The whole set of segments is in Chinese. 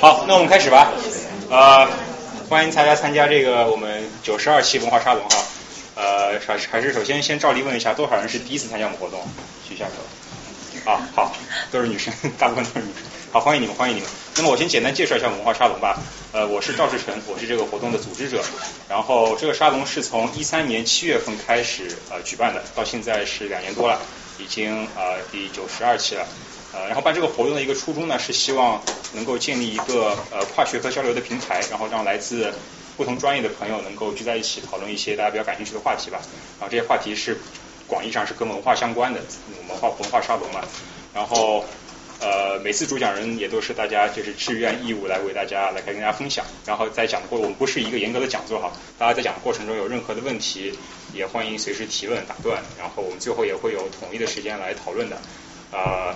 好，那我们开始吧。呃，欢迎大家参加这个我们九十二期文化沙龙哈。呃，还是还是首先先照例问一下，多少人是第一次参加我们活动？举一下手。啊，好，都是女生，大部分都是女生。好，欢迎你们，欢迎你们。那么我先简单介绍一下文化沙龙吧。呃，我是赵志成，我是这个活动的组织者。然后这个沙龙是从一三年七月份开始呃举办的，到现在是两年多了，已经呃第九十二期了。呃，然后办这个活动的一个初衷呢，是希望能够建立一个呃跨学科交流的平台，然后让来自不同专业的朋友能够聚在一起讨论一些大家比较感兴趣的话题吧。然后这些话题是广义上是跟文化相关的，文化文化沙龙嘛。然后呃每次主讲人也都是大家就是志愿义务来为大家来跟大家分享。然后在讲的过我们不是一个严格的讲座哈，大家在讲的过程中有任何的问题也欢迎随时提问打断，然后我们最后也会有统一的时间来讨论的啊。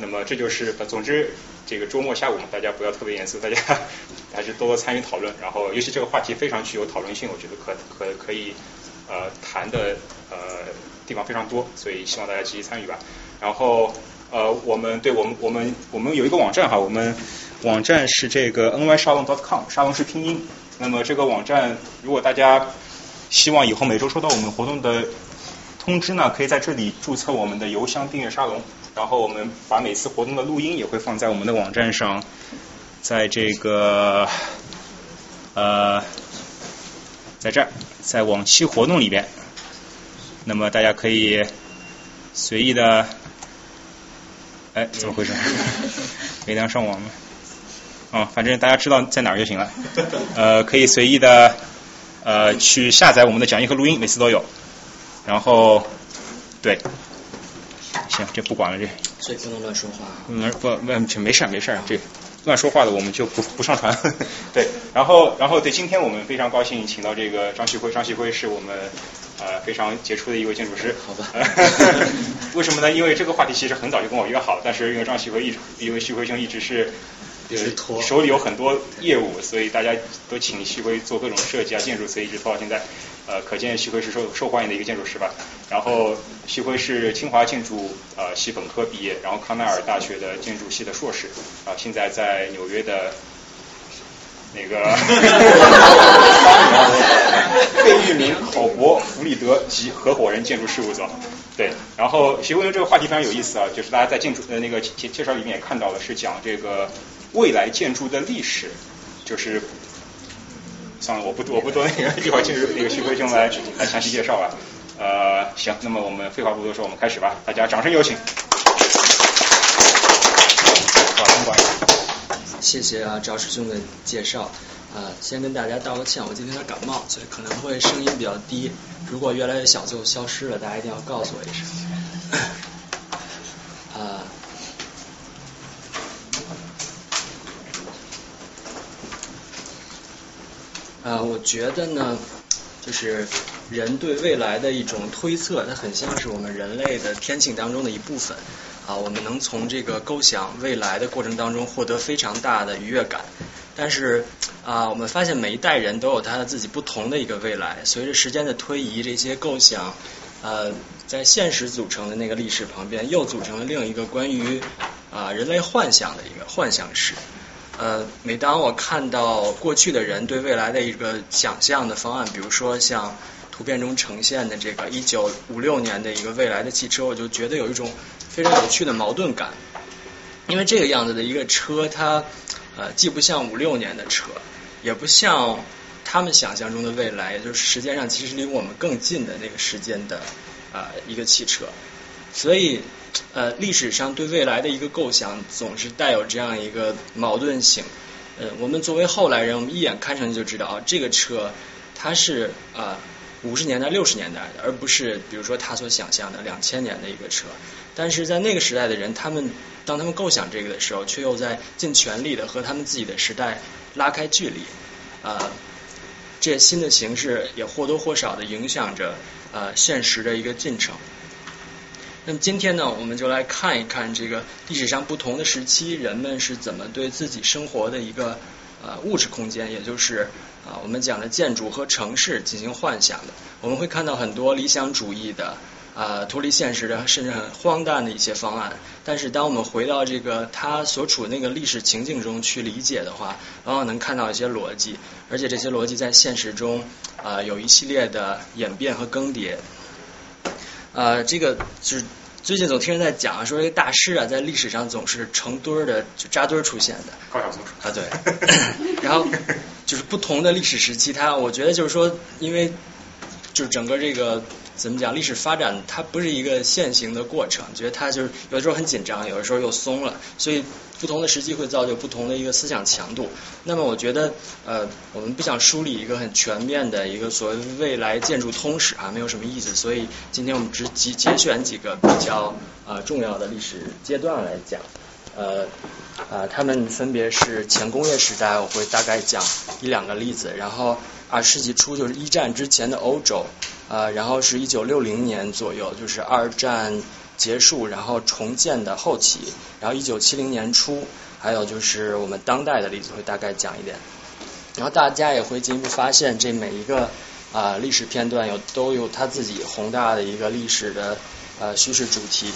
那么这就是，总之这个周末下午嘛，大家不要特别严肃，大家 还是多多参与讨论。然后，尤其这个话题非常具有讨论性，我觉得可可可以呃谈的呃地方非常多，所以希望大家积极参与吧。然后呃，我们对我们我们我们有一个网站哈，我们网站是这个 ny 沙龙 .com，沙龙是拼音。那么这个网站，如果大家希望以后每周收到我们活动的通知呢，可以在这里注册我们的邮箱订阅沙龙。然后我们把每次活动的录音也会放在我们的网站上，在这个呃，在这儿，在往期活动里边，那么大家可以随意的，哎，怎么回事？没连上网吗？啊，反正大家知道在哪儿就行了。呃，可以随意的呃去下载我们的讲义和录音，每次都有。然后，对。行，这不管了，这所以不能乱说话。嗯，不，没没事没事这乱说话的我们就不不上传。对，然后然后对，今天我们非常高兴请到这个张旭辉，张旭辉是我们呃非常杰出的一位建筑师。好吧。为什么呢？因为这个话题其实很早就跟我约好，但是因为张旭辉一直，因为旭辉兄一直是。手里有很多业务，所以大家都请旭辉做各种设计啊、建筑，所以一直拖到现在。呃，可见徐辉是受受欢迎的一个建筑师吧。然后徐辉是清华建筑呃系本科毕业，然后康奈尔大学的建筑系的硕士，啊，现在在纽约的那个贝聿铭考博弗里德及合伙人建筑事务所。对，然后徐辉这个话题非常有意思啊，就是大家在建筑的那个介介绍里面也看到了，是讲这个。未来建筑的历史，就是算了，我不多我不多那个，一会儿进入那个徐辉兄来来详细介绍了。呃，行，那么我们废话不多说，我们开始吧，大家掌声有请。谢谢啊，赵师兄的介绍。啊，先跟大家道个歉，我今天有点感冒，所以可能会声音比较低。如果越来越小就消失了，大家一定要告诉我一声。啊。啊，我觉得呢，就是人对未来的一种推测，它很像是我们人类的天性当中的一部分。啊，我们能从这个构想未来的过程当中获得非常大的愉悦感。但是啊，我们发现每一代人都有他自己不同的一个未来。随着时间的推移，这些构想呃，在现实组成的那个历史旁边，又组成了另一个关于啊人类幻想的一个幻想史。呃，每当我看到过去的人对未来的一个想象的方案，比如说像图片中呈现的这个一九五六年的一个未来的汽车，我就觉得有一种非常有趣的矛盾感。因为这个样子的一个车，它呃既不像五六年的车，也不像他们想象中的未来，也就是时间上其实离我们更近的那个时间的啊一个汽车，所以。呃，历史上对未来的一个构想总是带有这样一个矛盾性。呃，我们作为后来人，我们一眼看上去就知道啊，这个车它是啊五十年代、六十年代的，而不是比如说他所想象的两千年的一个车。但是在那个时代的人，他们当他们构想这个的时候，却又在尽全力的和他们自己的时代拉开距离。啊，这新的形式也或多或少的影响着呃现实的一个进程。那么今天呢，我们就来看一看这个历史上不同的时期，人们是怎么对自己生活的一个呃物质空间，也就是啊我们讲的建筑和城市进行幻想的。我们会看到很多理想主义的啊脱离现实的，甚至很荒诞的一些方案。但是当我们回到这个他所处那个历史情境中去理解的话，往往能看到一些逻辑，而且这些逻辑在现实中呃有一系列的演变和更迭。呃，这个就是最近总听人在讲说，这个大师啊，在历史上总是成堆儿的就扎堆儿出现的。高晓松啊，对。然后就是不同的历史时期，它我觉得就是说，因为就是整个这个怎么讲，历史发展它不是一个线性的过程，觉得它就是有的时候很紧张，有的时候又松了，所以不同的时期会造就不同的一个思想强度。那么我觉得呃，我们不想梳理一个很全面的一个所谓未来建筑通史啊，没有什么意思。所以今天我们只节节选几个比较啊重要的历史阶段来讲。呃啊，他们分别是前工业时代，我会大概讲一两个例子，然后二世纪初就是一战之前的欧洲，呃，然后是一九六零年左右，就是二战结束然后重建的后期，然后一九七零年初，还有就是我们当代的例子会大概讲一点，然后大家也会进一步发现，这每一个啊历史片段有都有它自己宏大的一个历史的呃叙事主题。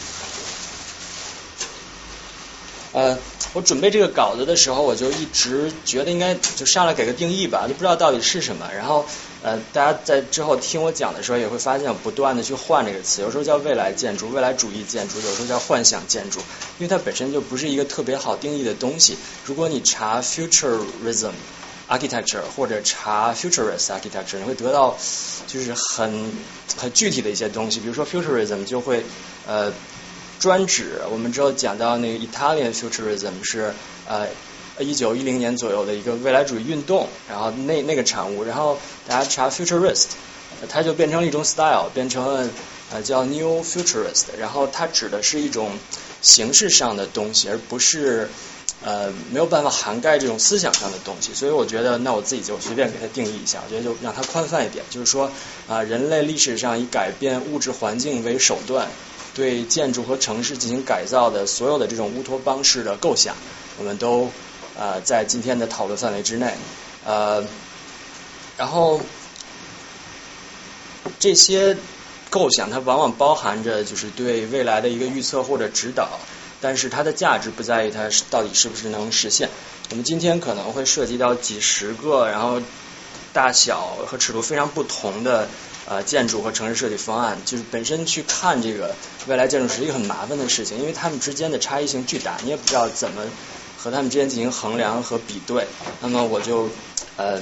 呃，我准备这个稿子的时候，我就一直觉得应该就上来给个定义吧，就不知道到底是什么。然后呃，大家在之后听我讲的时候，也会发现我不断的去换这个词，有时候叫未来建筑、未来主义建筑，有时候叫幻想建筑，因为它本身就不是一个特别好定义的东西。如果你查 futurism architecture 或者查 futurist architecture，你会得到就是很很具体的一些东西，比如说 futurism 就会呃。专指我们之后讲到那个 Italian Futurism 是呃一九一零年左右的一个未来主义运动，然后那那个产物，然后大家查 Futurist，它就变成了一种 style，变成了呃叫 New Futurist，然后它指的是一种形式上的东西，而不是呃没有办法涵盖这种思想上的东西，所以我觉得那我自己就随便给它定义一下，我觉得就让它宽泛一点，就是说啊人类历史上以改变物质环境为手段。对建筑和城市进行改造的所有的这种乌托邦式的构想，我们都呃在今天的讨论范围之内。呃，然后这些构想它往往包含着就是对未来的一个预测或者指导，但是它的价值不在于它到底是不是能实现。我们今天可能会涉及到几十个，然后大小和尺度非常不同的。呃，建筑和城市设计方案，就是本身去看这个未来建筑是一个很麻烦的事情，因为他们之间的差异性巨大，你也不知道怎么和他们之间进行衡量和比对。那么我就呃。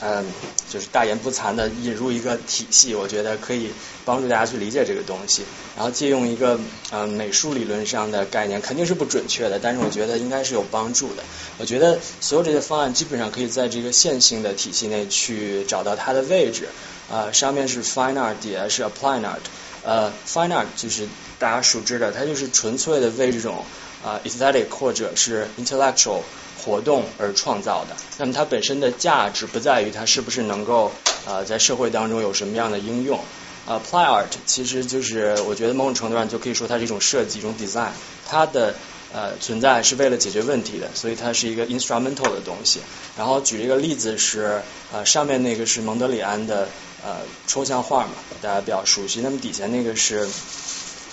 嗯，就是大言不惭的引入一个体系，我觉得可以帮助大家去理解这个东西。然后借用一个嗯美术理论上的概念，肯定是不准确的，但是我觉得应该是有帮助的。我觉得所有这些方案基本上可以在这个线性的体系内去找到它的位置。啊，上面是 fine art，底下是 applied art。呃，fine art 就是大家熟知的，它就是纯粹的为这种啊 aesthetic 或者是 intellectual。活动而创造的，那么它本身的价值不在于它是不是能够呃在社会当中有什么样的应用。Apply art 其实就是我觉得某种程度上就可以说它是一种设计，一种 design，它的呃存在是为了解决问题的，所以它是一个 instrumental 的东西。然后举一个例子是呃上面那个是蒙德里安的呃抽象画嘛，大家比较熟悉。那么底下那个是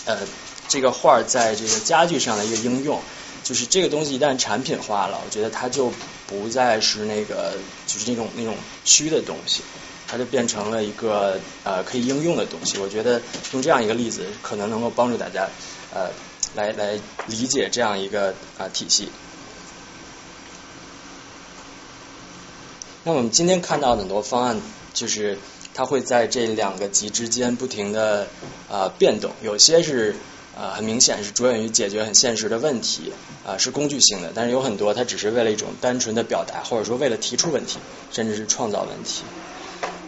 呃这个画在这个家具上的一个应用。就是这个东西一旦产品化了，我觉得它就不再是那个就是那种那种虚的东西，它就变成了一个呃可以应用的东西。我觉得用这样一个例子，可能能够帮助大家呃来来理解这样一个啊体系。那我们今天看到很多方案，就是它会在这两个极之间不停的啊变动，有些是。啊，很明显是着眼于解决很现实的问题，啊，是工具性的。但是有很多，它只是为了一种单纯的表达，或者说为了提出问题，甚至是创造问题。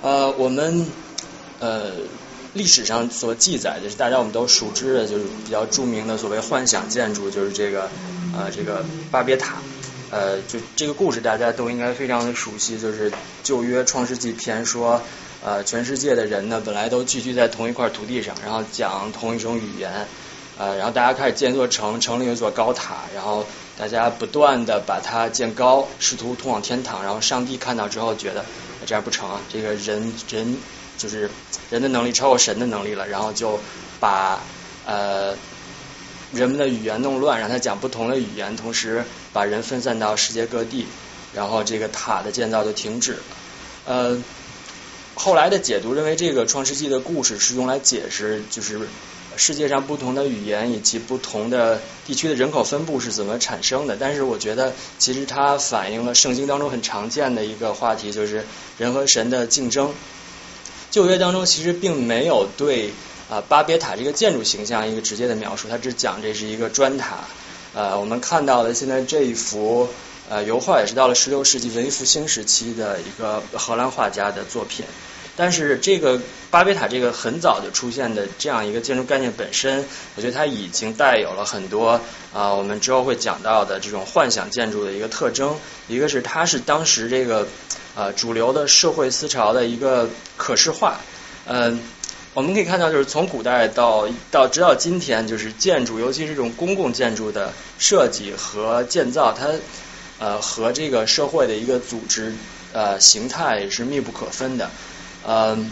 呃，我们呃历史上所记载的是大家我们都熟知的，就是比较著名的所谓幻想建筑，就是这个呃这个巴别塔。呃，就这个故事大家都应该非常的熟悉，就是旧约创世纪篇说，呃，全世界的人呢本来都聚居在同一块土地上，然后讲同一种语言。呃，然后大家开始建一座城，城里有一座高塔，然后大家不断的把它建高，试图通往天堂。然后上帝看到之后觉得这样不成啊，这个人人就是人的能力超过神的能力了，然后就把呃人们的语言弄乱，让他讲不同的语言，同时把人分散到世界各地，然后这个塔的建造就停止了。呃，后来的解读认为，这个创世纪的故事是用来解释就是世界上不同的语言以及不同的地区的人口分布是怎么产生的。但是我觉得，其实它反映了圣经当中很常见的一个话题，就是人和神的竞争。旧约当中其实并没有对啊巴别塔这个建筑形象一个直接的描述，它只讲这是一个砖塔。呃，我们看到的现在这一幅呃油画也是到了十六世纪文艺复兴时期的一个荷兰画家的作品。但是这个巴别塔这个很早就出现的这样一个建筑概念本身，我觉得它已经带有了很多啊我们之后会讲到的这种幻想建筑的一个特征。一个是它是当时这个呃主流的社会思潮的一个可视化。嗯，我们可以看到就是从古代到到直到今天，就是建筑，尤其是这种公共建筑的设计和建造，它呃和这个社会的一个组织呃形态是密不可分的。嗯，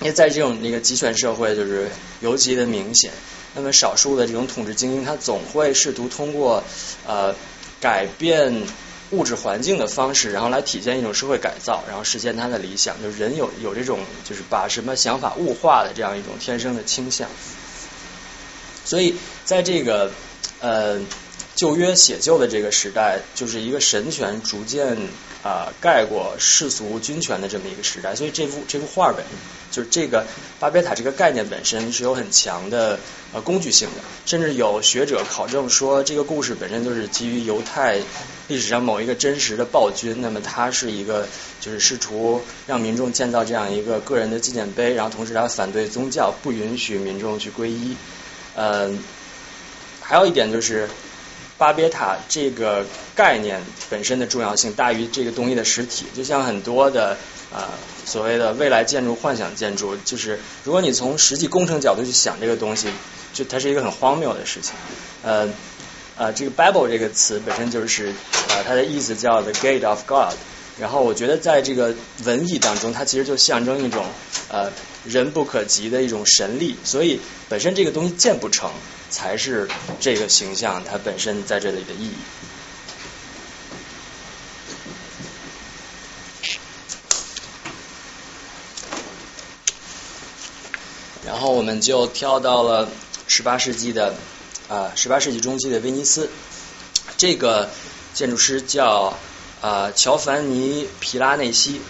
因为在这种那个集权社会，就是尤其的明显。那么少数的这种统治精英，他总会试图通过呃改变物质环境的方式，然后来体现一种社会改造，然后实现他的理想。就是人有有这种就是把什么想法物化的这样一种天生的倾向。所以在这个呃旧约写就的这个时代，就是一个神权逐渐。啊，盖过世俗君权的这么一个时代，所以这幅这幅画本就是这个巴别塔这个概念本身是有很强的呃工具性的，甚至有学者考证说，这个故事本身就是基于犹太历史上某一个真实的暴君，那么他是一个就是试图让民众建造这样一个个人的纪念碑，然后同时他反对宗教，不允许民众去皈依。呃，还有一点就是。巴别塔这个概念本身的重要性大于这个东西的实体，就像很多的啊所谓的未来建筑、幻想建筑，就是如果你从实际工程角度去想这个东西，就它是一个很荒谬的事情。呃呃，这个 Bible 这个词本身就是呃它的意思叫 The Gate of God，然后我觉得在这个文艺当中，它其实就象征一种呃人不可及的一种神力，所以本身这个东西建不成。才是这个形象它本身在这里的意义。然后我们就跳到了十八世纪的啊，十八世纪中期的威尼斯，这个建筑师叫啊乔凡尼皮拉内西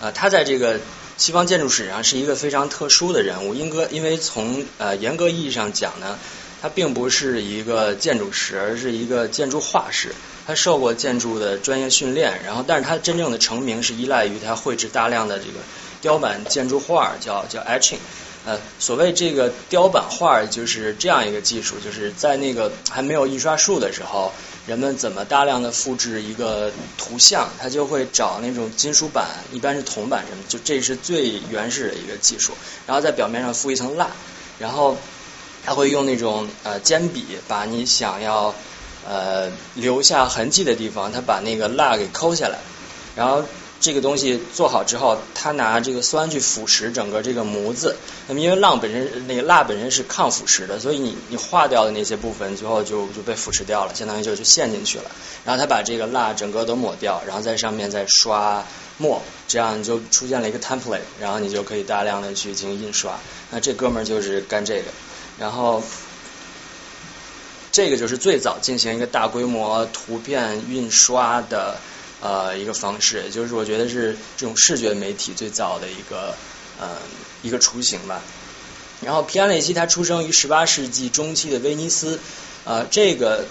啊，他在这个西方建筑史上是一个非常特殊的人物，应该因为从呃严格意义上讲呢。他并不是一个建筑师，而是一个建筑画师。他受过建筑的专业训练，然后，但是他真正的成名是依赖于他绘制大量的这个雕版建筑画，叫叫 etching。呃，所谓这个雕版画就是这样一个技术，就是在那个还没有印刷术的时候，人们怎么大量的复制一个图像，他就会找那种金属板，一般是铜板什么，就这是最原始的一个技术，然后在表面上敷一层蜡，然后。他会用那种呃尖笔，把你想要呃留下痕迹的地方，他把那个蜡给抠下来，然后这个东西做好之后，他拿这个酸去腐蚀整个这个模子。那么因为蜡本身那个蜡本身是抗腐蚀的，所以你你化掉的那些部分最后就就被腐蚀掉了，相当于就就陷进去了。然后他把这个蜡整个都抹掉，然后在上面再刷墨，这样就出现了一个 template，然后你就可以大量的去进行印刷。那这哥们儿就是干这个。然后，这个就是最早进行一个大规模图片印刷的呃一个方式，也就是我觉得是这种视觉媒体最早的一个呃一个雏形吧。然后皮亚内西他出生于十八世纪中期的威尼斯，呃，这个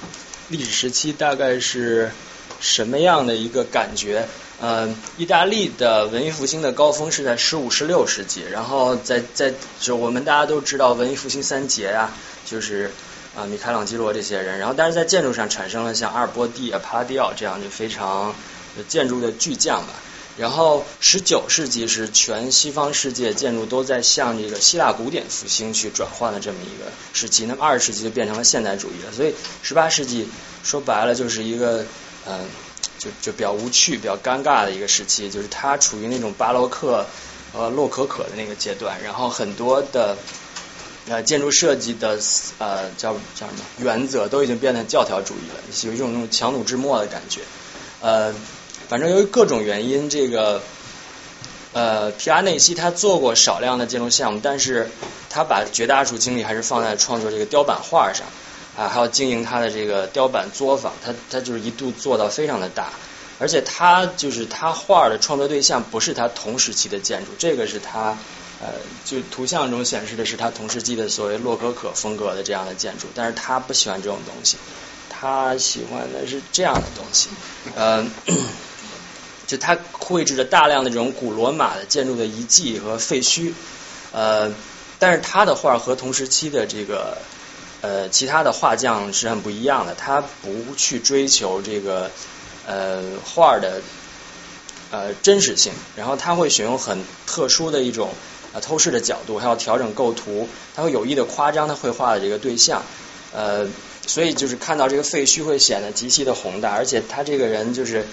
历史时期大概是什么样的一个感觉？呃，意大利的文艺复兴的高峰是在十五、十六世纪，然后在在就我们大家都知道文艺复兴三杰啊，就是啊米开朗基罗这些人，然后但是在建筑上产生了像阿尔波蒂啊、帕拉迪奥这样就非常建筑的巨匠吧。然后十九世纪是全西方世界建筑都在向这个希腊古典复兴去转换的这么一个时期，那么二十世纪就变成了现代主义了。所以十八世纪说白了就是一个嗯。就就比较无趣、比较尴尬的一个时期，就是它处于那种巴洛克和洛可可的那个阶段，然后很多的呃建筑设计的呃叫叫什么原则都已经变得教条主义了，有一种那种强弩之末的感觉。呃，反正由于各种原因，这个呃皮亚内西他做过少量的建筑项目，但是他把绝大多数精力还是放在创作这个雕版画上啊，还要经营他的这个雕版作坊，他他就是一度做到非常的大。而且他就是他画的创作对象不是他同时期的建筑，这个是他呃就图像中显示的是他同时期的所谓洛可可风格的这样的建筑，但是他不喜欢这种东西，他喜欢的是这样的东西，呃，就他绘制着大量的这种古罗马的建筑的遗迹和废墟，呃，但是他的画和同时期的这个呃其他的画匠是很不一样的，他不去追求这个。呃，画的呃真实性，然后他会选用很特殊的一种呃透视的角度，还要调整构图，他会有意的夸张他绘画的这个对象，呃，所以就是看到这个废墟会显得极其的宏大，而且他这个人就是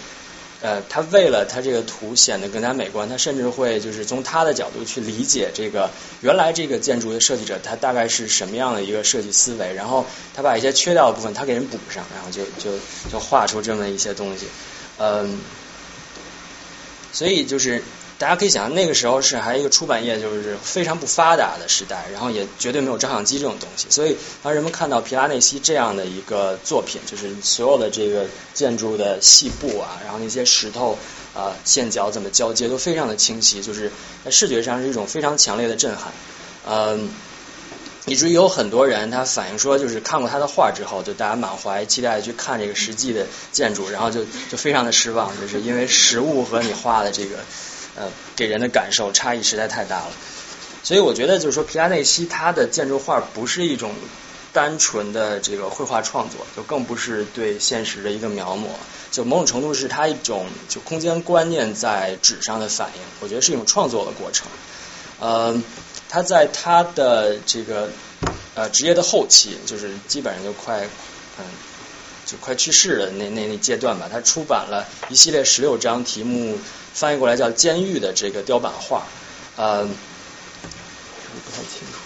呃，他为了他这个图显得更加美观，他甚至会就是从他的角度去理解这个原来这个建筑的设计者他大概是什么样的一个设计思维，然后他把一些缺掉的部分他给人补上，然后就就就画出这么一些东西。嗯，所以就是大家可以想象，那个时候是还一个出版业就是非常不发达的时代，然后也绝对没有照相机这种东西。所以当人们看到皮拉内西这样的一个作品，就是所有的这个建筑的细部啊，然后那些石头啊线角怎么交接都非常的清晰，就是在视觉上是一种非常强烈的震撼。嗯。以至于有很多人他反映说，就是看过他的画之后，就大家满怀期待去看这个实际的建筑，然后就就非常的失望，就是因为实物和你画的这个呃给人的感受差异实在太大了。所以我觉得就是说，皮亚内西他的建筑画不是一种单纯的这个绘画创作，就更不是对现实的一个描摹，就某种程度是他一种就空间观念在纸上的反应。我觉得是一种创作的过程，呃。他在他的这个呃职业的后期，就是基本上就快嗯就快去世了那那那阶段吧，他出版了一系列十六张题目翻译过来叫《监狱》的这个雕版画，呃不太清楚，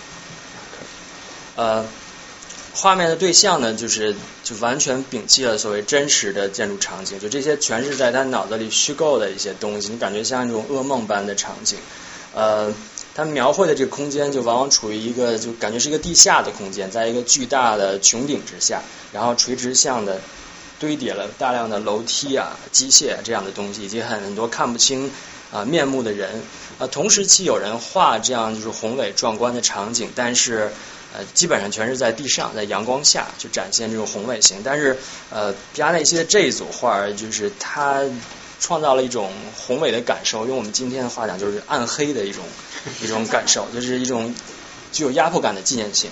呃画面的对象呢，就是就完全摒弃了所谓真实的建筑场景，就这些全是在他脑子里虚构的一些东西，你感觉像一种噩梦般的场景，呃。他描绘的这个空间就往往处于一个就感觉是一个地下的空间，在一个巨大的穹顶之下，然后垂直向的堆叠了大量的楼梯啊、机械这样的东西，以及很多看不清啊面目的人啊。同时期有人画这样就是宏伟壮观的场景，但是呃基本上全是在地上，在阳光下去展现这种宏伟性。但是呃皮亚内西的这一组画儿就是他。创造了一种宏伟的感受，用我们今天的话讲，就是暗黑的一种 一种感受，就是一种具有压迫感的纪念性。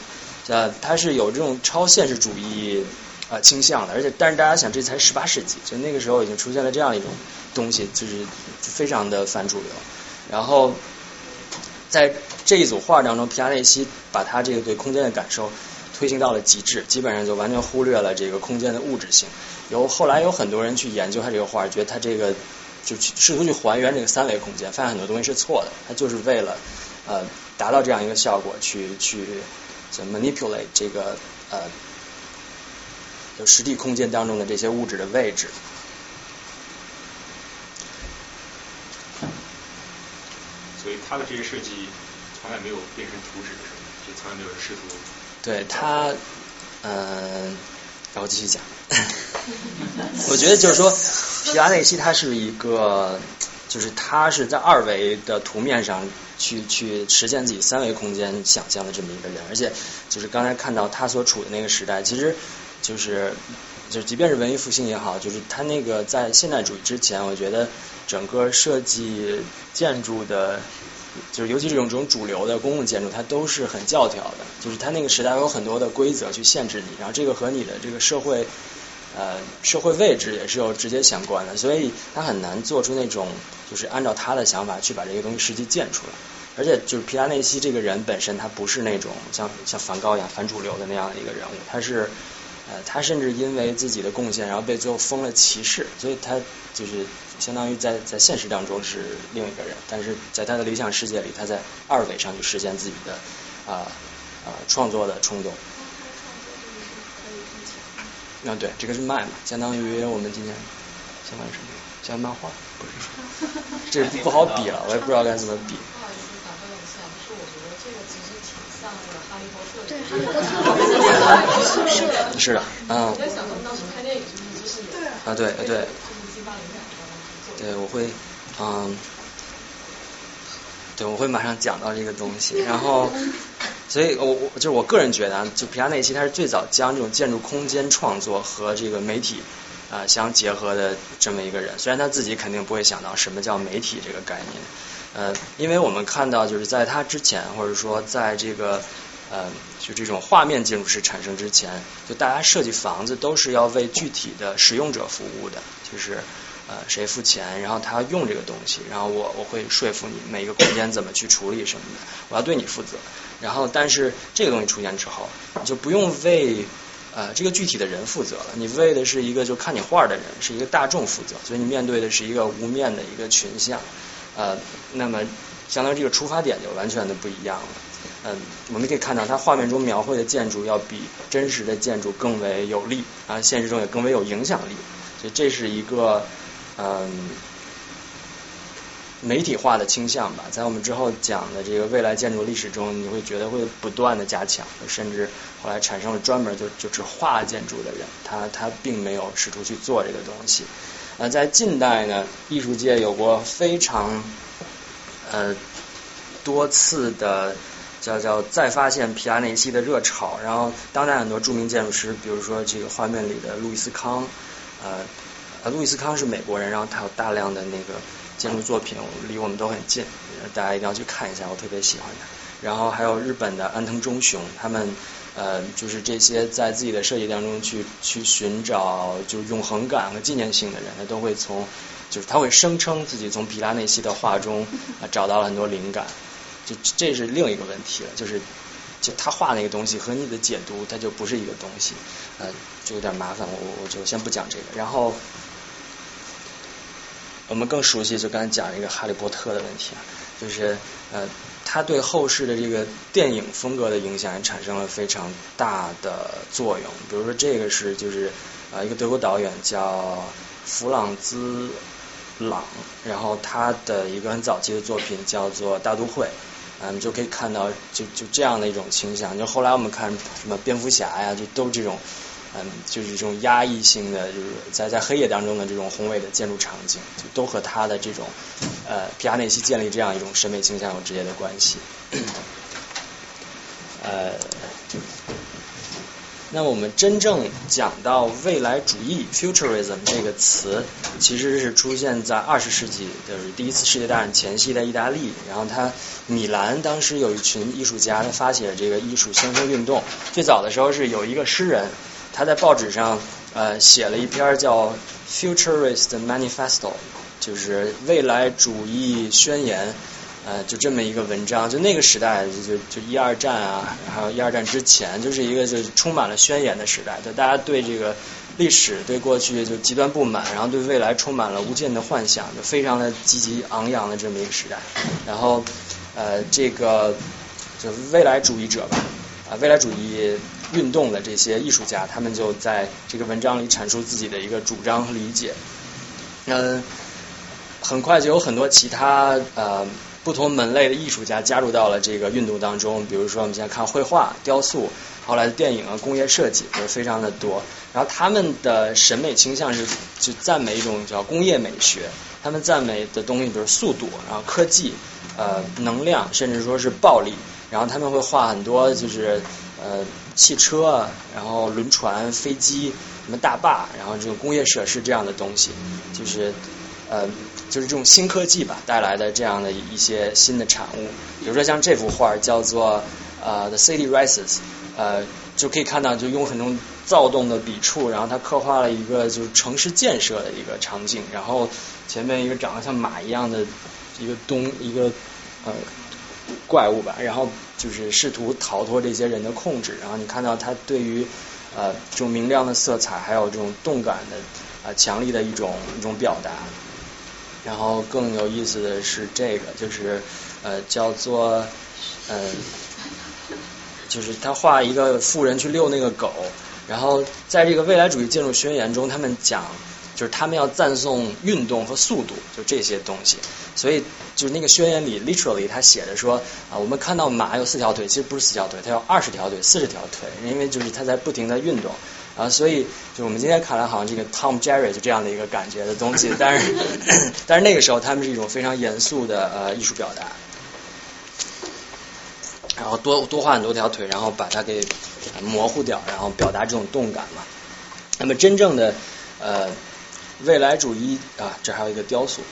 呃，它是有这种超现实主义呃倾向的，而且但是大家想，这才十八世纪，就那个时候已经出现了这样一种东西，就是非常的反主流。然后在这一组画当中，皮亚内西把他这个对空间的感受推行到了极致，基本上就完全忽略了这个空间的物质性。有后来有很多人去研究他这个画，觉得他这个就去试图去还原这个三维空间，发现很多东西是错的。他就是为了呃达到这样一个效果，去去 manipulate 这个呃就实体空间当中的这些物质的位置。所以他的这些设计从来没有变成图纸，就从来没有试图。对他，嗯。然后继续讲，我觉得就是说，皮亚内西他是一个，就是他是在二维的图面上去去实现自己三维空间想象的这么一个人，而且就是刚才看到他所处的那个时代，其实就是就是即便是文艺复兴也好，就是他那个在现代主义之前，我觉得整个设计建筑的。就是尤其这种这种主流的公共建筑，它都是很教条的。就是它那个时代有很多的规则去限制你，然后这个和你的这个社会呃社会位置也是有直接相关的，所以它很难做出那种就是按照他的想法去把这个东西实际建出来。而且就是皮拉内西这个人本身，他不是那种像像梵高一样反主流的那样的一个人物，他是呃，他甚至因为自己的贡献，然后被最后封了骑士，所以他就是相当于在在现实当中是另一个人，但是在他的理想世界里，他在二维上去实现自己的啊啊创作的冲动。啊，对，这个是卖嘛，相当于我们今天相当于什么？像漫画？不是，这不好比了，我也不知道该怎么比。对，哈利波特是的。是的，嗯。我在想，当时拍电影就是就是有啊，对对。对，我会，嗯，对，我会马上讲到这个东西。然后，所以我我就是我个人觉得啊，就皮亚内奇他是最早将这种建筑空间创作和这个媒体啊相结合的这么一个人。虽然他自己肯定不会想到什么叫媒体这个概念，呃，因为我们看到就是在他之前，或者说在这个。呃，就这种画面建筑师产生之前，就大家设计房子都是要为具体的使用者服务的，就是呃谁付钱，然后他用这个东西，然后我我会说服你每一个空间怎么去处理什么的，我要对你负责。然后但是这个东西出现之后，你就不用为呃这个具体的人负责了，你为的是一个就看你画的人，是一个大众负责，所以你面对的是一个无面的一个群像，呃，那么相当于这个出发点就完全的不一样了。嗯，我们可以看到，它画面中描绘的建筑要比真实的建筑更为有力，啊，现实中也更为有影响力。所以这是一个嗯媒体化的倾向吧。在我们之后讲的这个未来建筑历史中，你会觉得会不断的加强，甚至后来产生了专门就就只画建筑的人，他他并没有试图去做这个东西。呃，在近代呢，艺术界有过非常呃多次的。叫叫再发现皮亚内西的热潮，然后当代很多著名建筑师，比如说这个画面里的路易斯康，呃，啊路易斯康是美国人，然后他有大量的那个建筑作品，离我们都很近，大家一定要去看一下，我特别喜欢他。然后还有日本的安藤忠雄，他们呃就是这些在自己的设计当中去去寻找就永恒感和纪念性的人，他都会从就是他会声称自己从比拉内西的画中啊找到了很多灵感。就这是另一个问题了，就是就他画那个东西和你的解读，它就不是一个东西，呃，就有点麻烦，我我就先不讲这个。然后我们更熟悉，就刚才讲一个哈利波特的问题啊，就是呃，他对后世的这个电影风格的影响也产生了非常大的作用。比如说这个是就是呃一个德国导演叫弗朗兹朗，然后他的一个很早期的作品叫做《大都会》。嗯，就可以看到，就就这样的一种倾向。就后来我们看什么蝙蝠侠呀，就都这种，嗯，就是这种压抑性的，就是在在黑夜当中的这种宏伟的建筑场景，就都和他的这种呃皮亚内西建立这样一种审美倾向有直接的关系。呃。那我们真正讲到未来主义 （futurism） 这个词，其实是出现在二十世纪，就是第一次世界大战前夕的意大利。然后他米兰当时有一群艺术家，他发起了这个艺术先锋运动。最早的时候是有一个诗人，他在报纸上呃写了一篇叫《Futurist Manifesto》，就是未来主义宣言。呃，就这么一个文章，就那个时代，就就一二战啊，还有一二战之前，就是一个就充满了宣言的时代，就大家对这个历史、对过去就极端不满，然后对未来充满了无尽的幻想，就非常的积极昂扬的这么一个时代。然后呃，这个就未来主义者吧，啊，未来主义运动的这些艺术家，他们就在这个文章里阐述自己的一个主张和理解。嗯，很快就有很多其他呃。不同门类的艺术家加入到了这个运动当中，比如说我们现在看绘画、雕塑，后来的电影啊、工业设计都非常的多。然后他们的审美倾向是就赞美一种叫工业美学，他们赞美的东西就是速度，然后科技、呃能量，甚至说是暴力。然后他们会画很多就是呃汽车，然后轮船、飞机、什么大坝，然后这种工业设施这样的东西，就是呃。就是这种新科技吧带来的这样的一些新的产物，比如说像这幅画叫做呃 The City Rises，呃就可以看到就用很多躁动的笔触，然后它刻画了一个就是城市建设的一个场景，然后前面一个长得像马一样的一个东一个呃怪物吧，然后就是试图逃脱这些人的控制，然后你看到他对于呃这种明亮的色彩，还有这种动感的啊强力的一种一种表达。然后更有意思的是这个，就是呃叫做呃就是他画一个富人去遛那个狗，然后在这个未来主义建筑宣言中，他们讲就是他们要赞颂运动和速度，就这些东西。所以就是那个宣言里，literally 他写的说啊，我们看到马有四条腿，其实不是四条腿，它有二十条腿、四十条腿，因为就是它在不停的运动啊。所以就我们今天看来好像这个 Tom Jerry 就这样的一个感觉的东西，但是 但是那个时候他们是一种非常严肃的呃艺术表达。然后多多画很多条腿，然后把它给模糊掉，然后表达这种动感嘛。那么真正的呃未来主义啊，这还有一个雕塑，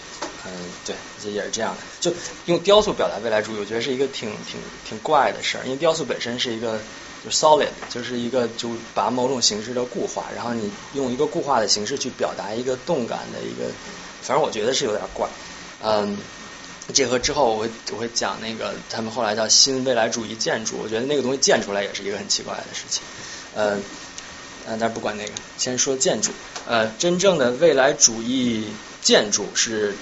嗯，对，这也是这样的。就用雕塑表达未来主义，我觉得是一个挺挺挺怪的事儿，因为雕塑本身是一个就 solid，就是一个就把某种形式的固化，然后你用一个固化的形式去表达一个动感的一个，反正我觉得是有点怪，嗯。结合之后，我会我会讲那个他们后来叫新未来主义建筑，我觉得那个东西建出来也是一个很奇怪的事情。呃，呃，但是不管那个，先说建筑。呃，真正的未来主义建筑是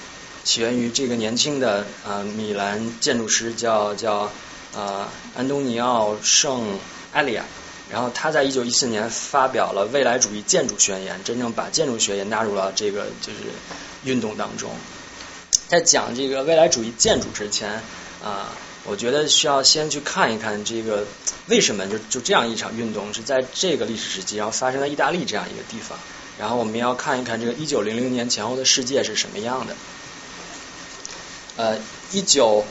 起源于这个年轻的呃米兰建筑师叫叫呃安东尼奥圣埃利亚，然后他在一九一四年发表了未来主义建筑宣言，真正把建筑学也纳入了这个就是运动当中。在讲这个未来主义建筑之前啊，我觉得需要先去看一看这个为什么就就这样一场运动是在这个历史时期，然后发生在意大利这样一个地方。然后我们要看一看这个一九零零年前后的世界是什么样的。呃，一九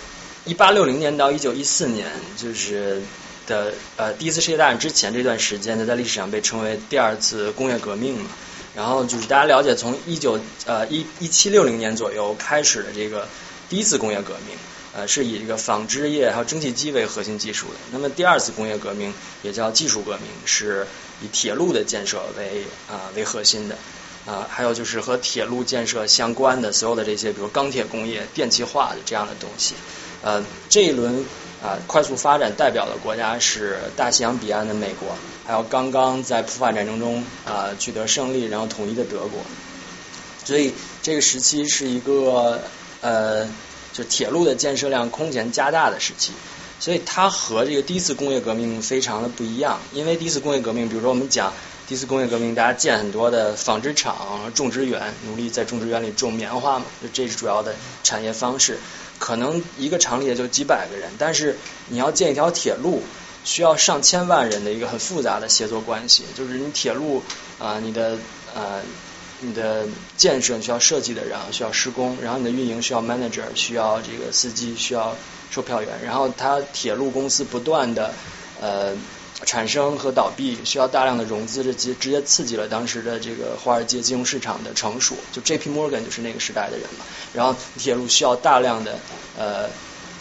一八六零年到一九一四年，就是的呃第一次世界大战之前这段时间呢，在历史上被称为第二次工业革命嘛。然后就是大家了解，从一九呃一一七六零年左右开始的这个第一次工业革命，呃是以这个纺织业还有蒸汽机为核心技术的。那么第二次工业革命也叫技术革命，是以铁路的建设为啊为核心的啊，还有就是和铁路建设相关的所有的这些，比如钢铁工业、电气化的这样的东西。呃，这一轮啊快速发展代表的国家是大西洋彼岸的美国。还有刚刚在普法战争中啊取得胜利，然后统一的德国，所以这个时期是一个呃就铁路的建设量空前加大的时期，所以它和这个第一次工业革命非常的不一样。因为第一次工业革命，比如说我们讲第一次工业革命，大家建很多的纺织厂、种植园，努力在种植园里种棉花嘛，就这是主要的产业方式。可能一个厂里也就几百个人，但是你要建一条铁路。需要上千万人的一个很复杂的协作关系，就是你铁路啊，你的呃，你的建设需要设计的人，需要施工，然后你的运营需要 manager，需要这个司机，需要售票员，然后它铁路公司不断的呃产生和倒闭，需要大量的融资，这直直接刺激了当时的这个华尔街金融市场的成熟，就 J.P. Morgan 就是那个时代的人嘛，然后铁路需要大量的呃。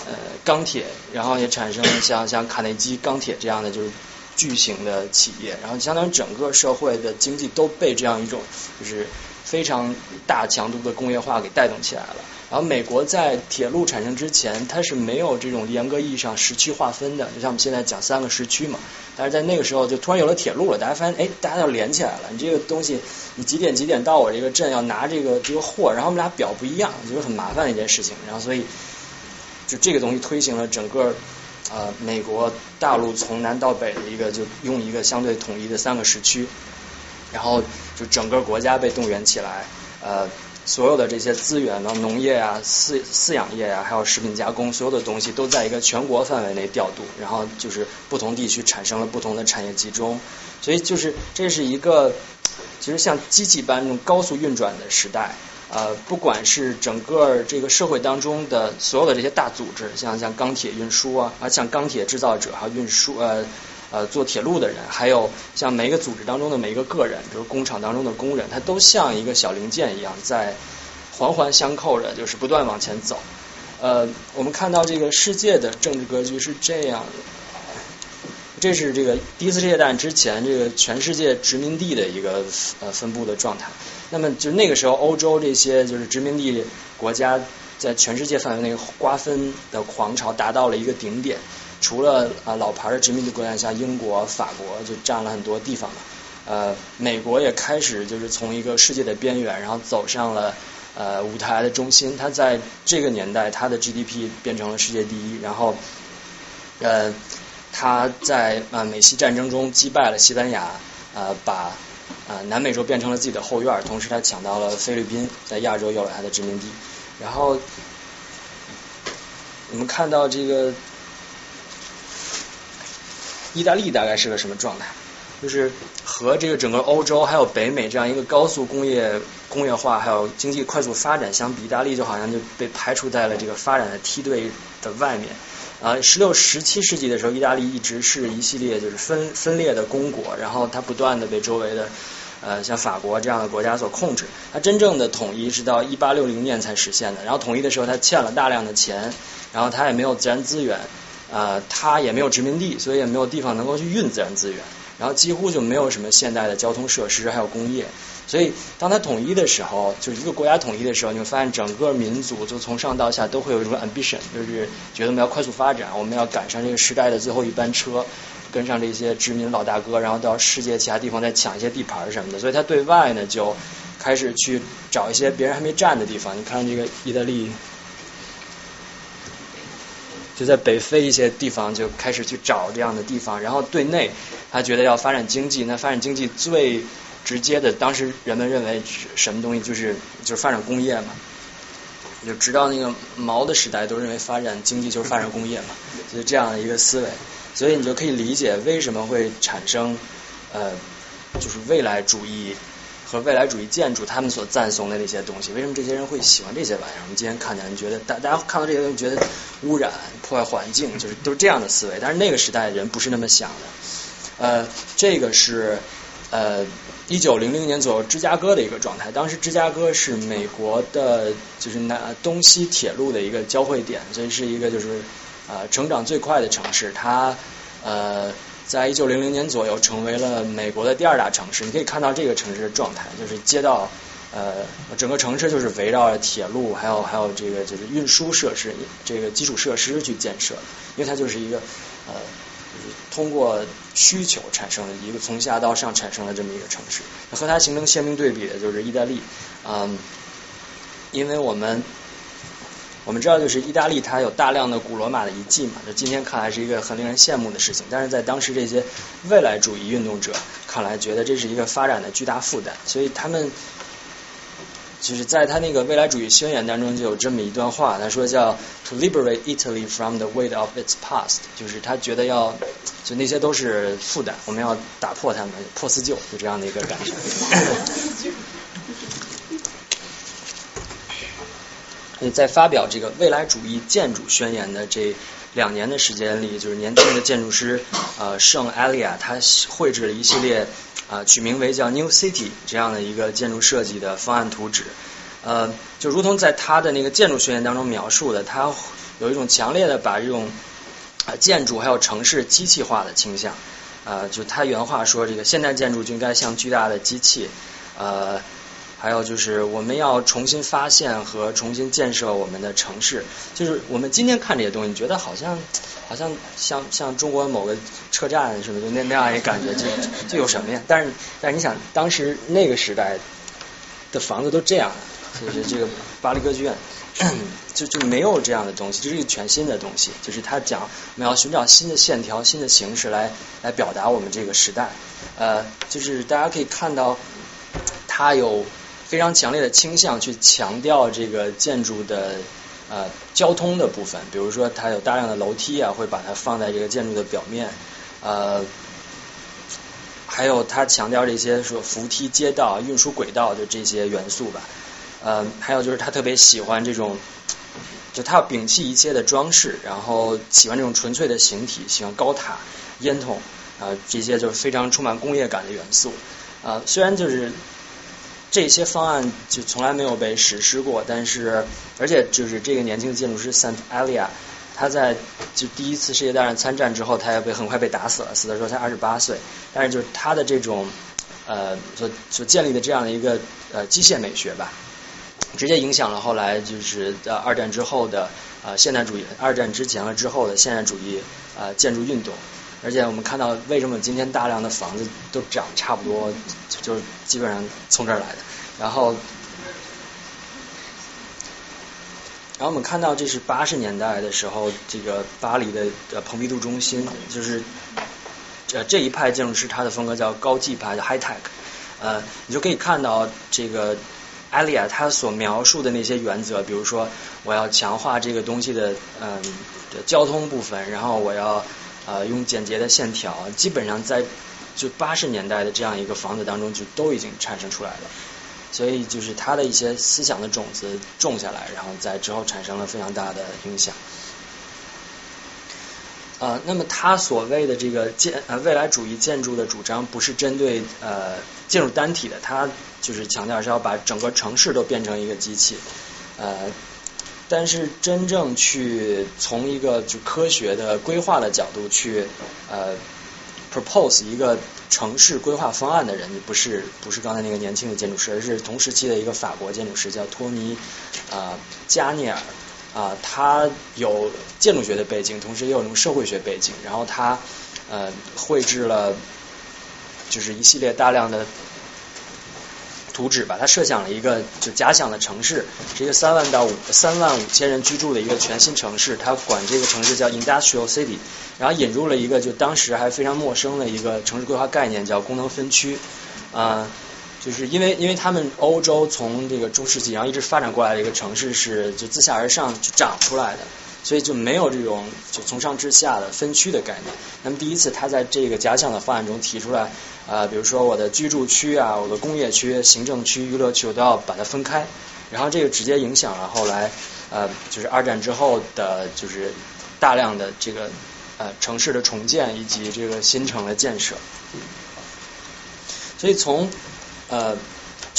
呃，钢铁，然后也产生了像像卡内基钢铁这样的就是巨型的企业，然后相当于整个社会的经济都被这样一种就是非常大强度的工业化给带动起来了。然后美国在铁路产生之前，它是没有这种严格意义上时区划分的，就像我们现在讲三个时区嘛。但是在那个时候就突然有了铁路了，大家发现哎，大家要连起来了。你这个东西，你几点几点到我这个镇要拿这个这个货，然后我们俩表不一样，就是很麻烦的一件事情。然后所以。就这个东西推行了整个呃美国大陆从南到北的一个就用一个相对统一的三个时区，然后就整个国家被动员起来，呃所有的这些资源呢，农业啊、饲饲养业啊，还有食品加工，所有的东西都在一个全国范围内调度，然后就是不同地区产生了不同的产业集中，所以就是这是一个其实像机器般那种高速运转的时代。呃，不管是整个这个社会当中的所有的这些大组织，像像钢铁运输啊，啊像钢铁制造者还有运输呃呃做铁路的人，还有像每一个组织当中的每一个个人，比如工厂当中的工人，他都像一个小零件一样，在环环相扣着，就是不断往前走。呃，我们看到这个世界的政治格局是这样的，这是这个第一次世界大战之前这个全世界殖民地的一个呃分布的状态。那么就那个时候，欧洲这些就是殖民地国家在全世界范围内瓜分的狂潮达到了一个顶点。除了啊老牌的殖民地国家，像英国、法国就占了很多地方嘛。呃，美国也开始就是从一个世界的边缘，然后走上了呃舞台的中心。它在这个年代，它的 GDP 变成了世界第一，然后呃，它在呃美西战争中击败了西班牙，呃，把呃南美洲变成了自己的后院，同时他抢到了菲律宾，在亚洲有了他的殖民地。然后我们看到这个。意大利大概是个什么状态？就是和这个整个欧洲还有北美这样一个高速工业工业化还有经济快速发展相比，意大利就好像就被排除在了这个发展的梯队的外面。啊，十六、十七世纪的时候，意大利一直是一系列就是分分裂的公国，然后它不断的被周围的呃像法国这样的国家所控制。它真正的统一是到一八六零年才实现的。然后统一的时候，它欠了大量的钱，然后它也没有自然资源。呃，它也没有殖民地，所以也没有地方能够去运自然资源，然后几乎就没有什么现代的交通设施，还有工业。所以，当它统一的时候，就一个国家统一的时候，你会发现整个民族就从上到下都会有一种 ambition，就是觉得我们要快速发展，我们要赶上这个时代的最后一班车，跟上这些殖民老大哥，然后到世界其他地方再抢一些地盘什么的。所以，他对外呢就开始去找一些别人还没占的地方。你看这个意大利。就在北非一些地方就开始去找这样的地方，然后对内他觉得要发展经济，那发展经济最直接的，当时人们认为什么东西就是就是发展工业嘛，就直到那个毛的时代都认为发展经济就是发展工业嘛，就是这样的一个思维，所以你就可以理解为什么会产生呃就是未来主义。和未来主义建筑，他们所赞颂的那些东西，为什么这些人会喜欢这些玩意儿？我们今天看见，觉得大大家看到这些东西，觉得污染、破坏环境，就是都是这样的思维。但是那个时代人不是那么想的。呃，这个是呃一九零零年左右芝加哥的一个状态。当时芝加哥是美国的，就是南东西铁路的一个交汇点，所以是一个就是呃成长最快的城市。它呃。在一九零零年左右，成为了美国的第二大城市。你可以看到这个城市的状态，就是街道，呃，整个城市就是围绕着铁路，还有还有这个就是运输设施，这个基础设施去建设。因为它就是一个呃，通过需求产生的一个从下到上产生的这么一个城市。和它形成鲜明对比的就是意大利，嗯，因为我们。我们知道，就是意大利，它有大量的古罗马的遗迹嘛，就今天看来是一个很令人羡慕的事情。但是在当时这些未来主义运动者看来，觉得这是一个发展的巨大负担。所以他们就是在他那个未来主义宣言当中就有这么一段话，他说叫 “To liberate Italy from the weight of its past”，就是他觉得要就那些都是负担，我们要打破他们，破四旧，就这样的一个感觉。在发表这个未来主义建筑宣言的这两年的时间里，就是年轻的建筑师呃圣艾利亚，他绘制了一系列啊取名为叫 New City 这样的一个建筑设计的方案图纸。呃，就如同在他的那个建筑宣言当中描述的，他有一种强烈的把这种啊建筑还有城市机器化的倾向。呃，就他原话说，这个现代建筑就应该像巨大的机器。呃。还有就是，我们要重新发现和重新建设我们的城市。就是我们今天看这些东西，你觉得好像好像像像中国某个车站什么的那那样一感觉，就就有什么呀？但是但是你想，当时那个时代的房子都这样，就是这个巴黎歌剧院 就就没有这样的东西，这是一个全新的东西。就是他讲我们要寻找新的线条、新的形式来来表达我们这个时代。呃，就是大家可以看到，它有。非常强烈的倾向去强调这个建筑的呃交通的部分，比如说它有大量的楼梯啊，会把它放在这个建筑的表面，呃，还有它强调这些说扶梯、街道、运输轨道的这些元素吧，呃，还有就是他特别喜欢这种，就他要摒弃一切的装饰，然后喜欢这种纯粹的形体，喜欢高塔、烟筒啊这些就是非常充满工业感的元素啊，虽然就是。这些方案就从来没有被实施过，但是而且就是这个年轻的建筑师 Sant Alia，他在就第一次世界大战参战之后，他也被很快被打死了，死的时候才二十八岁。但是就是他的这种呃所所建立的这样的一个呃机械美学吧，直接影响了后来就是在二战之后的呃现代主义，二战之前和之后的现代主义呃建筑运动。而且我们看到为什么今天大量的房子都涨差不多，就基本上从这儿来的。然后，然后我们看到这是八十年代的时候，这个巴黎的呃蓬皮杜中心，就是呃这一派建筑师他的风格叫高技派的 High Tech，呃你就可以看到这个艾利亚他所描述的那些原则，比如说我要强化这个东西的嗯交通部分，然后我要。呃，用简洁的线条，基本上在就八十年代的这样一个房子当中，就都已经产生出来了。所以就是他的一些思想的种子种下来，然后在之后产生了非常大的影响。呃，那么他所谓的这个建呃未来主义建筑的主张，不是针对呃建筑单体的，他就是强调是要把整个城市都变成一个机器，呃。但是真正去从一个就科学的规划的角度去呃 propose 一个城市规划方案的人，你不是不是刚才那个年轻的建筑师，而是同时期的一个法国建筑师叫托尼啊加涅尔啊，他有建筑学的背景，同时也有那种社会学背景，然后他呃绘制了就是一系列大量的。图纸吧，他设想了一个就假想的城市，是一个三万到五三万五千人居住的一个全新城市，他管这个城市叫 Industrial City，然后引入了一个就当时还非常陌生的一个城市规划概念，叫功能分区啊，就是因为因为他们欧洲从这个中世纪然后一直发展过来的一个城市是就自下而上就长出来的。所以就没有这种就从上至下的分区的概念。那么第一次他在这个假想的方案中提出来，啊，比如说我的居住区啊，我的工业区、行政区、娱乐区，我都要把它分开。然后这个直接影响了后来呃，就是二战之后的，就是大量的这个呃城市的重建以及这个新城的建设。所以从呃。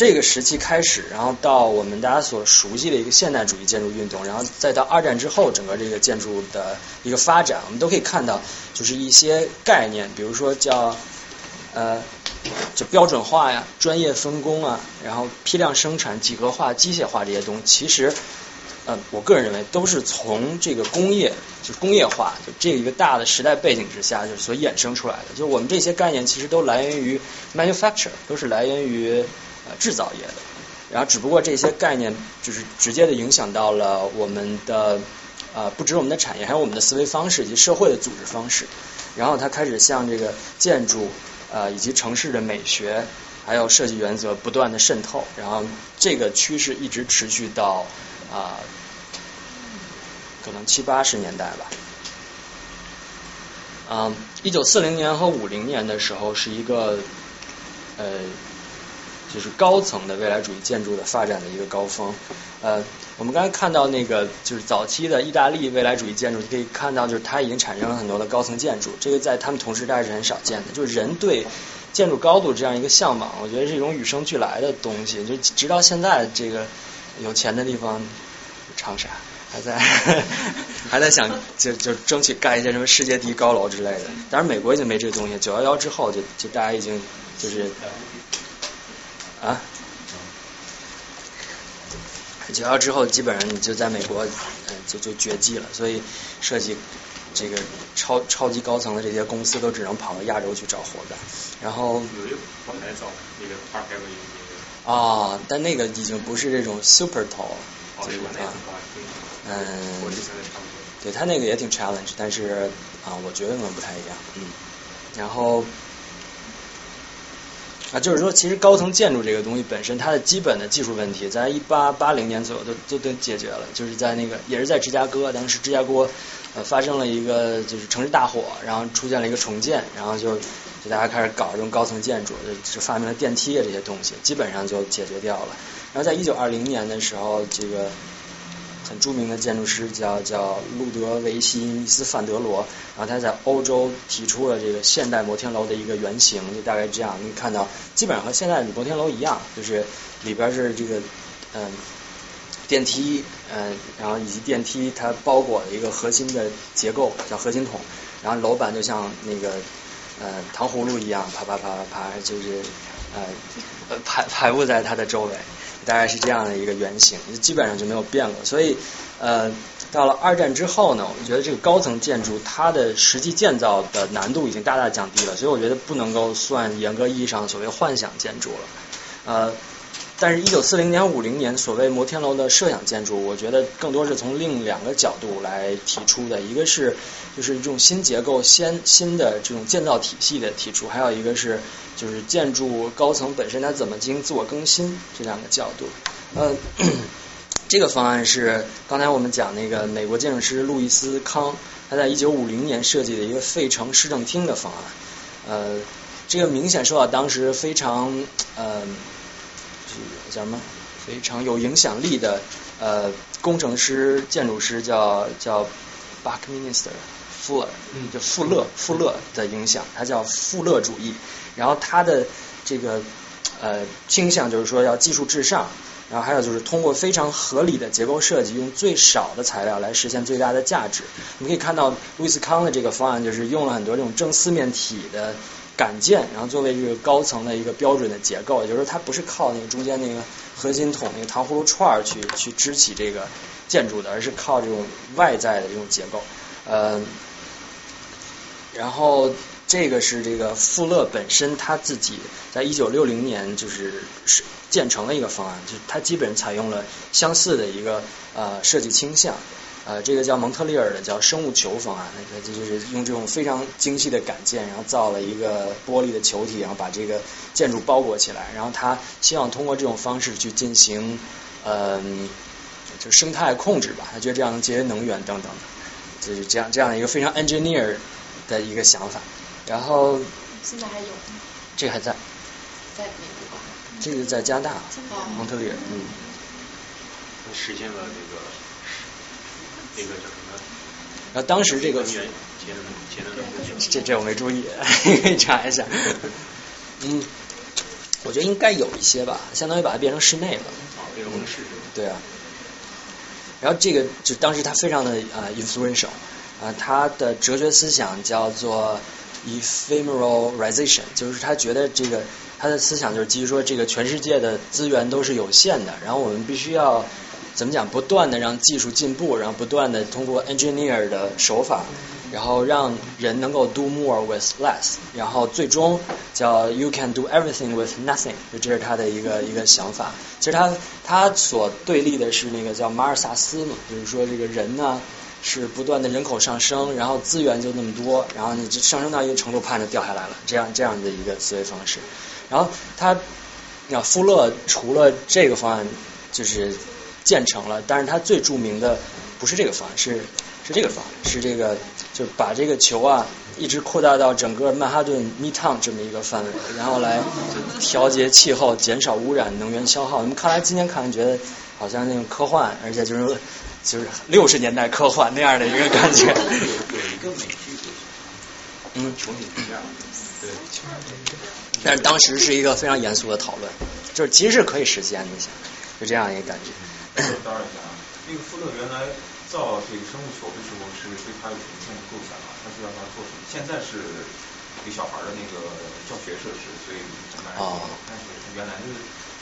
这个时期开始，然后到我们大家所熟悉的一个现代主义建筑运动，然后再到二战之后整个这个建筑的一个发展，我们都可以看到，就是一些概念，比如说叫呃，就标准化呀、专业分工啊，然后批量生产、几何化、机械化这些东西，其实呃，我个人认为都是从这个工业，就是工业化，就这一个大的时代背景之下，就是所衍生出来的。就我们这些概念其实都来源于 manufacture，都是来源于。制造业的，然后只不过这些概念就是直接的影响到了我们的呃，不止我们的产业，还有我们的思维方式以及社会的组织方式。然后它开始向这个建筑呃以及城市的美学还有设计原则不断的渗透。然后这个趋势一直持续到啊，可能七八十年代吧。嗯，一九四零年和五零年的时候是一个呃。就是高层的未来主义建筑的发展的一个高峰。呃，我们刚才看到那个就是早期的意大利未来主义建筑，可以看到就是它已经产生了很多的高层建筑。这个在他们同时代是很少见的。就是人对建筑高度这样一个向往，我觉得是一种与生俱来的东西。就直到现在，这个有钱的地方，长沙还在 还在想就就争取盖一些什么世界第一高楼之类的。当然，美国已经没这个东西。九幺幺之后，就就大家已经就是。啊，九幺之后，基本上你就在美国，嗯，就就绝迹了。所以设计这个超超级高层的这些公司都只能跑到亚洲去找活干。然后有一个往那走，那个二开个那个。啊，但那个已经不是这种 super tall，就是啊，嗯，对他那个也挺 challenge，但是啊，我觉得可能不太一样，嗯，然后。啊，就是说，其实高层建筑这个东西本身，它的基本的技术问题，在一八八零年左右都都都解决了。就是在那个，也是在芝加哥，当时芝加哥呃发生了一个就是城市大火，然后出现了一个重建，然后就就大家开始搞这种高层建筑，就发明了电梯啊这些东西，基本上就解决掉了。然后在一九二零年的时候，这个。很著名的建筑师叫叫路德维希·密斯范德罗，然后他在欧洲提出了这个现代摩天楼的一个原型，就大概这样。你看到基本上和现在的摩天楼一样，就是里边是这个嗯电梯嗯，然后以及电梯它包裹的一个核心的结构叫核心筒，然后楼板就像那个呃糖葫芦一样，啪啪啪啪啪，就是呃排排布在它的周围。大概是这样的一个原型，基本上就没有变过。所以呃，到了二战之后呢，我觉得这个高层建筑它的实际建造的难度已经大大降低了，所以我觉得不能够算严格意义上所谓幻想建筑了。呃，但是，一九四零年、五零年所谓摩天楼的设想建筑，我觉得更多是从另两个角度来提出的，一个是就是这种新结构、先新的这种建造体系的提出，还有一个是就是建筑高层本身它怎么进行自我更新这两个角度。呃，这个方案是刚才我们讲那个美国建筑师路易斯康他在一九五零年设计的一个费城市政厅的方案。呃，这个明显受到当时非常呃。叫什么？非常有影响力的呃工程师、建筑师叫叫 Buckminster Fuller，就富勒富勒的影响，他叫富勒主义。然后他的这个呃倾向就是说要技术至上，然后还有就是通过非常合理的结构设计，用最少的材料来实现最大的价值。你可以看到路易斯康的这个方案，就是用了很多这种正四面体的。杆件，然后作为这个高层的一个标准的结构，也就是它不是靠那个中间那个核心筒那个糖葫芦串儿去去支起这个建筑的，而是靠这种外在的这种结构。呃，然后这个是这个富勒本身他自己在一九六零年就是是建成的一个方案，就是它基本采用了相似的一个呃设计倾向。呃，这个叫蒙特利尔的叫生物球方案，那个就是用这种非常精细的杆件，然后造了一个玻璃的球体，然后把这个建筑包裹起来，然后他希望通过这种方式去进行，嗯，就生态控制吧，他觉得这样能节约能源等等，就是这样这样的一个非常 engineer 的一个想法。然后现在还有吗？这个还在，在美国。这个在加拿大，蒙特利尔，嗯。实现了这个。叫什么？然后当时这个这这我没注意，可 以查一下。嗯，我觉得应该有一些吧，相当于把它变成室内了。啊，变成室对啊。然后这个就当时他非常的啊 influential 啊，他的哲学思想叫做 ephemeralization，就是他觉得这个他的思想就是基于说这个全世界的资源都是有限的，然后我们必须要。怎么讲？不断的让技术进步，然后不断的通过 engineer 的手法，然后让人能够 do more with less，然后最终叫 you can do everything with nothing，就这是他的一个一个想法。其实他他所对立的是那个叫马尔萨斯嘛，就是说这个人呢是不断的人口上升，然后资源就那么多，然后你就上升到一个程度，怕就掉下来了，这样这样的一个思维方式。然后他那富勒除了这个方案，就是。建成了，但是它最著名的不是这个方案，是是这个方案，是这个就把这个球啊一直扩大到整个曼哈顿 Midtown 这么一个范围，然后来调节气候、减少污染、能源消耗。你们看来今天看来觉得好像那种科幻，而且就是就是六十年代科幻那样的一个感觉。嗯，球体是这样，对。但是当时是一个非常严肃的讨论，就是其实是可以实现的，就这样一个感觉。当然一下啊，那个富勒原来造这个生物球的时候是对他有什么样的构想啊？他是让他做什么？现在是给小孩的那个教学设施，所以很难哦。但是原来的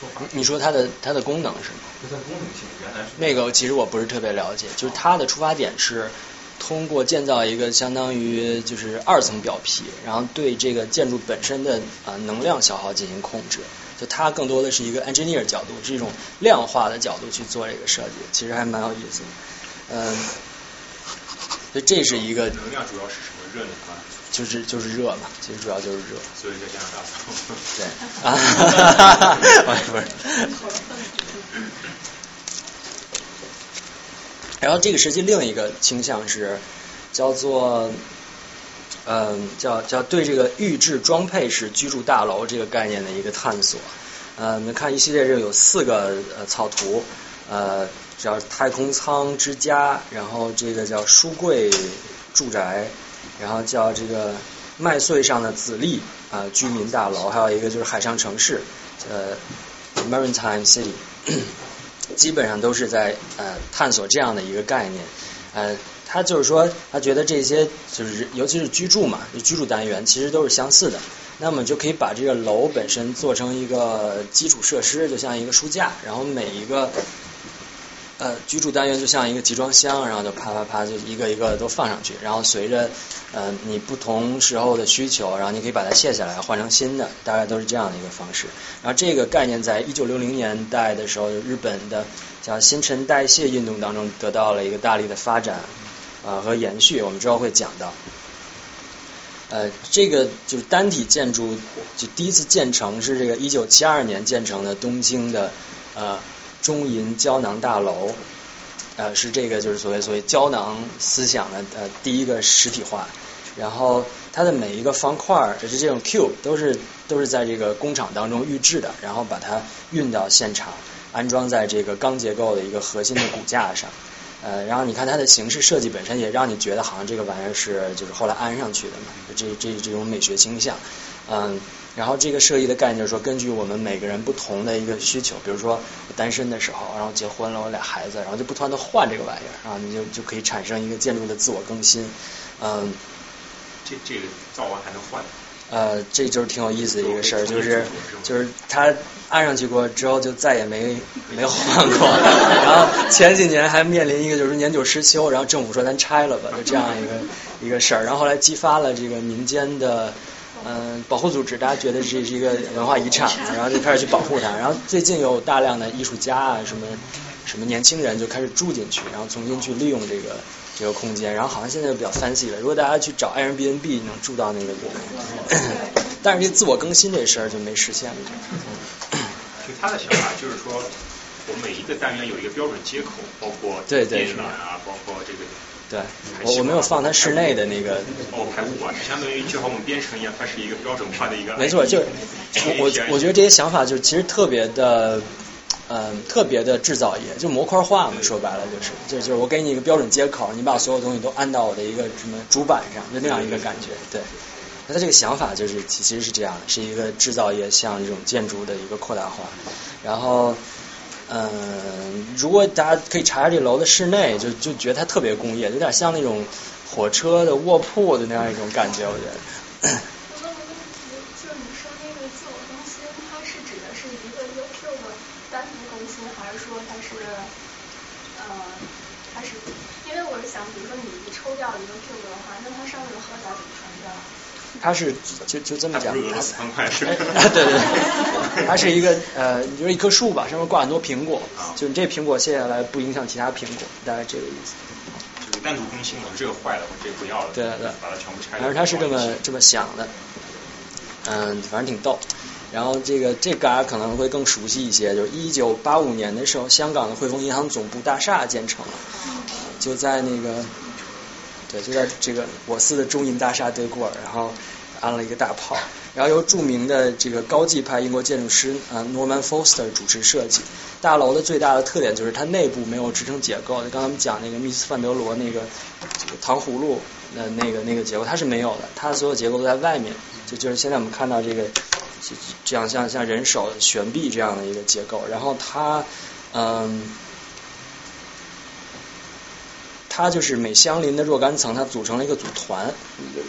做法。你说它的它的功能是吗？它的功能性原来是。那个其实我不是特别了解，就是它的出发点是通过建造一个相当于就是二层表皮，然后对这个建筑本身的啊能量消耗进行控制。就它更多的是一个 engineer 角度，是一种量化的角度去做这个设计，其实还蛮有意思的。嗯，所以这是一个能量主要是什么热能啊？就是就是热嘛，其实主要就是热。所以在加拿大对啊，哈哈哈不是。然后这个时期另一个倾向是叫做。嗯，叫叫对这个预制装配式居住大楼这个概念的一个探索。呃，我们看一系列这有四个呃草图，呃，叫太空舱之家，然后这个叫书柜住宅，然后叫这个麦穗上的籽粒啊居民大楼，还有一个就是海上城市，呃，Maritime City，基本上都是在呃探索这样的一个概念，呃。他就是说，他觉得这些就是，尤其是居住嘛，就居住单元，其实都是相似的。那么就可以把这个楼本身做成一个基础设施，就像一个书架，然后每一个呃居住单元就像一个集装箱，然后就啪啪啪就一个一个都放上去，然后随着呃你不同时候的需求，然后你可以把它卸下来换成新的，大概都是这样的一个方式。然后这个概念在一九六零年代的时候，日本的叫新陈代谢运动当中得到了一个大力的发展啊、和延续，我们之后会讲到。呃，这个就是单体建筑，就第一次建成是这个一九七二年建成的东京的呃中银胶囊大楼，呃是这个就是所谓所谓胶囊思想的呃第一个实体化，然后它的每一个方块就是这种 cube 都是都是在这个工厂当中预制的，然后把它运到现场，安装在这个钢结构的一个核心的骨架上。呃，然后你看它的形式设计本身也让你觉得好像这个玩意儿是就是后来安上去的嘛，这这这种美学倾向，嗯，然后这个设计的概念就是说，根据我们每个人不同的一个需求，比如说单身的时候，然后结婚了，我俩孩子，然后就不断的换这个玩意儿，然后你就就可以产生一个建筑的自我更新，嗯。这这个造完还能换？呃，这就是挺有意思的一个事儿，就是就是他按上去过之后就再也没没换过，然后前几年还面临一个就是年久失修，然后政府说咱拆了吧，就这样一个一个事儿，然后后来激发了这个民间的嗯、呃、保护组织，大家觉得这是一个文化遗产，然后就开始去保护它，然后最近有大量的艺术家啊什么什么年轻人就开始住进去，然后重新去利用这个。这个空间，然后好像现在比较 fancy 了。如果大家去找 Airbnb，能住到那个里面，但是这自我更新这事儿就没实现了。就他的想法就是说，我每一个单元有一个标准接口，包括对对电缆啊，包括这个。对，我我没有放它室内的那个。哦，排污管，相当于就好我们编程一样，它是一个标准化的一个。没错，就是我我我觉得这些想法就其实特别的。嗯，特别的制造业，就模块化嘛，说白了就是，就就是我给你一个标准接口，你把所有东西都按到我的一个什么主板上，就那样一个感觉。对，那他这个想法就是其实是这样的，是一个制造业向这种建筑的一个扩大化。然后，嗯，如果大家可以查查这楼的室内，就就觉得它特别工业，有点像那种火车的卧铺的那样一种感觉，我觉得。它是就就这么讲，它是方块是吧？对对对，它是一个呃，你说一棵树吧，上面挂很多苹果，就你这苹果卸下来不影响其他苹果，大概这个意思。就是单独更新了，这个坏了，我这个不要了。对对，把它全部拆了。反正他是这么这么想的，嗯，反正挺逗。然后这个这大家可能会更熟悉一些，就是一九八五年的时候，香港的汇丰银行总部大厦建成了，就在那个。对，就在这个我司的中银大厦对过，然后安了一个大炮，然后由著名的这个高级派英国建筑师啊 Norman Foster 主持设计。大楼的最大的特点就是它内部没有支撑结构，就刚才我们讲那个密斯范德罗那个这个糖葫芦的那个那个结构，它是没有的，它的所有结构都在外面，就就是现在我们看到这个这样像像人手悬臂这样的一个结构，然后它嗯。它就是每相邻的若干层，它组成了一个组团，一个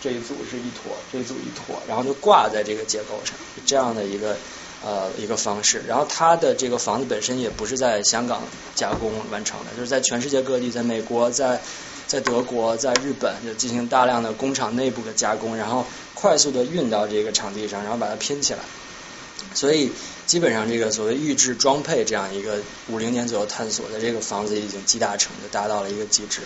这一组是一坨，这一组一坨，然后就挂在这个结构上，这样的一个呃一个方式。然后它的这个房子本身也不是在香港加工完成的，就是在全世界各地，在美国、在在德国、在日本就进行大量的工厂内部的加工，然后快速的运到这个场地上，然后把它拼起来。所以基本上这个所谓预制装配这样一个五零年左右探索的这个房子已经集大成，就达到了一个极致。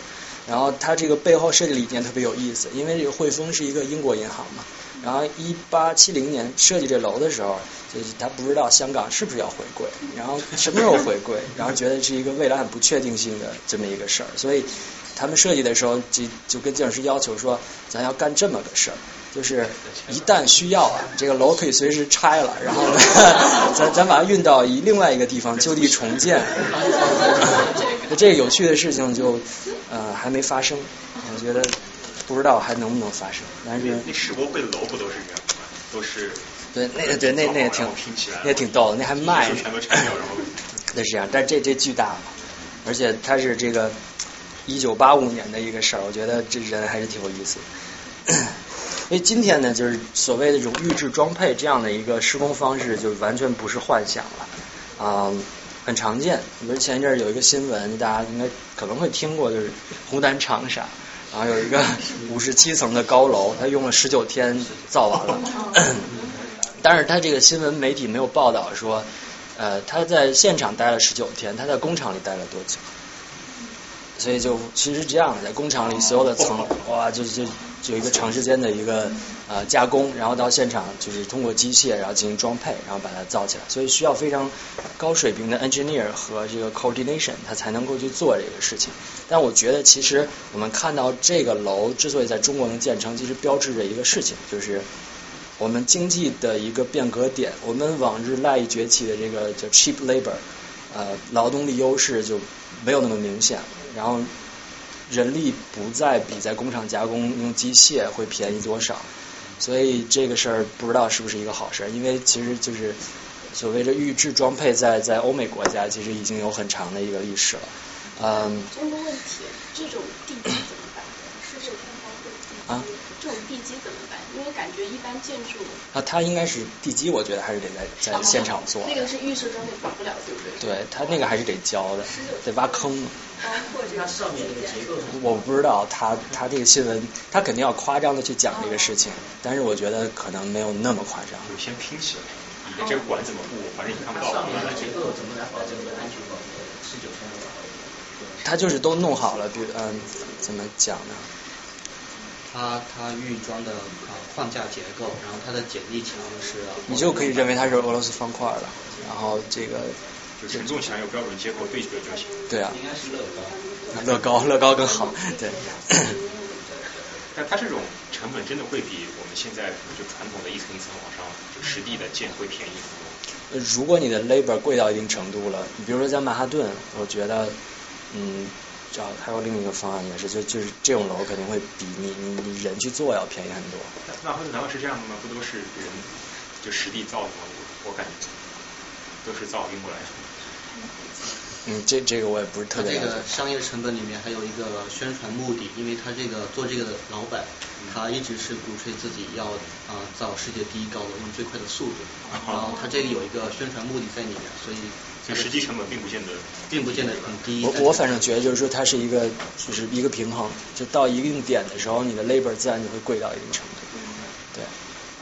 然后它这个背后设计理念特别有意思，因为这个汇丰是一个英国银行嘛。然后一八七零年设计这楼的时候，就是他不知道香港是不是要回归，然后什么时候回归，然后觉得是一个未来很不确定性的这么一个事儿，所以他们设计的时候就就跟建筑师要求说，咱要干这么个事儿。就是一旦需要啊，这个楼可以随时拆了，然后 咱咱把它运到一另外一个地方就地重建。这个有趣的事情就呃还没发生，我觉得不知道还能不能发生。但是那世博会的楼不都是这样吗？都是对那个对那那也挺那也挺逗的，那还卖全都拆掉然后 那是这样，但这这巨大嘛，而且它是这个一九八五年的一个事儿，我觉得这人还是挺有意思。所以今天呢，就是所谓的这种预制装配这样的一个施工方式，就完全不是幻想了啊、很常见。比如前一阵儿有一个新闻，大家应该可能会听过，就是湖南长沙，然后有一个五十七层的高楼，它用了十九天造完了。但是他这个新闻媒体没有报道说，呃，他在现场待了十九天，他在工厂里待了多久？所以就其实是这样的，在工厂里所有的层，哇，就就就有一个长时间的一个呃加工，然后到现场就是通过机械，然后进行装配，然后把它造起来，所以需要非常高水平的 engineer 和这个 coordination，他才能够去做这个事情。但我觉得其实我们看到这个楼之所以在中国能建成，其实标志着一个事情，就是我们经济的一个变革点。我们往日赖以崛起的这个叫 cheap labor，呃，劳动力优势就没有那么明显。然后人力不再比在工厂加工用机械会便宜多少，所以这个事儿不知道是不是一个好事儿。因为其实就是所谓的预制装配在，在欧美国家其实已经有很长的一个历史了。嗯，问个问题，这种地基怎么办？是不是天花会地基？啊这种地基怎么办？因为感觉一般建筑啊，它应该是地基，我觉得还是得在在现场做。那个是预设装配搞不了，对不对？对，它那个还是得浇的，得挖坑。包括这个上面这个结构我不知道他他这个新闻，他肯定要夸张的去讲这个事情，但是我觉得可能没有那么夸张。就先拼起来，你的这个管怎么布，反正你看不到。上面的结构怎么来保证这个安全保护？十九天的他就是都弄好了，比如嗯，怎么讲呢？它它预装的啊框架结构，然后它的剪力墙是你就可以认为它是俄罗斯方块了，然后这个就承重墙有标准接口对准就行。对啊，应该是乐高。乐高乐高更好，对。但它这种成本真的会比我们现在就传统的一层一层往上就实地的建会便宜很多。呃如果你的 labor 贵到一定程度了，你比如说在曼哈顿，我觉得，嗯，这还有另一个方案也是，就就是这种楼肯定会比你你你人去做要便宜很多。那那难道是这样的吗？不都是人就实地造的吗？我我感觉都是造运过来的。嗯，这这个我也不是特别这别了解个商业成本里面还有一个宣传目的，因为他这个做这个的老板，他一直是鼓吹自己要啊、造世界第一高楼，用最快的速度，然后他这里有一个宣传目的在里面，所以就实际成本并不见得。并不见得很低。我我反正觉得就是说它是一个就是一个平衡，就到一定点的时候，你的 labor 自然就会贵到一定程度。对，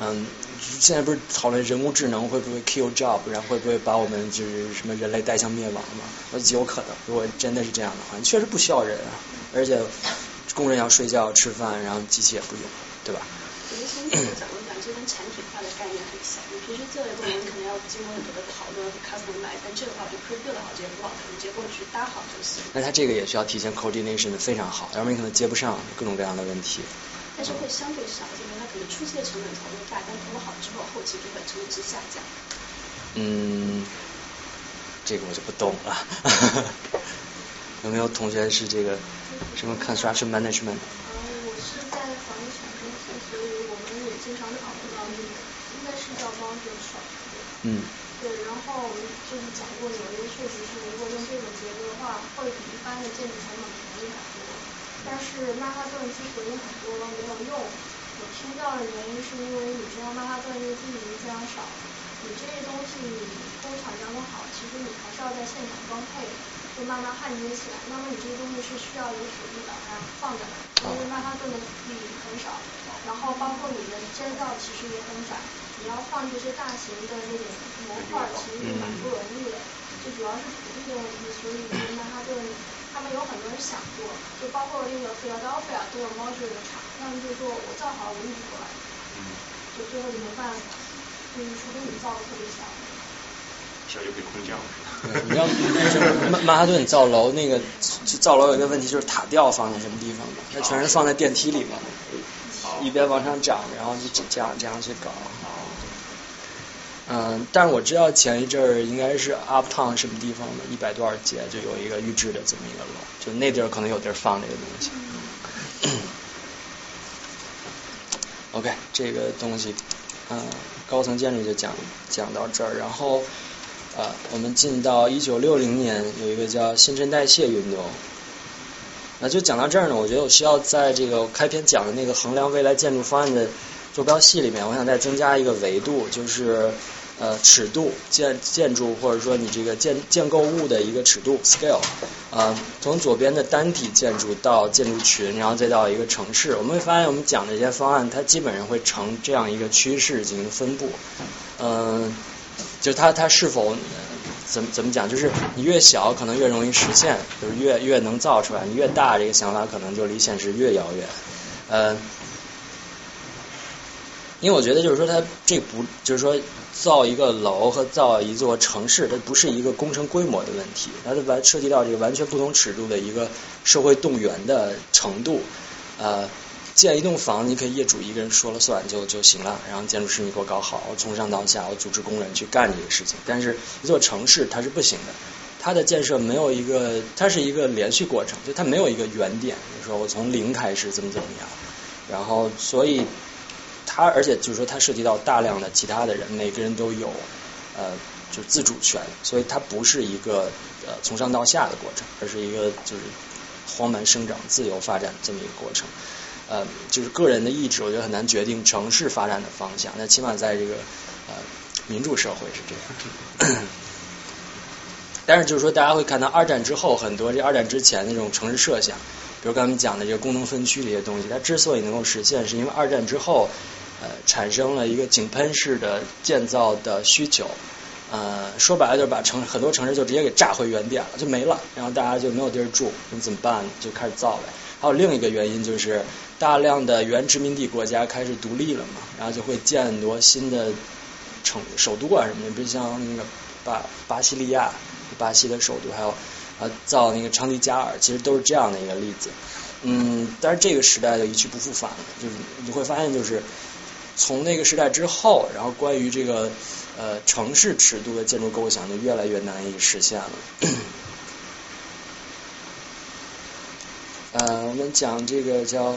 嗯，现在不是讨论人工智能会不会 kill job，然后会不会把我们就是什么人类带向灭亡嘛？我极有可能，如果真的是这样的话，确实不需要人啊，而且工人要睡觉吃饭，然后机器也不用，对吧？平时作业过程可能要经过很多的讨论和 customize，但这个话就 pre build 好这些 block，你结构去搭好就行。那它这个也需要提前 coordination 的非常好，要不然你可能接不上各种各样的问题。但是会相对少，因为它可能初期的成本投入大，但投入好之后，后期就会成本值下降。嗯，这个我就不懂了。有没有同学是这个什么 construction management？呃，我是在房地产公司，所以我们也经常讨论到这个，应该是叫 boundary s h o p 嗯，对，然后我们就是讲过，有一个确实是，如果用这种结构的话，会比一般的建筑成本便宜很多。但是曼哈顿之所以很多没有用，我听到的原因是因为你知道曼哈顿这个地名非常少，你这些东西工厂加工好，其实你还是要在现场装配，就慢慢焊接起来。那么你这些东西是需要有土地把它放在那，因为曼哈顿的土地很少，然后包括你的街道其实也很窄，你要放这些大型的这种模块，其实是蛮不容易的。就主要是土地的问题，所以曼哈顿他们有很多人想过，就包括那个 Philadelphia 都有 modular 的厂，他们就说我造好了我运过来，就最后就没办法，就是除非你造的特别小。小就可以空降了？你知道就是曼曼哈顿造楼那个造楼有一个问题就是塔吊放在什么地方吗？它全是放在电梯里面，一边往上涨，然后就这样这样去搞。嗯，但是我知道前一阵儿应该是 Uptown 什么地方的，一百多少街就有一个预制的这么一个楼，就那地儿可能有地儿放这个东西。OK，这个东西，嗯，高层建筑就讲讲到这儿，然后呃，我们进到一九六零年有一个叫新陈代谢运动。那就讲到这儿呢，我觉得我需要在这个开篇讲的那个衡量未来建筑方案的坐标系里面，我想再增加一个维度，就是呃尺度建建筑或者说你这个建建构物的一个尺度 scale 啊，从左边的单体建筑到建筑群，然后再到一个城市，我们会发现我们讲的一些方案，它基本上会呈这样一个趋势进行分布，嗯，就它它是否。怎么怎么讲？就是你越小，可能越容易实现，就是越越能造出来；你越大，这个想法可能就离现实越遥远。呃，因为我觉得就是说，它这不就是说造一个楼和造一座城市，它不是一个工程规模的问题，它是完涉及到这个完全不同尺度的一个社会动员的程度。呃，建一栋房，你可以业主一个人说了算就就行了，然后建筑师你给我搞好，我从上到下我组织工人去干这个事情。但是一座城市它是不行的，它的建设没有一个，它是一个连续过程，就它没有一个原点，就是说我从零开始怎么怎么样，然后所以它而且就是说它涉及到大量的其他的人，每个人都有呃就自主权，所以它不是一个呃从上到下的过程，而是一个就是荒蛮生长、自由发展这么一个过程。呃，就是个人的意志，我觉得很难决定城市发展的方向。那起码在这个呃民主社会是这样。但是就是说，大家会看到二战之后很多这二战之前那种城市设想，比如刚才讲的这个功能分区这些东西，它之所以能够实现，是因为二战之后呃产生了一个井喷式的建造的需求。呃，说白了就是把城很多城市就直接给炸回原点了，就没了，然后大家就没有地儿住，那怎么办？就开始造呗。还有另一个原因就是。大量的原殖民地国家开始独立了嘛，然后就会建很多新的城首都啊什么的，比如像那个巴巴西利亚，巴西的首都，还有啊造那个昌迪加尔，其实都是这样的一个例子。嗯，但是这个时代就一去不复返了，就是你会发现，就是从那个时代之后，然后关于这个呃城市尺度的建筑构想就越来越难以实现了。呃，我们讲这个叫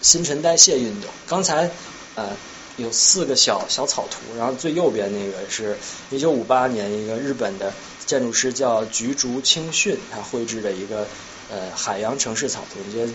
新陈代谢运动。刚才呃有四个小小草图，然后最右边那个是一九五八年一个日本的建筑师叫菊竹清训，他绘制的一个呃海洋城市草图。你觉得？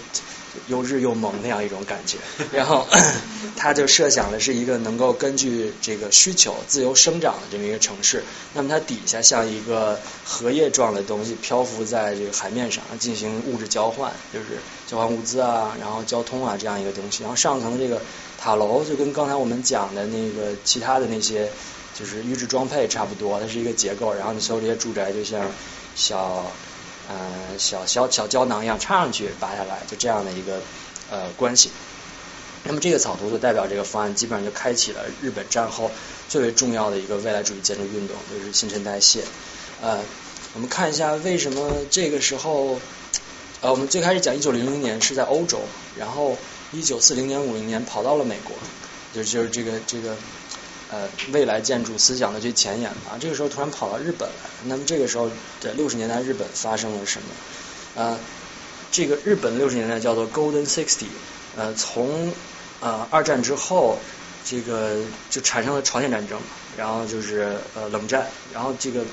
又日又萌那样一种感觉，然后 他就设想的是一个能够根据这个需求自由生长的这么一个城市。那么它底下像一个荷叶状的东西漂浮在这个海面上进行物质交换，就是交换物资啊，然后交通啊这样一个东西。然后上层这个塔楼就跟刚才我们讲的那个其他的那些就是预制装配差不多，它是一个结构。然后你所有这些住宅就像小。呃，小小小胶囊一样插上去，拔下来，就这样的一个呃关系。那么这个草图就代表这个方案，基本上就开启了日本战后最为重要的一个未来主义建筑运动，就是新陈代谢。呃，我们看一下为什么这个时候，呃，我们最开始讲一九零零年是在欧洲，然后一九四零年五零年跑到了美国，就就是这个这个。呃，未来建筑思想的最前沿啊，这个时候突然跑到日本来，那么这个时候在六十年代日本发生了什么？呃，这个日本六十年代叫做 Golden Sixty，呃，从呃二战之后，这个就产生了朝鲜战争，然后就是呃冷战，然后这个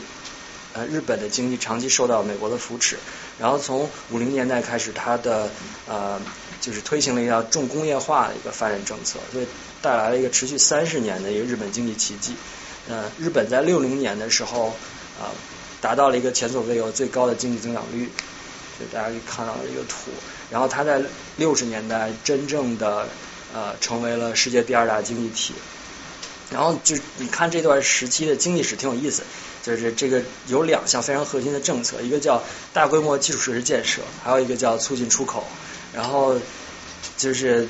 呃日本的经济长期受到美国的扶持，然后从五零年代开始，它的呃就是推行了一条重工业化的一个发展政策，所以。带来了一个持续三十年的一个日本经济奇迹。呃，日本在六零年的时候啊，达到了一个前所未有最高的经济增长率，就大家可以看到一个图。然后它在六十年代真正的呃成为了世界第二大经济体。然后就你看这段时期的经济史挺有意思，就是这个有两项非常核心的政策，一个叫大规模基础设施建设，还有一个叫促进出口。然后就是。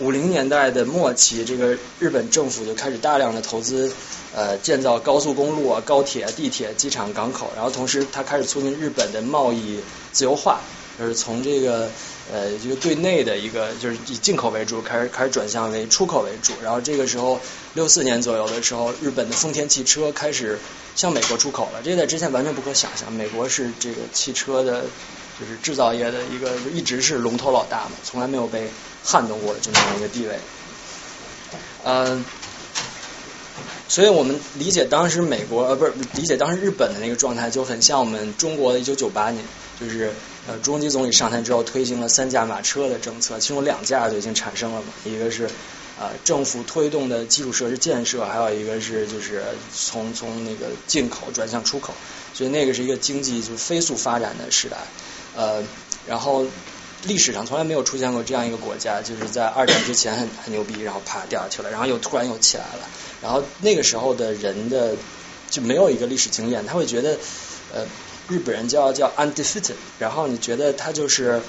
五零年代的末期，这个日本政府就开始大量的投资，呃，建造高速公路啊、高铁、地铁、机场、港口，然后同时它开始促进日本的贸易自由化，就是从这个呃这个对内的一个就是以进口为主，开始开始转向为出口为主。然后这个时候六四年左右的时候，日本的丰田汽车开始向美国出口了，这在之前完全不可想象。美国是这个汽车的，就是制造业的一个一直是龙头老大嘛，从来没有被。撼动过的这么一个地位，嗯，所以我们理解当时美国呃不是理解当时日本的那个状态就很像我们中国的一九九八年，就是呃朱镕基总理上台之后推行了三驾马车的政策，其中两驾就已经产生了嘛，一个是呃政府推动的基础设施建设，还有一个是就是从从那个进口转向出口，所以那个是一个经济就飞速发展的时代。呃，然后历史上从来没有出现过这样一个国家，就是在二战之前很很牛逼，然后啪掉下去了，然后又突然又起来了。然后那个时候的人的就没有一个历史经验，他会觉得呃日本人叫叫 undefeated，然后你觉得他就是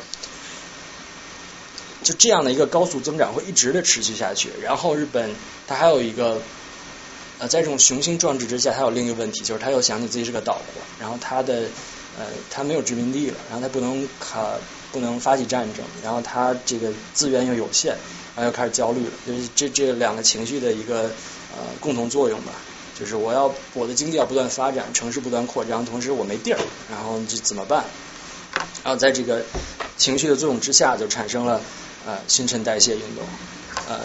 就这样的一个高速增长会一直的持续下去。然后日本它还有一个呃在这种雄心壮志之下，它有另一个问题，就是他又想起自己是个岛国，然后他的呃他没有殖民地了，然后他不能卡不能发起战争，然后他这个资源又有限，然后又开始焦虑了，就是这这两个情绪的一个呃共同作用吧。就是我要我的经济要不断发展，城市不断扩张，同时我没地儿，然后这怎么办？然后在这个情绪的作用之下，就产生了呃新陈代谢运动。呃，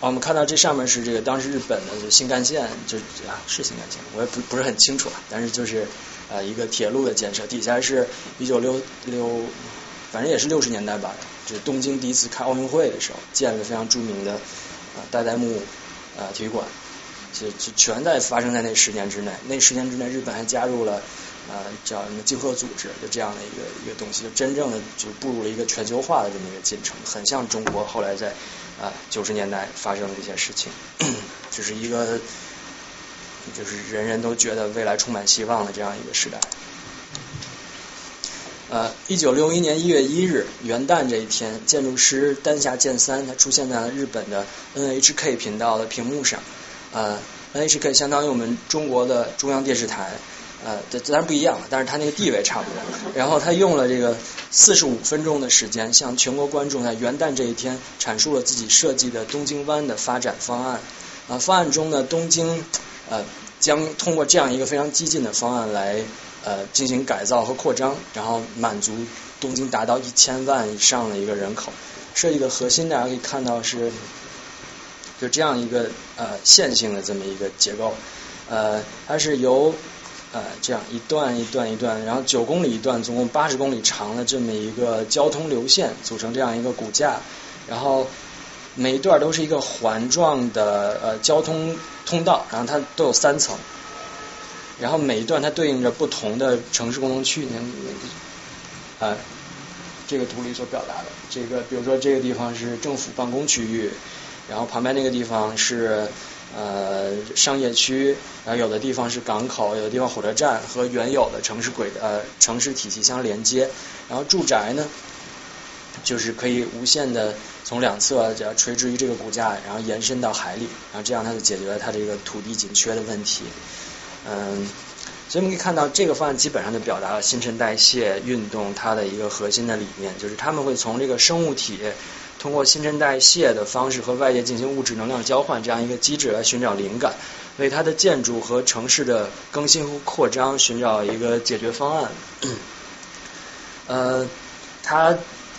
我们看到这上面是这个当时日本的新干线，就啊是新干线，我也不不是很清楚啊，但是就是呃一个铁路的建设，底下是一九六六，反正也是六十年代吧，就是东京第一次开奥运会的时候，建了非常著名的呃代代木呃体育馆。就就全在发生在那十年之内，那十年之内，日本还加入了呃叫什么经合组织，就这样的一个一个东西，就真正的就步入了一个全球化的这么一个进程，很像中国后来在啊九十年代发生的这些事情，就是一个就是人人都觉得未来充满希望的这样一个时代。呃，一九六一年一月一日元旦这一天，建筑师丹下健三他出现在了日本的 NHK 频道的屏幕上。呃，NHK 相当于我们中国的中央电视台，呃，这当然不一样了，但是它那个地位差不多。然后他用了这个四十五分钟的时间，向全国观众在元旦这一天阐述了自己设计的东京湾的发展方案。啊，方案中呢，东京呃将通过这样一个非常激进的方案来呃进行改造和扩张，然后满足东京达到一千万以上的一个人口。设计的核心大家可以看到是。就这样一个呃线性的这么一个结构，呃，它是由呃这样一段一段一段，然后九公里一段，总共八十公里长的这么一个交通流线组成这样一个骨架，然后每一段都是一个环状的呃交通通道，然后它都有三层，然后每一段它对应着不同的城市功能区，你看呃这个图里所表达的这个，比如说这个地方是政府办公区域。然后旁边那个地方是呃商业区，然后有的地方是港口，有的地方火车站和原有的城市轨呃城市体系相连接。然后住宅呢，就是可以无限的从两侧垂直于这个骨架，然后延伸到海里，然后这样它就解决了它这个土地紧缺的问题。嗯，所以我们可以看到这个方案基本上就表达了新陈代谢运动它的一个核心的理念，就是他们会从这个生物体。通过新陈代谢的方式和外界进行物质能量交换这样一个机制来寻找灵感，为它的建筑和城市的更新和扩张寻找一个解决方案。呃，它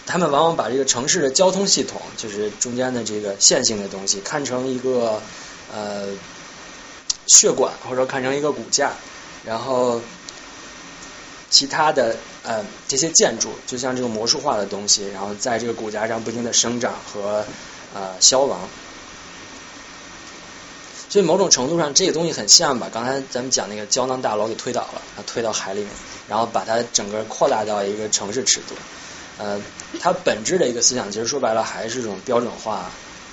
他们往往把这个城市的交通系统，就是中间的这个线性的东西，看成一个呃血管，或者说看成一个骨架，然后其他的。呃，这些建筑就像这个魔术化的东西，然后在这个骨架上不停的生长和呃消亡。所以某种程度上，这个东西很像把刚才咱们讲那个胶囊大楼给推倒了，推到海里面，然后把它整个扩大到一个城市尺度。呃，它本质的一个思想，其实说白了还是这种标准化、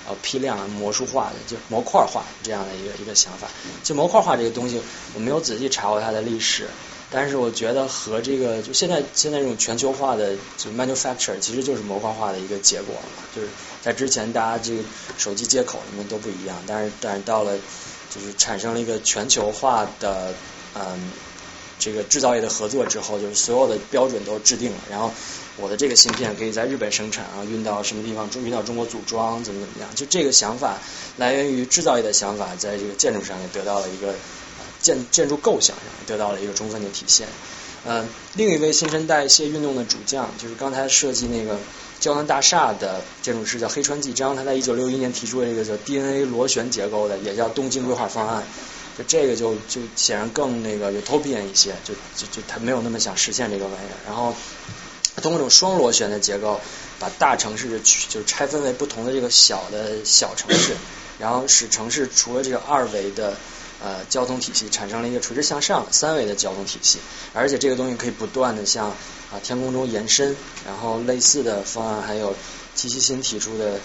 呃批量、魔术化的，就模块化这样的一个一个想法。就模块化这个东西，我没有仔细查过它的历史。但是我觉得和这个就现在现在这种全球化的就 manufacture 其实就是模块化的一个结果嘛，就是在之前大家这个手机接口什么都不一样，但是但是到了就是产生了一个全球化的嗯这个制造业的合作之后，就是所有的标准都制定了，然后我的这个芯片可以在日本生产，然后运到什么地方中，运到中国组装，怎么怎么样，就这个想法来源于制造业的想法，在这个建筑上也得到了一个。建建筑构想上得到了一个充分的体现。呃，另一位新陈代谢运动的主将，就是刚才设计那个胶囊大厦的建筑师，叫黑川纪章。他在一九六一年提出了一个叫 DNA 螺旋结构的，也叫东京规划方案。就这个就就显然更那个 utopian 一些，就就就他没有那么想实现这个玩意儿。然后通过这种双螺旋的结构，把大城市就是拆分为不同的这个小的小城市，然后使城市除了这个二维的呃交通体系，产生了一个垂直向上三维的交通体系，而且这个东西可以不断的向啊天空中延伸，然后类似的方案还有齐齐新提出的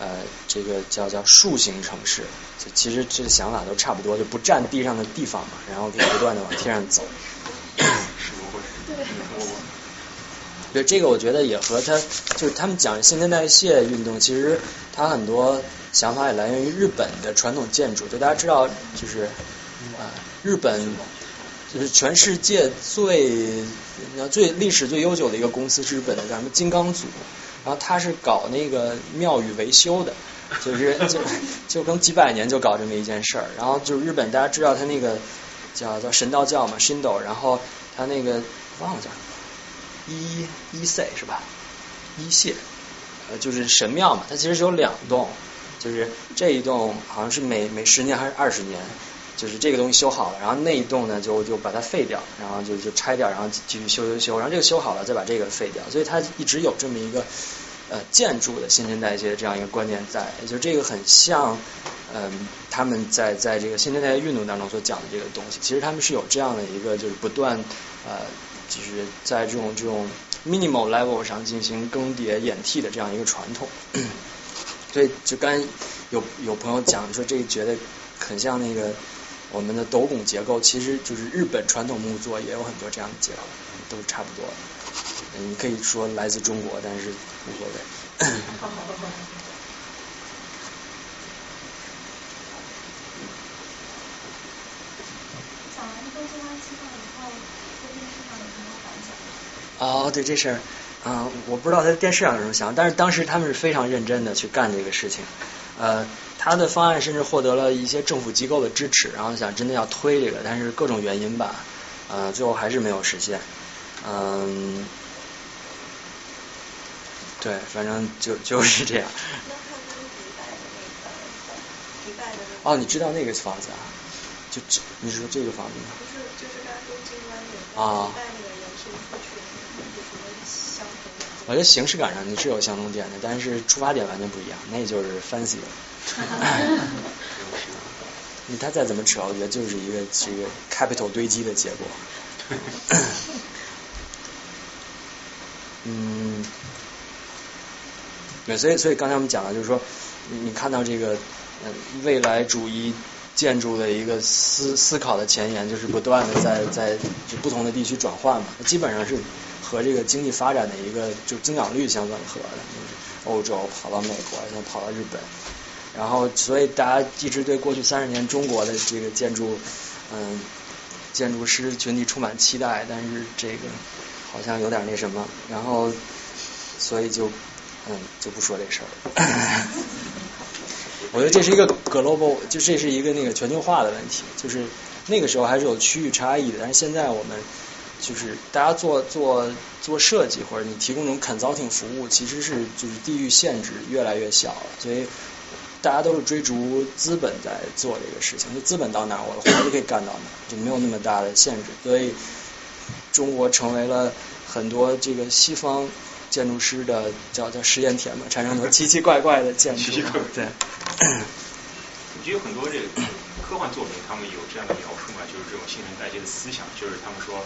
呃这个叫叫树形城市，就其实这个想法都差不多，就不占地上的地方嘛，然后可以不断的往天上走。对这个，我觉得也和他就是他们讲新陈代谢运动，其实他很多想法也来源于日本的传统建筑。就大家知道，就是啊，日本就是全世界最最历史最悠久的一个公司，是日本的叫什么金刚组。然后他是搞那个庙宇维修的，就是 就就跟几百年就搞这么一件事儿。然后就是日本，大家知道他那个叫叫神道教嘛神道然后他那个忘了叫什么。一一岁是吧？一谢，呃，就是神庙嘛，它其实是有两栋，就是这一栋好像是每每十年还是二十年，就是这个东西修好了，然后那一栋呢就就把它废掉，然后就就拆掉，然后继续修修修，然后这个修好了再把这个废掉，所以它一直有这么一个呃建筑的新陈代谢这样一个观念在，就这个很像嗯他们在在这个新陈代谢运动当中所讲的这个东西，其实他们是有这样的一个就是不断呃。就是在这种这种 minimal level 上进行更迭演替的这样一个传统，所以就刚有有朋友讲说，这个觉得很像那个我们的斗拱结构，其实就是日本传统木作也有很多这样的结构，都差不多。你可以说来自中国，但是无所谓。哦，对这事儿，啊，我不知道他在电视上有什么想，但是当时他们是非常认真的去干这个事情，呃，他的方案甚至获得了一些政府机构的支持，然后想真的要推这个，但是各种原因吧，呃，最后还是没有实现，嗯，对，反正就就是这样。哦，你知道那个房子啊？就这，你说这个房子吗？不是，就是大家都金湾那个啊。我觉得形式感上你是有相同点的，但是出发点完全不一样，那就是 fancy。你他再怎么扯，我觉得就是一个这个 capital 堆积的结果。嗯，对，所以所以刚才我们讲了，就是说你看到这个未来主义建筑的一个思思考的前沿，就是不断的在在不同的地区转换嘛，基本上是。和这个经济发展的一个就增长率相吻合的，欧洲跑到美国，然后跑到日本，然后所以大家一直对过去三十年中国的这个建筑，嗯，建筑师群体充满期待，但是这个好像有点那什么，然后所以就嗯就不说这事儿。我觉得这是一个 global，就这是一个那个全球化的问题，就是那个时候还是有区域差异的，但是现在我们。就是大家做做做设计，或者你提供这种 consulting 服务，其实是就是地域限制越来越小了，所以大家都是追逐资本在做这个事情，就资本到哪，我的活就可以干到哪，就没有那么大的限制，所以中国成为了很多这个西方建筑师的叫叫实验田嘛，产生很多奇奇怪怪的建筑，对。我觉得有很多这个科幻作品，他们有这样的描述嘛，就是这种新陈代谢的思想，就是他们说。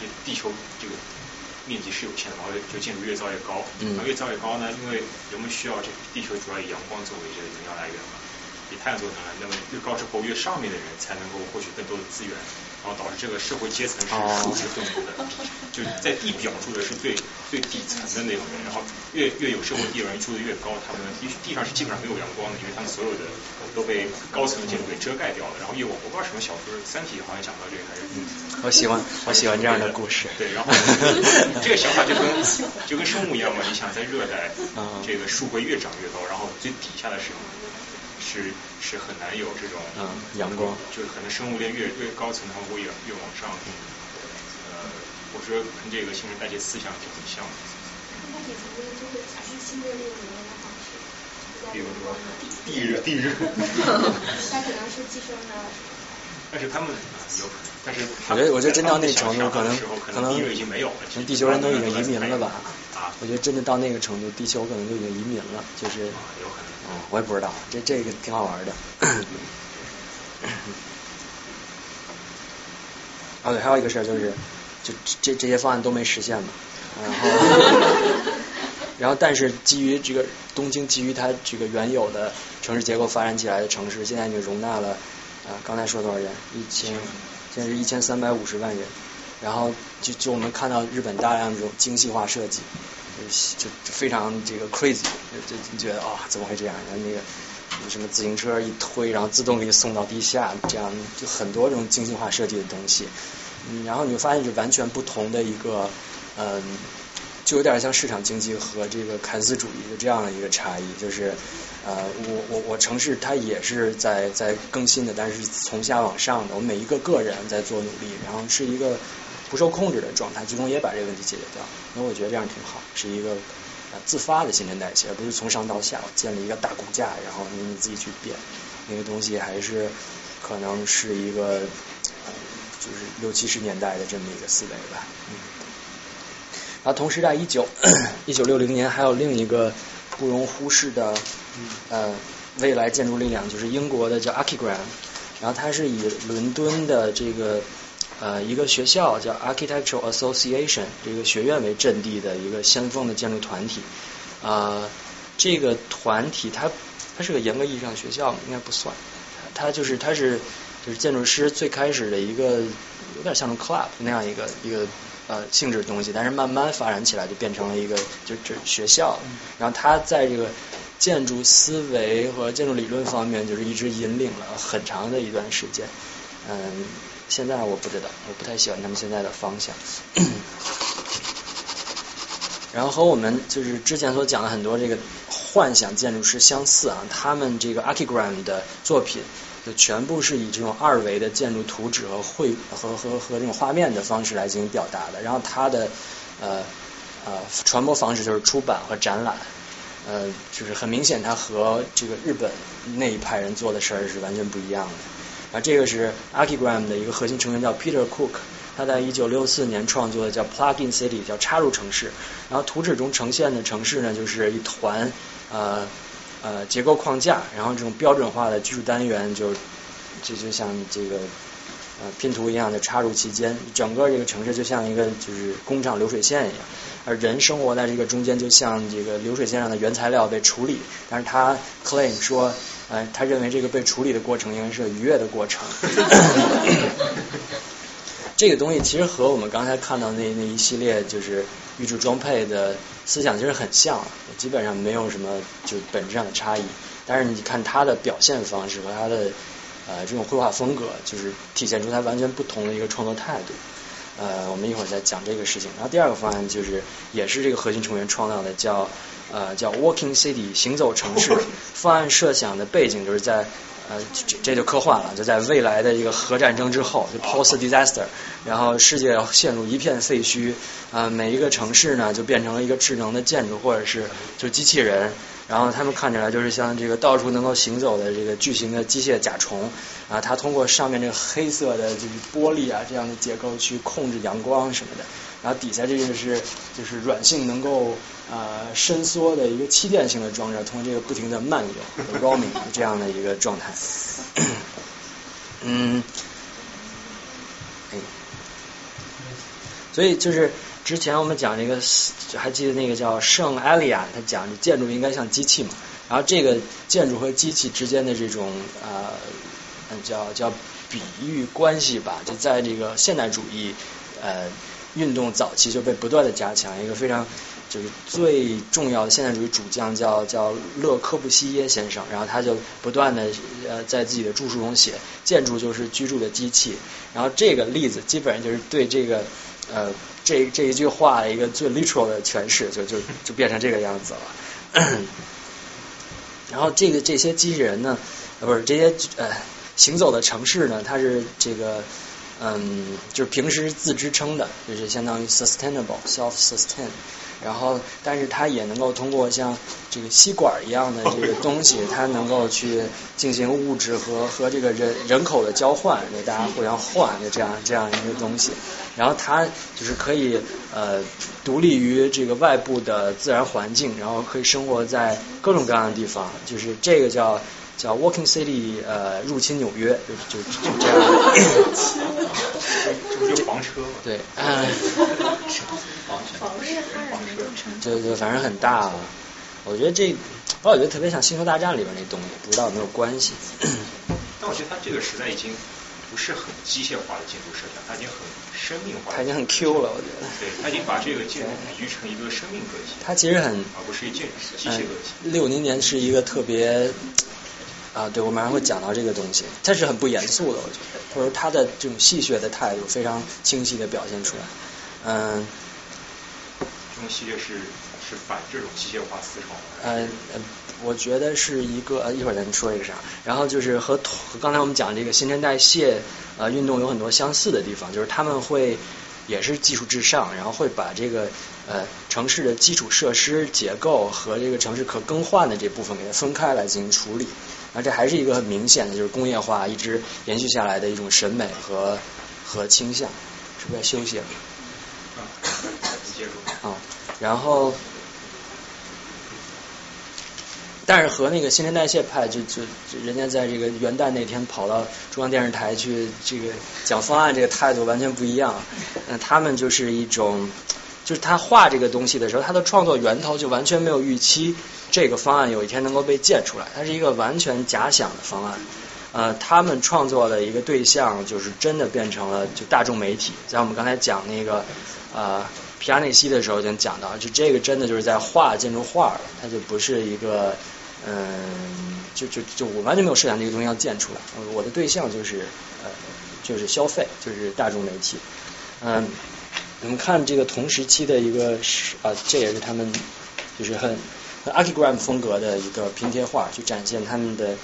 呃，这地球这个面积是有限的，然后就建筑越造越高，然后越造越高呢，因为人们需要这地球主要以阳光作为这个能量来源嘛，以太阳作为能量，那么越高之后，越上面的人才能够获取更多的资源。然后导致这个社会阶层是数值分布的，就在地表住的是最最底层的那种人，然后越越有社会地位人住的越高，他们地地上是基本上没有阳光的，因为他们所有的都被高层的建筑给遮盖掉了。然后因为我不知道什么小说《三体》好像讲到这个还是，嗯我喜欢我喜欢这样的故事。对，然后这个想法就跟 就跟生物一样嘛，你想在热带，这个树会越长越高，然后最底下的时候。是是很难有这种嗯阳光，就是可能生物链越越高层，它会越越往上。呃，我说跟这个新陈代谢思想就很像。的就是产生新的那种能源方式，比如说地热，地热。它可能是寄生的。但是他们有可能。但是我觉得我觉得真到那个程度，可能可能地位已经没有了，地球人都已经移民了吧？啊，我觉得真的到那个程度，地球可能就已经移民了，就是。嗯，我也不知道，这这个挺好玩的。哦对，还有一个事儿就是，就这这些方案都没实现嘛，然后。然后，但是基于这个东京，基于它这个原有的城市结构发展起来的城市，现在已经容纳了啊，刚才说多少人？一千，现在是一千三百五十万人。然后就就我们看到日本大量这种精细化设计，就就非常这个 crazy，就就觉得啊，怎么会这样？然后那个什么自行车一推，然后自动给你送到地下，这样就很多这种精细化设计的东西。嗯，然后你会发现是完全不同的一个嗯。就有点像市场经济和这个凯恩斯主义的这样的一个差异，就是呃，我我我城市它也是在在更新的，但是从下往上的，我每一个个人在做努力，然后是一个不受控制的状态，最终也把这个问题解决掉。那我觉得这样挺好，是一个自发的新陈代谢，而不是从上到下建立一个大骨架，然后你你自己去变那个东西，还是可能是一个就是六七十年代的这么一个思维吧，嗯。然后同时在一九一九六零年，还有另一个不容忽视的呃未来建筑力量，就是英国的叫 Archigram。然后它是以伦敦的这个呃一个学校叫 Architectural Association 这个学院为阵地的一个先锋的建筑团体。啊，这个团体它它是个严格意义上的学校应该不算，它就是它是就是建筑师最开始的一个有点像 club 那样一个一个。呃，性质的东西，但是慢慢发展起来就变成了一个就就学校，然后他在这个建筑思维和建筑理论方面，就是一直引领了很长的一段时间。嗯，现在我不知道，我不太喜欢他们现在的方向。然后和我们就是之前所讲的很多这个幻想建筑师相似啊，他们这个 Archigram 的作品。就全部是以这种二维的建筑图纸和绘和和和这种画面的方式来进行表达的。然后它的呃呃传播方式就是出版和展览，呃就是很明显，它和这个日本那一派人做的事儿是完全不一样的。啊，这个是 Archigram 的一个核心成员叫 Peter Cook，他在一九六四年创作的叫 Plug-in City，叫插入城市。然后图纸中呈现的城市呢，就是一团呃。呃，结构框架，然后这种标准化的居住单元就就就像这个呃拼图一样的插入其间，整个这个城市就像一个就是工厂流水线一样，而人生活在这个中间，就像这个流水线上的原材料被处理，但是他 claim 说，呃，他认为这个被处理的过程应该是愉悦的过程。这个东西其实和我们刚才看到那那一系列就是预制装配的思想其实很像，基本上没有什么就本质上的差异。但是你看他的表现方式和他的呃这种绘画风格，就是体现出他完全不同的一个创作态度。呃，我们一会儿再讲这个事情。然后第二个方案就是也是这个核心成员创造的，叫呃叫 Walking City 行走城市。方案设想的背景就是在。呃，这这就科幻了，就在未来的一个核战争之后，就 post disaster，然后世界陷入一片废墟，啊，每一个城市呢就变成了一个智能的建筑，或者是就机器人，然后他们看起来就是像这个到处能够行走的这个巨型的机械甲虫，啊，它通过上面这个黑色的就是玻璃啊这样的结构去控制阳光什么的。然后底下这个是就是软性能够呃伸缩的一个气垫性的装置，通过这个不停的漫游 roaming 这样的一个状态。嗯，哎，所以就是之前我们讲这个，还记得那个叫圣艾利亚，他讲建筑应该像机器嘛。然后这个建筑和机器之间的这种呃叫叫比喻关系吧，就在这个现代主义呃。运动早期就被不断的加强，一个非常就是最重要的现代主义主将叫叫勒科布西耶先生，然后他就不断的呃在自己的著述中写，建筑就是居住的机器，然后这个例子基本上就是对这个呃这这一句话一个最 literal 的诠释，就就就变成这个样子了。然后这个这些机器人呢，不是这些呃行走的城市呢，它是这个。嗯，就是平时自支撑的，就是相当于 sustainable self sustain。然后，但是它也能够通过像这个吸管一样的这个东西，它能够去进行物质和和这个人人口的交换，就大家互相换的这样这样一个东西。然后它就是可以呃独立于这个外部的自然环境，然后可以生活在各种各样的地方。就是这个叫叫 Walking City 呃入侵纽约，就就就这样。这 不就房车吗？对，嗯。就就反正很大啊，我觉得这，我老觉得特别像《星球大战》里边那东西，不知道有没有关系。但我觉得它这个时代已经不是很机械化的建筑设想，它已经很生命化。它已经很 Q 了，我觉得。对，它已经把这个建筑比喻成一个生命个体。它其实很，而不是一件机械个体。六零年是一个特别，啊，对我马上会讲到这个东西，它是很不严肃的，我觉得，或者他的这种戏谑的态度非常清晰的表现出来，嗯。这种系列是是反这种机械化思潮。嗯呃，我觉得是一个，一会儿咱说一个啥。然后就是和和刚才我们讲这个新陈代谢呃运动有很多相似的地方，就是他们会也是技术至上，然后会把这个呃城市的基础设施结构和这个城市可更换的这部分给它分开来进行处理。那这还是一个很明显的，就是工业化一直延续下来的一种审美和和倾向。是不是要休息了？啊，然后，但是和那个新陈代谢派，就就人家在这个元旦那天跑到中央电视台去这个讲方案，这个态度完全不一样。那他们就是一种，就是他画这个东西的时候，他的创作源头就完全没有预期这个方案有一天能够被建出来，它是一个完全假想的方案。呃，他们创作的一个对象就是真的变成了就大众媒体，在我们刚才讲那个呃。皮亚内西的时候已经讲到，就这个真的就是在画建筑画了，它就不是一个，嗯，就就就我完全没有设想这个东西要建出来，我的对象就是呃就是消费，就是大众媒体，嗯，我们看这个同时期的一个是啊，这也是他们就是很很 archigram 风格的一个拼贴画，去展现他们的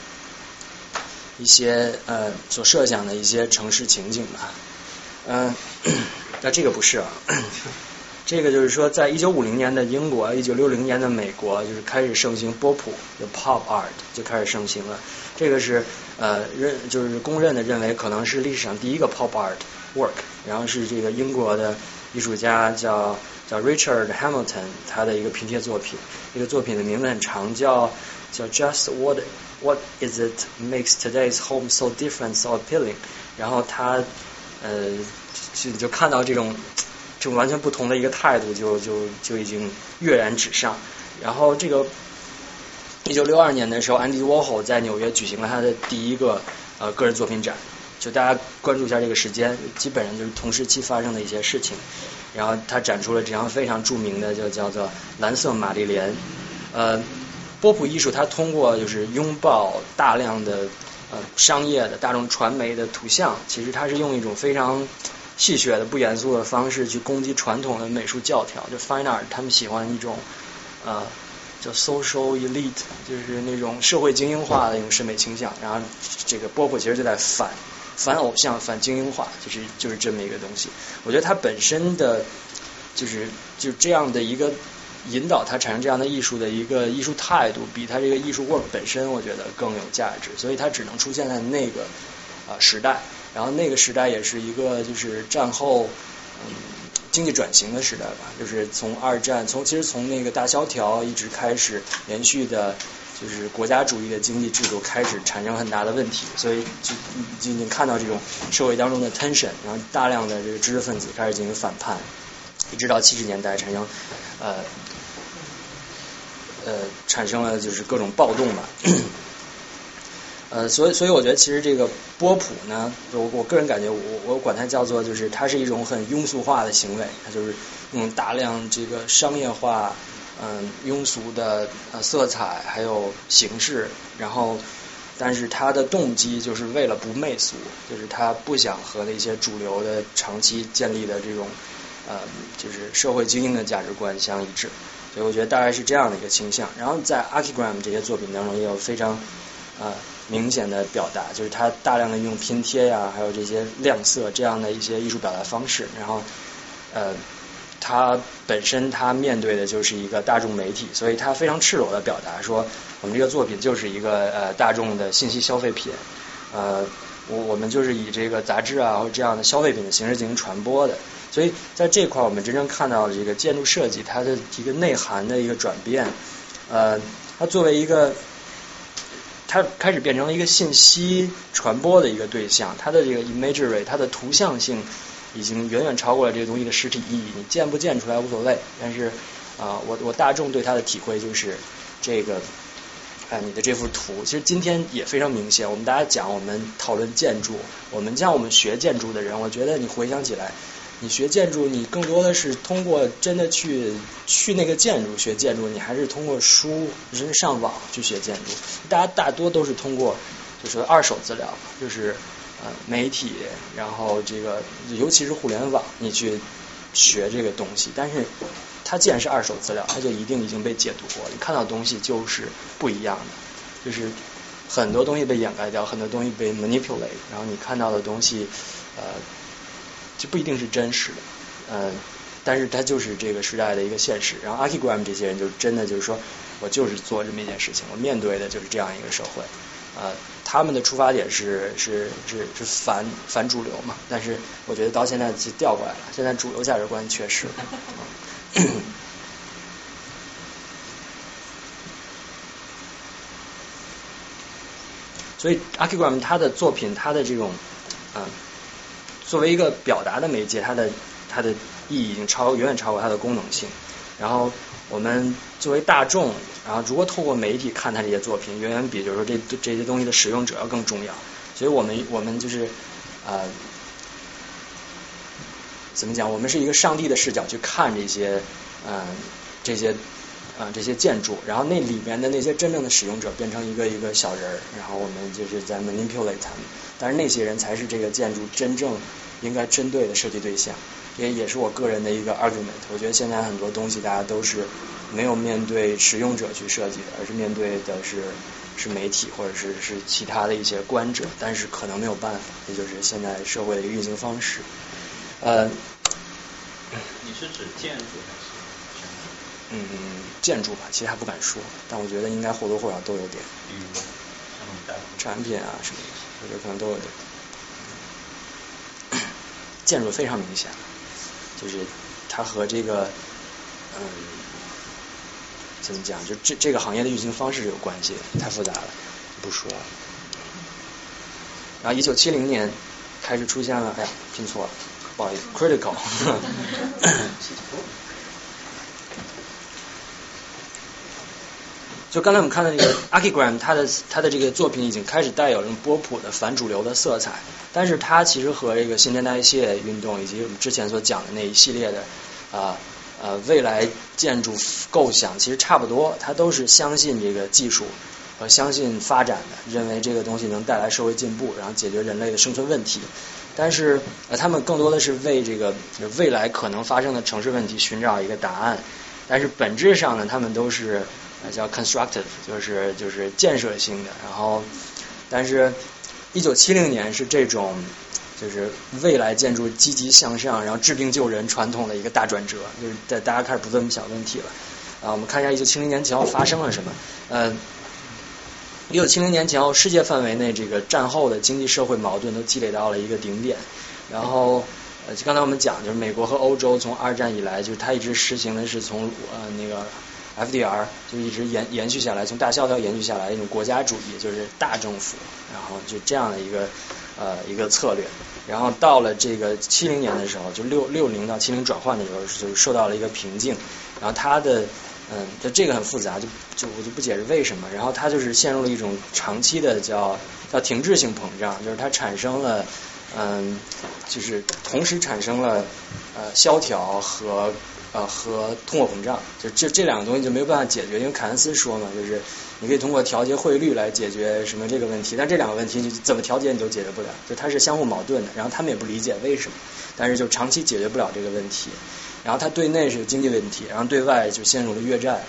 一些呃所设想的一些城市情景吧，嗯，那这个不是啊。这个就是说，在一九五零年的英国，一九六零年的美国，就是开始盛行波普的 pop art 就开始盛行了。这个是呃认就是公认的认为可能是历史上第一个 pop art work。然后是这个英国的艺术家叫叫 Richard Hamilton 他的一个拼贴作品。这个作品的名字很长，叫叫 Just what what is it makes today's home so different so appealing。然后他呃就就看到这种。这种完全不同的一个态度，就就就已经跃然纸上。然后这个一九六二年的时候，安迪沃霍在纽约举行了他的第一个呃个人作品展。就大家关注一下这个时间，基本上就是同时期发生的一些事情。然后他展出了这张非常著名的，就叫做蓝色玛丽莲。呃，波普艺术它通过就是拥抱大量的呃商业的大众传媒的图像，其实它是用一种非常。戏谑的不严肃的方式去攻击传统的美术教条，就 fine art，他们喜欢一种呃叫 social elite，就是那种社会精英化的一种审美倾向。然后这个波普其实就在反反偶像、反精英化，就是就是这么一个东西。我觉得它本身的就是就这样的一个引导，它产生这样的艺术的一个艺术态度，比它这个艺术 work 本身，我觉得更有价值。所以它只能出现在那个啊时代。然后那个时代也是一个就是战后嗯经济转型的时代吧，就是从二战从其实从那个大萧条一直开始连续的，就是国家主义的经济制度开始产生很大的问题，所以就已经看到这种社会当中的 tension，然后大量的这个知识分子开始进行反叛，一直到七十年代产生呃呃产生了就是各种暴动吧。呃，所以，所以我觉得其实这个波普呢，我我个人感觉，我我管它叫做，就是它是一种很庸俗化的行为，它就是用大量这个商业化，嗯，庸俗的呃色彩还有形式，然后，但是他的动机就是为了不媚俗，就是他不想和那些主流的长期建立的这种呃，就是社会精英的价值观相一致，所以我觉得大概是这样的一个倾向。然后在 Archigram 这些作品当中也有非常。呃明显的表达，就是他大量的用拼贴呀，还有这些亮色这样的一些艺术表达方式，然后呃。他本身他面对的就是一个大众媒体，所以他非常赤裸的表达说，我们这个作品就是一个呃大众的信息消费品，呃我我们就是以这个杂志啊或这样的消费品的形式进行传播的，所以在这块我们真正看到了这个建筑设计它的一个内涵的一个转变，呃它作为一个它开始变成了一个信息传播的一个对象，它的这个 imagery 它的图像性。已经远远超过了这个东西的实体意义，你建不建出来无所谓。但是啊，我我大众对它的体会就是这个，哎，你的这幅图，其实今天也非常明显。我们大家讲，我们讨论建筑，我们像我们学建筑的人，我觉得你回想起来，你学建筑，你更多的是通过真的去去那个建筑学建筑，你还是通过书，人上网去学建筑。大家大多都是通过就是二手资料，就是。呃，媒体，然后这个，尤其是互联网，你去学这个东西，但是它既然是二手资料，它就一定已经被解读过，你看到的东西就是不一样的，就是很多东西被掩盖掉，很多东西被 manipulate，然后你看到的东西，呃，就不一定是真实的，嗯，但是它就是这个时代的一个现实。然后 Archigram 这些人就真的就是说我就是做这么一件事情，我面对的就是这样一个社会，呃。他们的出发点是是是是反反主流嘛？但是我觉得到现在就调过来了，现在主流价值观缺失。所以 Archigram 他的作品，他的这种嗯，作为一个表达的媒介，它的它的意义已经超远远超过它的功能性。然后我们作为大众。然后，如果透过媒体看他这些作品，远远比就是说这这些东西的使用者要更重要。所以我们我们就是呃，怎么讲？我们是一个上帝的视角去看这些嗯这些啊这些建筑，然后那里面的那些真正的使用者变成一个一个小人儿，然后我们就是在 manipulate 他们。但是那些人才是这个建筑真正应该针对的设计对象。也也是我个人的一个 argument。我觉得现在很多东西大家都是。没有面对使用者去设计的，而是面对的是是媒体或者是是其他的一些观者，但是可能没有办法，也就是现在社会的一个运行方式。呃，你是指建筑还是？嗯，建筑吧，其实还不敢说，但我觉得应该或多或少都有点。嗯，产品啊什么的，我觉得可能都有点。建筑非常明显，就是它和这个。嗯，怎么讲？就这这个行业的运行方式有关系，太复杂了，不说了。然后一九七零年开始出现了，哎呀，拼错了，不好意思，critical。就刚才我们看到这个 Archigram，他的他的这个作品已经开始带有这种波普的反主流的色彩，但是它其实和这个新陈代谢运动以及我们之前所讲的那一系列的啊。呃，未来建筑构想其实差不多，它都是相信这个技术和相信发展的，认为这个东西能带来社会进步，然后解决人类的生存问题。但是，呃，他们更多的是为这个未来可能发生的城市问题寻找一个答案。但是本质上呢，他们都是叫 constructive，就是就是建设性的。然后，但是，一九七零年是这种。就是未来建筑积极向上，然后治病救人传统的一个大转折，就是在大家开始不问小问题了。啊，我们看一下一九七零年前后发生了什么。呃，一九七零年前后，世界范围内这个战后的经济社会矛盾都积累到了一个顶点。然后，就刚才我们讲，就是美国和欧洲从二战以来，就是它一直实行的是从呃那个 FDR 就一直延延续下来，从大萧条延续下来一种国家主义，就是大政府，然后就这样的一个呃一个策略。然后到了这个七零年的时候，就六六零到七零转换的时候，就受到了一个瓶颈。然后它的嗯，就这个很复杂，就就我就不解释为什么。然后它就是陷入了一种长期的叫叫停滞性膨胀，就是它产生了嗯，就是同时产生了呃萧条和呃和通货膨胀，就这这两个东西就没有办法解决。因为凯恩斯说嘛，就是。你可以通过调节汇率来解决什么这个问题，但这两个问题你怎么调节你都解决不了，就它是相互矛盾的。然后他们也不理解为什么，但是就长期解决不了这个问题。然后它对内是经济问题，然后对外就陷入了越战。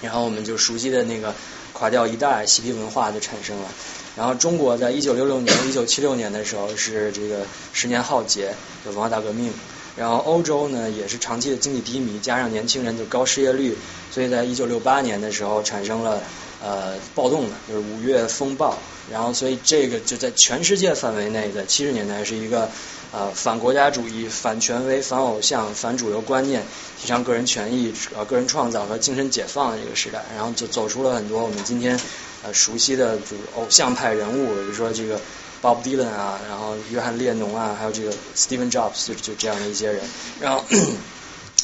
然后我们就熟悉的那个垮掉一代嬉皮文化就产生了。然后中国在一九六六年、一九七六年的时候是这个十年浩劫，就文化大革命。然后欧洲呢也是长期的经济低迷，加上年轻人就高失业率，所以在一九六八年的时候产生了呃暴动的，就是五月风暴。然后所以这个就在全世界范围内，在七十年代是一个呃反国家主义、反权威、反偶像、反主流观念，提倡个人权益、呃个人创造和精神解放的这个时代。然后就走出了很多我们今天。呃，熟悉的就是偶像派人物，比如说这个 Bob Dylan 啊，然后约翰列侬啊，还有这个 Steven Jobs，就就这样的一些人。然后，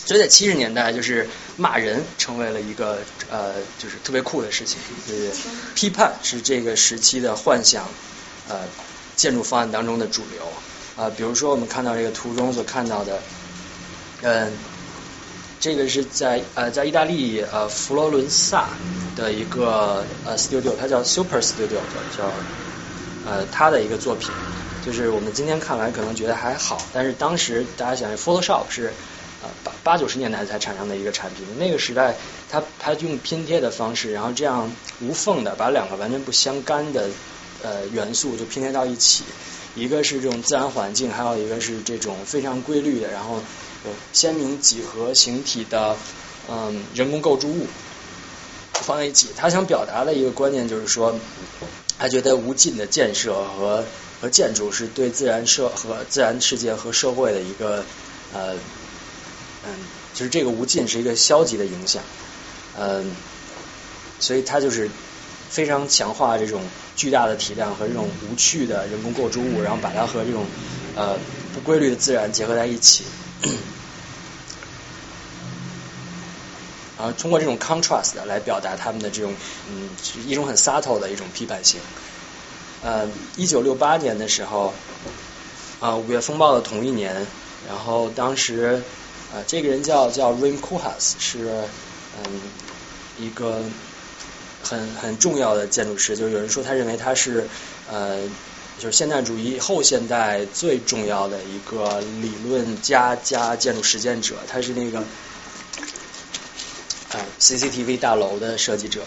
所以在七十年代，就是骂人成为了一个呃，就是特别酷的事情。就是批判是这个时期的幻想呃建筑方案当中的主流啊。比如说我们看到这个图中所看到的，嗯。这个是在呃在意大利呃佛罗伦萨的一个呃 studio，它叫 Super Studio，叫呃他的一个作品，就是我们今天看来可能觉得还好，但是当时大家想 Photoshop 是呃八八九十年代才产生的一个产品，那个时代他他用拼贴的方式，然后这样无缝的把两个完全不相干的呃元素就拼贴到一起，一个是这种自然环境，还有一个是这种非常规律的，然后有。鲜明几何形体的嗯人工构筑物放在一起，他想表达的一个观念就是说，他觉得无尽的建设和和建筑是对自然社和自然世界和社会的一个呃嗯，就是这个无尽是一个消极的影响，嗯，所以他就是非常强化这种巨大的体量和这种无趣的人工构筑物，然后把它和这种呃不规律的自然结合在一起。然后通过这种 contrast 来表达他们的这种嗯一种很 subtle 的一种批判性。呃，一九六八年的时候，啊五月风暴的同一年，然后当时呃这个人叫叫 Rim Koolhaas 是嗯一个很很重要的建筑师，就是有人说他认为他是呃就是现代主义后现代最重要的一个理论家加建筑实践者，他是那个。CCTV 大楼的设计者，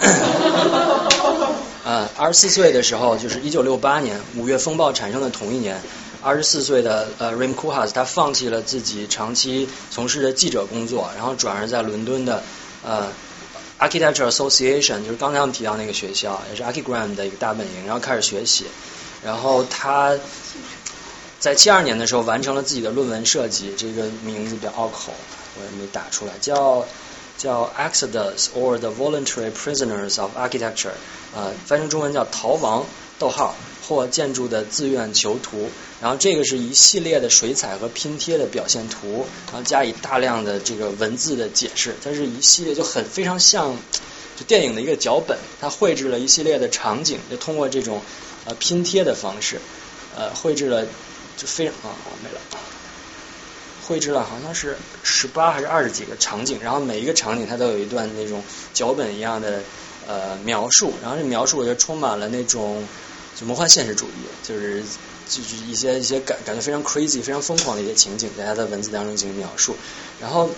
啊，二十四岁的时候，就是一九六八年五月风暴产生的同一年，二十四岁的呃 Rim Koolhaas 他放弃了自己长期从事的记者工作，然后转而在伦敦的呃 Architecture Association，就是刚才我们提到那个学校，也是 Archigram 的一个大本营，然后开始学习，然后他在七二年的时候完成了自己的论文设计，这个名字比较拗口，我也没打出来，叫。叫 Exodus or the Voluntary Prisoners of Architecture，呃，翻成中文叫逃亡逗号或建筑的自愿囚徒。然后这个是一系列的水彩和拼贴的表现图，然后加以大量的这个文字的解释。它是一系列就很非常像就电影的一个脚本，它绘制了一系列的场景，就通过这种呃拼贴的方式，呃绘制了就非常啊没了。绘制了好像是十八还是二十几个场景，然后每一个场景它都有一段那种脚本一样的呃描述，然后这描述我就充满了那种就魔幻现实主义，就是就是一些一些感感觉非常 crazy、非常疯狂的一些情景，在他的文字当中进行描述。然后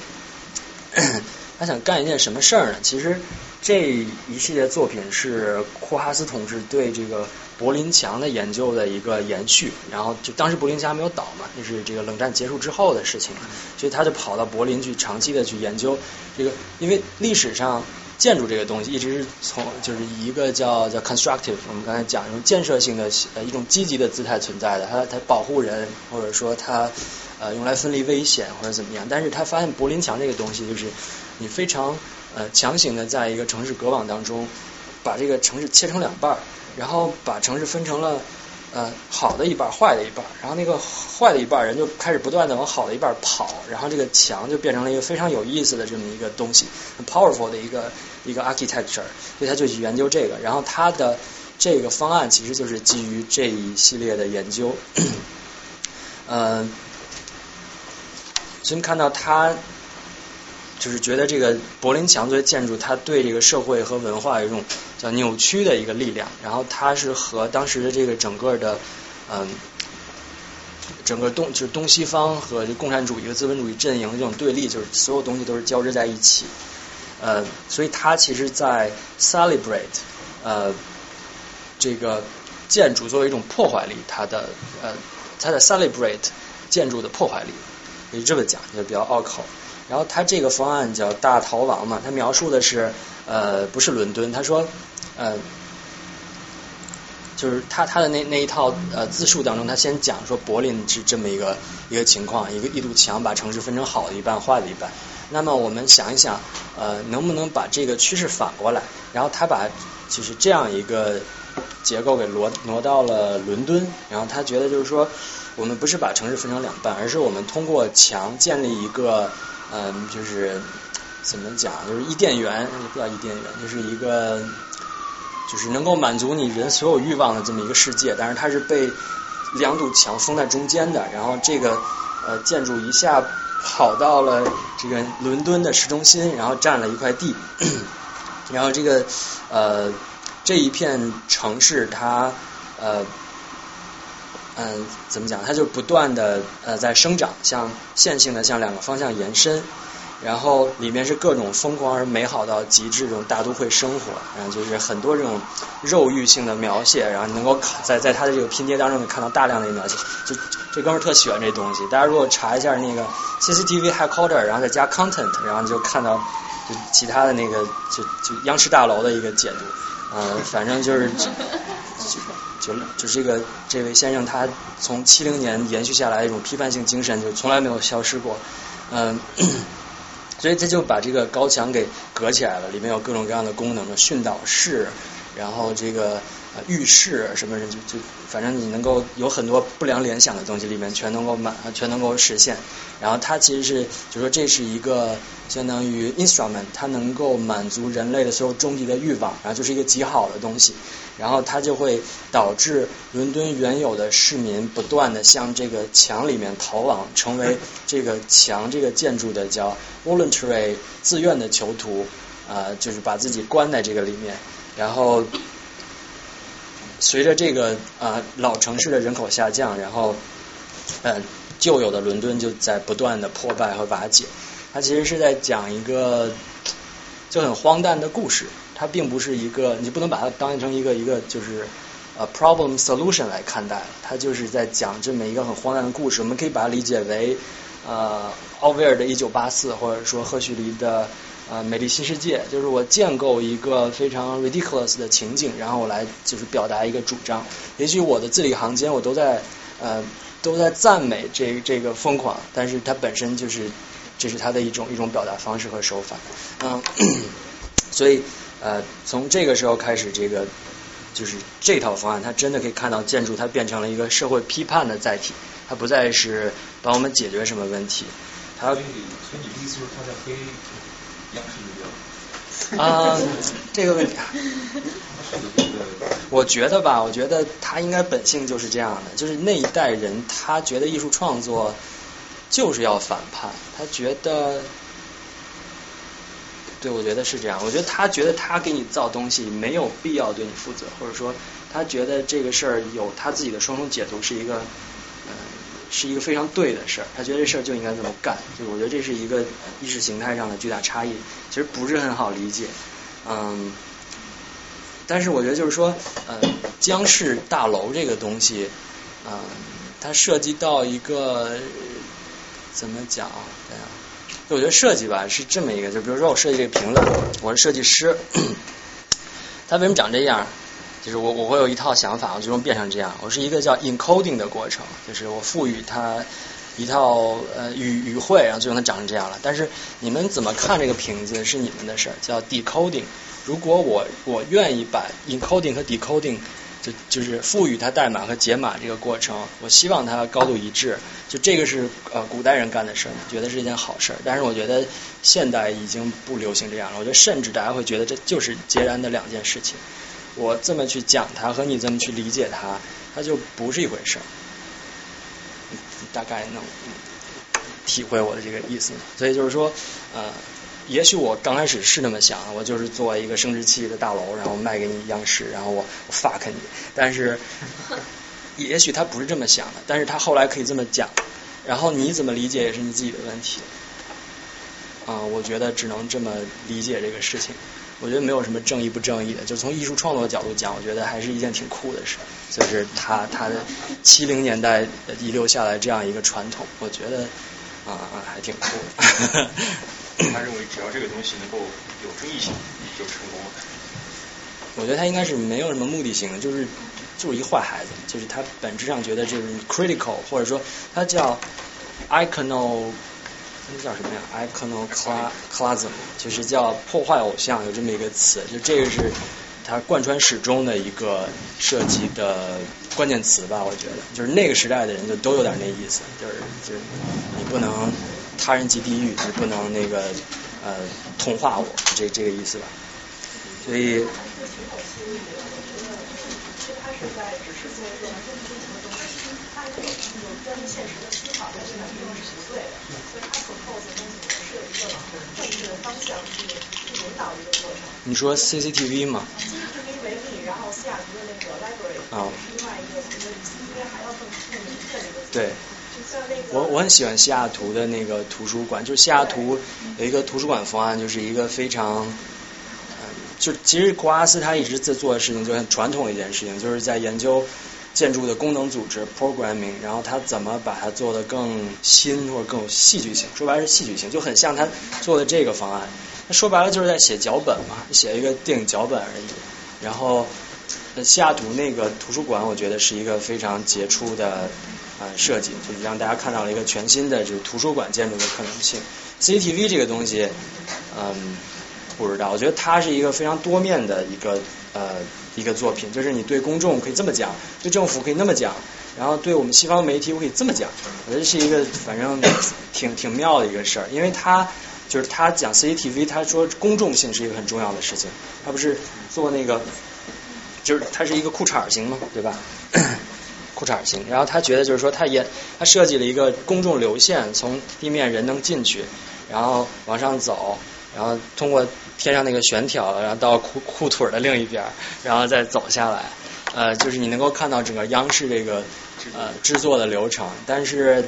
他想干一件什么事儿呢？其实这一系列作品是库哈斯同志对这个。柏林墙的研究的一个延续，然后就当时柏林墙还没有倒嘛，那是这个冷战结束之后的事情，所以他就跑到柏林去长期的去研究这个，因为历史上建筑这个东西一直是从就是以一个叫叫 constructive，我们刚才讲用建设性的呃一种积极的姿态存在的，它它保护人或者说它呃用来分离危险或者怎么样，但是他发现柏林墙这个东西就是你非常呃强行的在一个城市隔网当中把这个城市切成两半儿。然后把城市分成了呃好的一半，坏的一半，然后那个坏的一半人就开始不断的往好的一半跑，然后这个墙就变成了一个非常有意思的这么一个东西，很 powerful 的一个一个 architecture，所以他就去研究这个，然后他的这个方案其实就是基于这一系列的研究，嗯，所以看到他。就是觉得这个柏林墙作为建筑，它对这个社会和文化有一种叫扭曲的一个力量。然后它是和当时的这个整个的嗯，整个东就是东西方和这共产主义和资本主义阵营这种对立，就是所有东西都是交织在一起。呃，所以他其实在 celebrate 呃这个建筑作为一种破坏力，它的呃他的 celebrate 建筑的破坏力，可以这么讲，就比较拗口。然后他这个方案叫大逃亡嘛，他描述的是呃不是伦敦，他说呃。就是他他的那那一套呃自述当中，他先讲说柏林是这么一个一个情况，一个一堵墙把城市分成好的一半，坏的一半。那么我们想一想，呃，能不能把这个趋势反过来？然后他把就是这样一个结构给挪挪到了伦敦。然后他觉得就是说，我们不是把城市分成两半，而是我们通过墙建立一个嗯，就是怎么讲，就是伊甸园，不叫伊甸园，就是一个。就是能够满足你人所有欲望的这么一个世界，但是它是被两堵墙封在中间的。然后这个呃建筑一下跑到了这个伦敦的市中心，然后占了一块地。然后这个呃这一片城市它呃嗯怎么讲？它就不断的呃在生长，向线性的向两个方向延伸。然后里面是各种疯狂而美好到极致这种大都会生活，然后就是很多这种肉欲性的描写，然后你能够在在他的这个拼接当中能看到大量的描写。就这哥们儿特喜欢这东西，大家如果查一下那个 CCTV headquarter，然后再加 content，然后你就看到就其他的那个就就央视大楼的一个解读。嗯，反正就是就就就这个这位先生他从七零年延续下来一种批判性精神就从来没有消失过。嗯。所以这就把这个高墙给隔起来了，里面有各种各样的功能的训导室，然后这个浴室什么人就就反正你能够有很多不良联想的东西，里面全能够满全能够实现。然后它其实是就说这是一个相当于 instrument，它能够满足人类的所有终极的欲望，然后就是一个极好的东西。然后它就会导致伦敦原有的市民不断的向这个墙里面逃亡，成为这个墙这个建筑的叫 voluntary 自愿的囚徒，啊，就是把自己关在这个里面。然后随着这个啊老城市的人口下降，然后呃旧有的伦敦就在不断的破败和瓦解。它其实是在讲一个就很荒诞的故事。它并不是一个，你不能把它当成一个一个就是呃 problem solution 来看待，它就是在讲这么一个很荒诞的故事。我们可以把它理解为呃奥威尔的《一九八四》，或者说赫胥黎的呃《美丽新世界》，就是我建构一个非常 ridiculous 的情景，然后我来就是表达一个主张。也许我的字里行间我都在呃都在赞美这这个疯狂，但是它本身就是这是它的一种一种表达方式和手法，嗯，所以。呃，从这个时候开始，这个就是这套方案，它真的可以看到建筑，它变成了一个社会批判的载体，它不再是帮我们解决什么问题。它所以，所以你的意思是它在黑央视啊，这个问题，我觉得吧，我觉得他应该本性就是这样的，就是那一代人，他觉得艺术创作就是要反叛，他觉得。对，我觉得是这样。我觉得他觉得他给你造东西没有必要对你负责，或者说他觉得这个事儿有他自己的双重解读，是一个嗯是一个非常对的事儿。他觉得这事儿就应该这么干。就我觉得这是一个意识形态上的巨大差异，其实不是很好理解。嗯，但是我觉得就是说，呃，江氏大楼这个东西，嗯，它涉及到一个怎么讲？对啊。就我觉得设计吧是这么一个，就比如说我设计这个瓶子，我是设计师，它为什么长这样？就是我我会有一套想法，我最终变成这样。我是一个叫 encoding 的过程，就是我赋予它一套呃语语汇，然后最终它长成这样了。但是你们怎么看这个瓶子是你们的事儿，叫 decoding。如果我我愿意把 encoding 和 decoding 就就是赋予它代码和解码这个过程，我希望它高度一致。就这个是呃古代人干的事儿，觉得是一件好事儿。但是我觉得现代已经不流行这样了。我觉得甚至大家会觉得这就是截然的两件事情。我这么去讲它和你这么去理解它，它就不是一回事儿。大概能体会我的这个意思。所以就是说呃。也许我刚开始是那么想，我就是做一个生殖器的大楼，然后卖给你央视，然后我 fuck 你。但是，也许他不是这么想的，但是他后来可以这么讲，然后你怎么理解也是你自己的问题。啊、我觉得只能这么理解这个事情。我觉得没有什么正义不正义的，就从艺术创作的角度讲，我觉得还是一件挺酷的事。就是他他的七零年代遗留下来这样一个传统，我觉得啊、还挺酷的。他认为只要这个东西能够有争议性，就成功了。我觉得他应该是没有什么目的性的，就是就是一坏孩子，就是他本质上觉得就是 critical，或者说他叫 icono，那叫什么呀？iconoclasm，就是叫破坏偶像，有这么一个词，就这个是他贯穿始终的一个设计的关键词吧，我觉得，就是那个时代的人就都有点那意思，就是就是你不能他人即地狱，你不能那个呃同化我，这这个意思吧。所以。你说 CCTV 吗。对。我我很喜欢西雅图的那个图书馆，就是西雅图有一个图书馆方案，就是一个非常，嗯，就其实库阿斯他一直在做的事情就很传统的一件事情，就是在研究建筑的功能组织 programming，然后他怎么把它做得更新或者更有戏剧性，说白了是戏剧性，就很像他做的这个方案。那说白了就是在写脚本嘛，写一个电影脚本而已。然后西雅图那个图书馆，我觉得是一个非常杰出的。呃，设计就是让大家看到了一个全新的就是图书馆建筑的可能性。CCTV 这个东西，嗯，不知道，我觉得它是一个非常多面的一个呃一个作品，就是你对公众可以这么讲，对政府可以那么讲，然后对我们西方媒体我可以这么讲，我觉得是一个反正挺挺妙的一个事儿，因为它就是他讲 CCTV，他说公众性是一个很重要的事情，他不是做那个，就是它是一个裤衩型嘛，对吧？裤衩型，然后他觉得就是说，他也他设计了一个公众流线，从地面人能进去，然后往上走，然后通过天上那个悬挑，然后到裤裤腿的另一边，然后再走下来，呃，就是你能够看到整个央视这个呃制作的流程，但是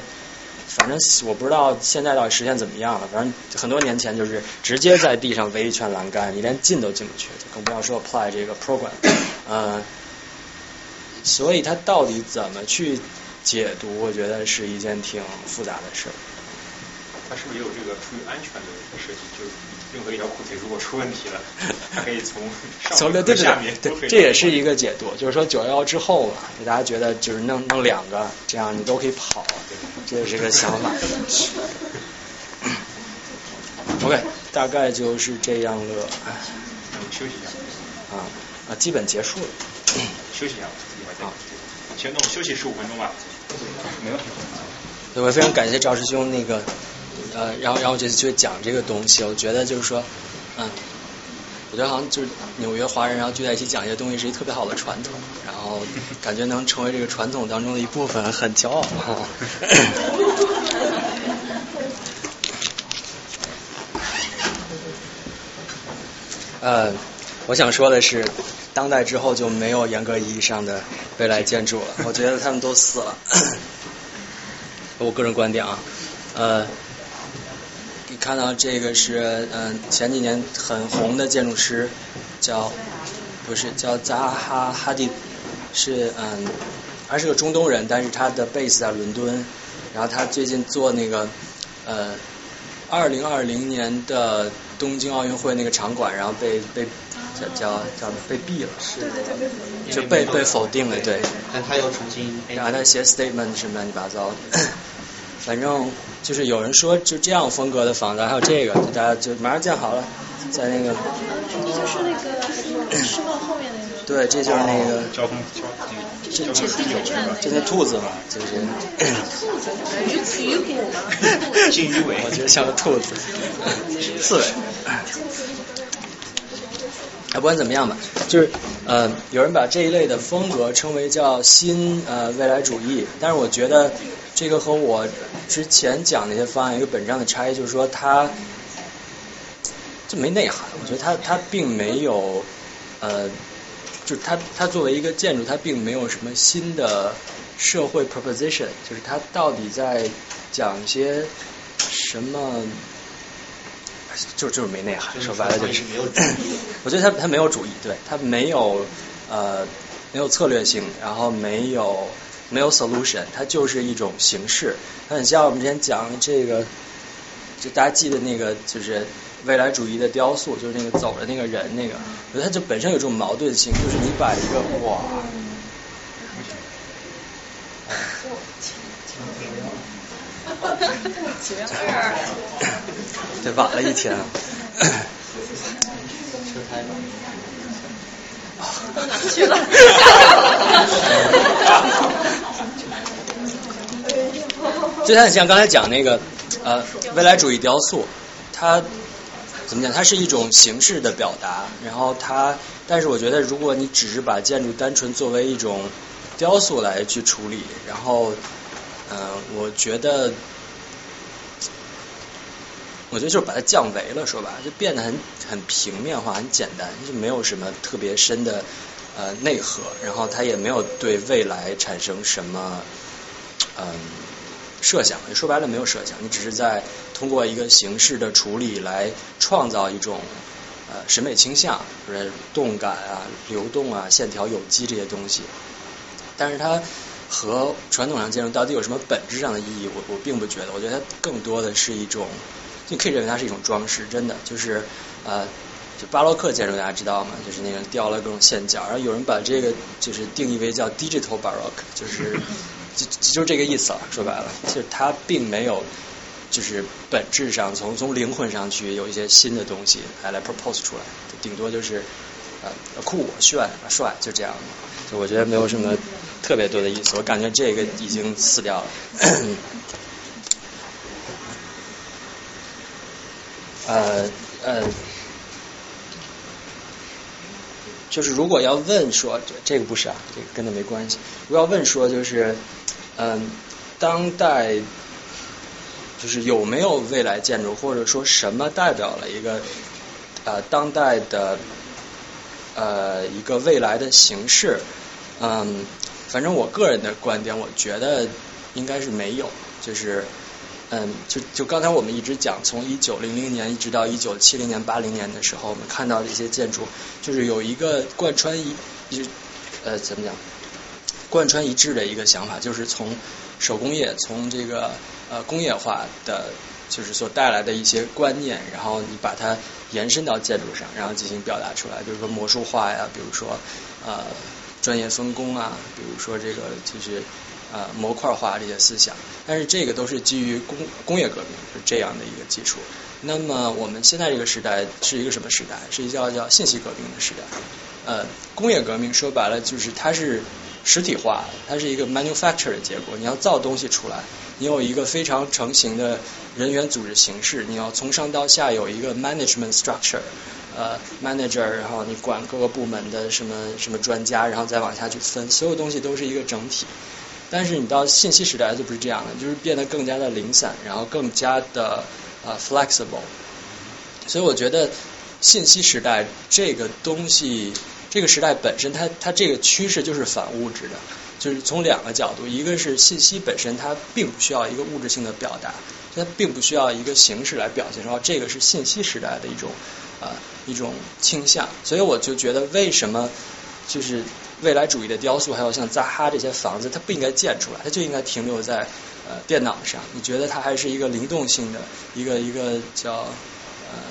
反正我不知道现在到底实现怎么样了，反正很多年前就是直接在地上围一圈栏杆，你连进都进不去，更不要说 apply 这个 program，呃。所以它到底怎么去解读，我觉得是一件挺复杂的事儿。它是不是也有这个出于安全的设计？就是任何一条裤腿如果出问题了，它可以从上面和下面。这也是一个解读，就是说九幺幺之后嘛，大家觉得就是弄弄两个，这样你都可以跑，这也是个想法。OK，大概就是这样了。那我们休息一下。啊啊，基本结束了。休息一下吧。好，行，那我们休息十五分钟吧。没问题。对，我非常感谢赵师兄那个呃，然后然后就就讲这个东西，我觉得就是说，嗯，我觉得好像就是纽约华人，然后聚在一起讲一些东西是一特别好的传统，然后感觉能成为这个传统当中的一部分，很骄傲。呃，我想说的是。当代之后就没有严格意义上的未来建筑了，我觉得他们都死了。我个人观点啊，呃，看到这个是嗯、呃、前几年很红的建筑师叫不是叫扎哈哈迪，是嗯他是个中东人，但是他的 base 在伦敦，然后他最近做那个呃二零二零年的东京奥运会那个场馆，然后被被。叫叫叫被毙了，对对对，就被被否定了，对。但他又重新，然后他写 statement 什么乱七八糟的，反正就是有人说就这样风格的房子，还有这个，就大家就马上建好了，在那个。这就是那个世贸后面那个。对，这就是那个。交通交这这这这那兔子嘛，就是。兔子，是鱼骨吗？金鱼尾，我觉得像个兔子，刺猬。不管怎么样吧，就是呃，有人把这一类的风格称为叫新呃未来主义，但是我觉得这个和我之前讲那些方案有一个本质上的差异，就是说它这没内涵。我觉得它它并没有呃，就是它它作为一个建筑，它并没有什么新的社会 proposition，就是它到底在讲一些什么。就就是没内涵，说白了就是。我觉得他他没有主义，对他没有呃没有策略性，然后没有没有 solution，它就是一种形式。它很像我们之前讲这个，就大家记得那个就是未来主义的雕塑，就是那个走的那个人那个，我觉得它就本身有这种矛盾性，就是你把一个哇。对，晚了一天。车胎吧。到哪去了？就像像刚才讲那个呃未来主义雕塑，它怎么讲？它是一种形式的表达，然后它，但是我觉得如果你只是把建筑单纯作为一种雕塑来去处理，然后嗯、呃我觉得。我觉得就是把它降维了，说吧，就变得很很平面化、很简单，就没有什么特别深的呃内核，然后它也没有对未来产生什么嗯设想，说白了没有设想，你只是在通过一个形式的处理来创造一种呃审美倾向，或者动感啊、流动啊、线条有机这些东西，但是它和传统上建筑到底有什么本质上的意义，我我并不觉得，我觉得它更多的是一种。你可以认为它是一种装饰，真的就是呃，就巴洛克建筑大家知道吗？就是那个雕了各种线角，然后有人把这个就是定义为叫 digital baroque，就是 就就这个意思了。说白了，就是它并没有就是本质上从从灵魂上去有一些新的东西来来 propose 出来，顶多就是呃酷炫帅就这样的。就我觉得没有什么特别多的意思，我感觉这个已经死掉了。呃呃，就是如果要问说，这个不是啊，这个跟他没关系。如果要问说，就是嗯，当代就是有没有未来建筑，或者说什么代表了一个呃当代的呃一个未来的形式？嗯，反正我个人的观点，我觉得应该是没有，就是。嗯，就就刚才我们一直讲，从一九零零年一直到一九七零年、八零年的时候，我们看到的一些建筑，就是有一个贯穿一一呃怎么讲，贯穿一致的一个想法，就是从手工业，从这个呃工业化的就是所带来的一些观念，然后你把它延伸到建筑上，然后进行表达出来，比如说魔术化呀，比如说呃专业分工啊，比如说这个就是。呃，模块化这些思想，但是这个都是基于工工业革命是这样的一个基础。那么我们现在这个时代是一个什么时代？是一叫叫信息革命的时代。呃，工业革命说白了就是它是实体化，它是一个 manufacture 的结果。你要造东西出来，你有一个非常成型的人员组织形式，你要从上到下有一个 management structure，呃，manager，然后你管各个部门的什么什么专家，然后再往下去分，所有东西都是一个整体。但是你到信息时代就不是这样的，就是变得更加的零散，然后更加的呃 flexible。所以我觉得信息时代这个东西，这个时代本身它它这个趋势就是反物质的，就是从两个角度，一个是信息本身它并不需要一个物质性的表达，它并不需要一个形式来表现，然后这个是信息时代的一种啊、一种倾向。所以我就觉得为什么就是。未来主义的雕塑，还有像扎哈这些房子，它不应该建出来，它就应该停留在呃电脑上。你觉得它还是一个灵动性的，一个一个叫呃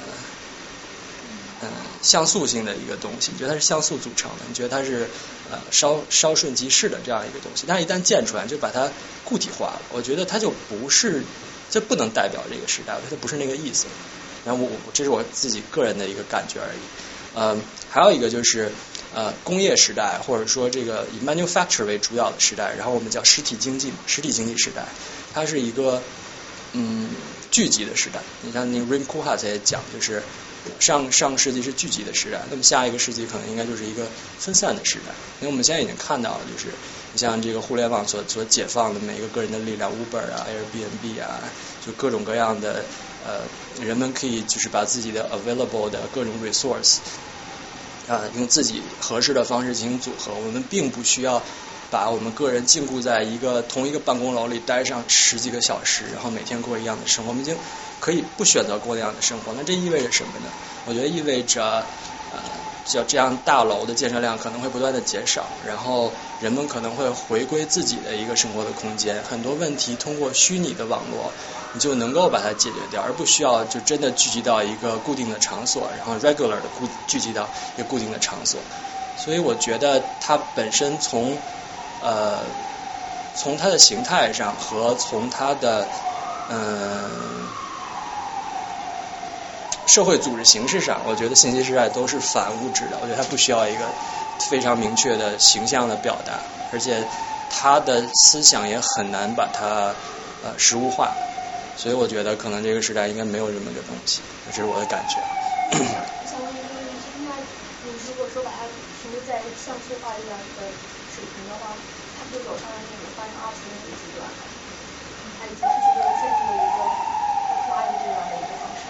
嗯像素性的一个东西？你觉得它是像素组成的？你觉得它是呃稍稍瞬即逝的这样一个东西？但是一旦建出来，就把它固体化了。我觉得它就不是，这不能代表这个时代，我觉得不是那个意思。然后我这是我自己个人的一个感觉而已。嗯，还有一个就是。呃，工业时代或者说这个以 manufacture 为主要的时代，然后我们叫实体经济嘛，实体经济时代，它是一个嗯聚集的时代。你像那个 Rim Koolhaas 也讲，就是上上个世纪是聚集的时代，那么下一个世纪可能应该就是一个分散的时代。因为我们现在已经看到了，就是你像这个互联网所所解放的每一个个人的力量，Uber 啊、Airbnb 啊，就各种各样的呃，人们可以就是把自己的 available 的各种 resource。啊，用自己合适的方式进行组合。我们并不需要把我们个人禁锢在一个同一个办公楼里待上十几个小时，然后每天过一样的生活。我们已经可以不选择过那样的生活。那这意味着什么呢？我觉得意味着呃，像这样大楼的建设量可能会不断的减少，然后人们可能会回归自己的一个生活的空间，很多问题通过虚拟的网络，你就能够把它解决掉，而不需要就真的聚集到一个固定的场所，然后 regular 的固聚集到一个固定的场所。所以我觉得它本身从呃从它的形态上和从它的嗯社会组织形式上，我觉得信息时代都是反物质的。我觉得它不需要一个非常明确的形象的表达，而且它的思想也很难把它呃实物化。所以我觉得可能这个时代应该没有这么个东西，这是我的感觉。我想问一个问题，那你如果说把它停留在像素化一样的水平的话，它不走上了那种发生二次元的极端吗？它已经是觉得建立了一个花的这样的一个方式。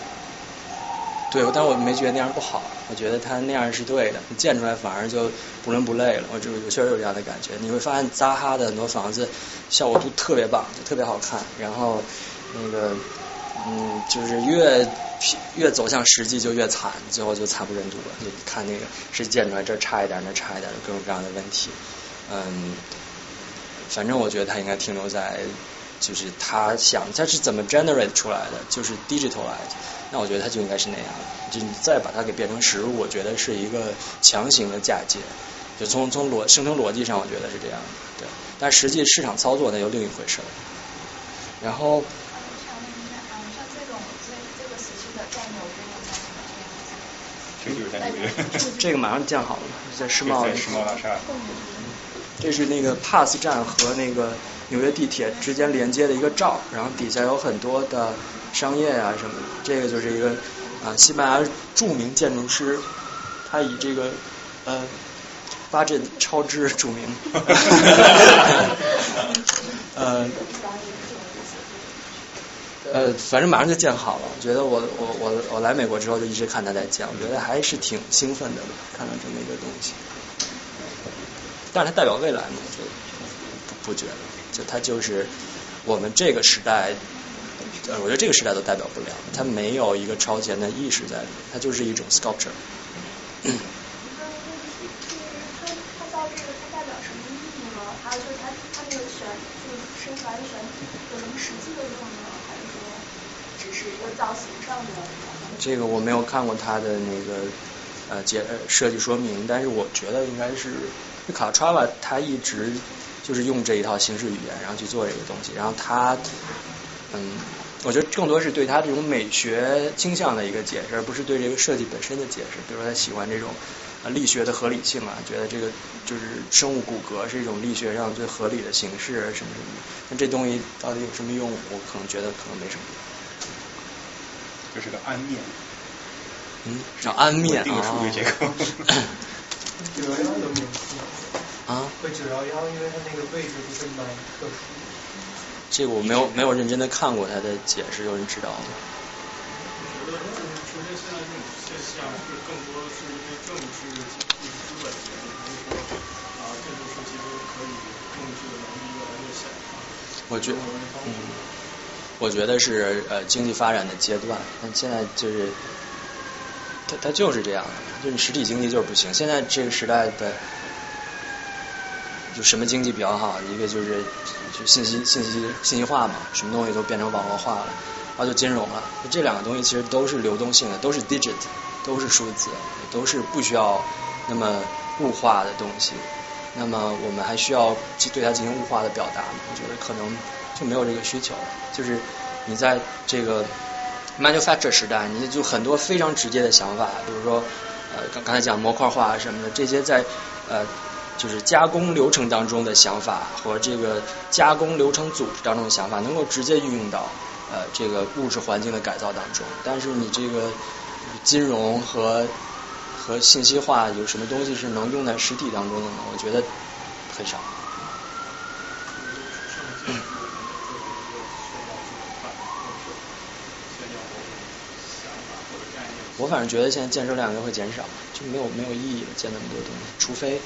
对，但我没觉得那样不好，我觉得他那样是对的，你建出来反而就不伦不类了。我就我确实有这样的感觉。你会发现扎哈的很多房子效果都特别棒，特别好看，然后那个嗯，就是越越走向实际就越惨，最后就惨不忍睹了。就看那个是建出来这差一点，那差一点，各种各样的问题。嗯，反正我觉得他应该停留在就是他想他是怎么 generate 出来的，就是 digitalize。那我觉得它就应该是那样，就你再把它给变成实物，我觉得是一个强行的嫁接。就从从逻生成逻辑上，我觉得是这样的，对。但实际市场操作那就另一回事了。然后。这个马上建好了，在世贸世贸大厦。这是那个 Pass 站和那个纽约地铁之间连接的一个罩，然后底下有很多的商业啊什么的。这个就是一个啊西班牙著名建筑师，他以这个呃八阵超支著名。呃呃，反正马上就建好了。我觉得我我我我来美国之后就一直看他在建，我觉得还是挺兴奋的吧，看到这么一个东西。但是它代表未来吗？我觉得不不觉得，就它就是我们这个时代，呃，我觉得这个时代都代表不了，它没有一个超前的意识在里面，它就是一种 sculpture。嗯。这个它代表什么意义呢？还有就是它它那个选就是生出来的选品有什么实际的用呢？还是说只是一个造型上的？这个我没有看过它的那个呃解设计说明，但是我觉得应该是。卡特瓦他一直就是用这一套形式语言，然后去做这个东西。然后他，嗯，我觉得更多是对他这种美学倾向的一个解释，而不是对这个设计本身的解释。比如说他喜欢这种啊力学的合理性啊，觉得这个就是生物骨骼是一种力学上最合理的形式什么什么。那这东西到底有什么用？我可能觉得可能没什么。这是个安面。嗯，叫安面啊。九幺幺有名字啊？会九幺幺，因为它那个位置不是蛮特殊。这个我没有没有认真的看过他的解释，有人知道吗？我觉得出现现在这种现象是更多是因为政治经济资本原因，还是说啊建筑师其实可以控制的能力越来越小？我觉嗯，我觉得是呃经济发展的阶段，但现在就是。它它就是这样的，就是实体经济就是不行。现在这个时代的，就什么经济比较好？一个就是就信息信息信息化嘛，什么东西都变成网络化了，然后就金融了。这两个东西其实都是流动性的，都是 digit，都是数字，都是不需要那么物化的东西。那么我们还需要对它进行物化的表达吗？我觉得可能就没有这个需求了。就是你在这个。manufacture 时代，你就很多非常直接的想法，比如说呃刚刚才讲模块化什么的，这些在呃就是加工流程当中的想法和这个加工流程组织当中的想法，能够直接运用到呃这个物质环境的改造当中。但是你这个金融和和信息化有什么东西是能用在实体当中的呢？我觉得很少。我反正觉得现在建设量应该会减少，就没有没有意义了，建那么多东西，除非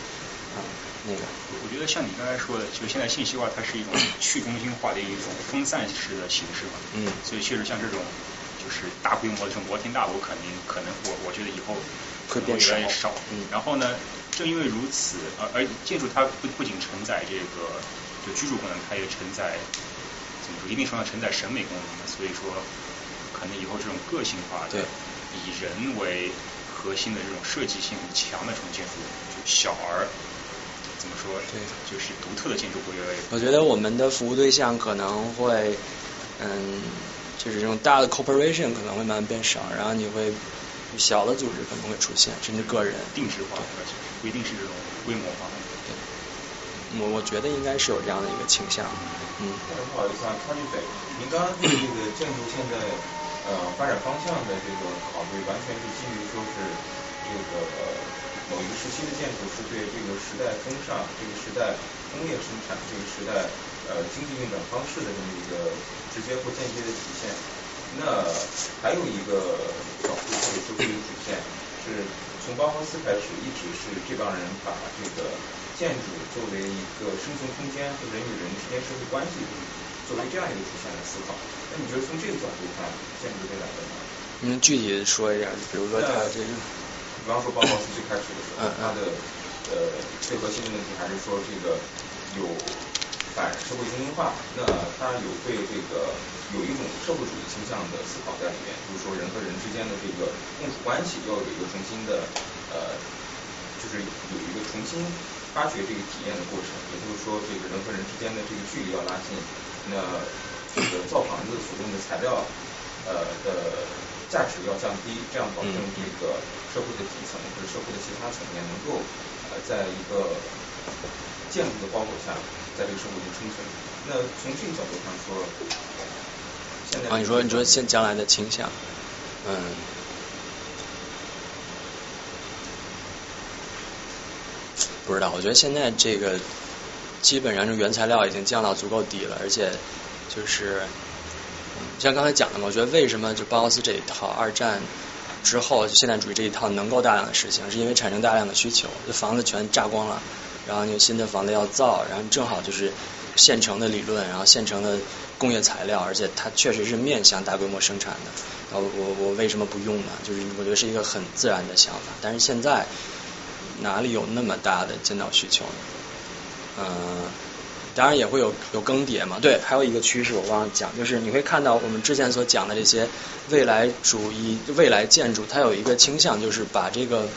啊那个。我觉得像你刚才说的，就现在信息化它是一种去中心化的一种分散式的形式嘛。嗯。所以确实像这种就是大规模的这种摩天大楼，肯定可能我我觉得以后会变越来越少。嗯。然后呢，正因为如此，而而建筑它不不仅承载这个就居住功能，它也承载怎么说，一定程度上承载审美功能的。所以说，可能以后这种个性化的以人为核心的这种设计性强的这种建筑，就小而。怎么说？对，就是独特的建筑会越来越。我觉得我们的服务对象可能会，嗯，就是这种大的 corporation 可能会慢慢变少，然后你会小的组织可能会出现，甚至个人定制化，不一定是这种规模化。对，我我觉得应该是有这样的一个倾向。嗯。不好意思啊，插句嘴，您刚刚对这个建筑现在呃发展方向的这个考虑，完全是基于说是这个。某一个时期的建筑是对这个时代风尚、这个时代工业生产、这个时代呃经济运转方式的这么一个直接或间接的体现。那还有一个角度或者说是一个主线，是从包豪斯开始一直是这帮人把这个建筑作为一个生存空间和人与人之间社会关系作为这样一个主线来思考。那你觉得从这个角度看，建筑未来的呢？能具体说一下，比如说它这个。比方说包豪斯最开始的时候，它的呃最核心的问题还是说这个有反社会精英化，那它有对这个有一种社会主义倾向的思考在里面，就是说人和人之间的这个共处关系要有一个重新的呃，就是有一个重新发掘这个体验的过程，也就是说这个人和人之间的这个距离要拉近，那这个造房子所用的材料呃的。价值要降低，这样保证这个社会的底层或者社会的其他层面能够呃在一个建筑的包裹下，在这个社会中生存。那从这个角度上说，现在啊，你说你说现将来的倾向，嗯，不知道，我觉得现在这个基本上就原材料已经降到足够低了，而且就是。像刚才讲的嘛，我觉得为什么就包豪斯这一套二战之后就现代主义这一套能够大量的实行，是因为产生大量的需求，这房子全炸光了，然后有新的房子要造，然后正好就是现成的理论，然后现成的工业材料，而且它确实是面向大规模生产的，然后我我为什么不用呢？就是我觉得是一个很自然的想法，但是现在哪里有那么大的建造需求呢？嗯。当然也会有有更迭嘛，对，还有一个趋势我忘了讲，就是你会看到我们之前所讲的这些未来主义、未来建筑，它有一个倾向，就是把这个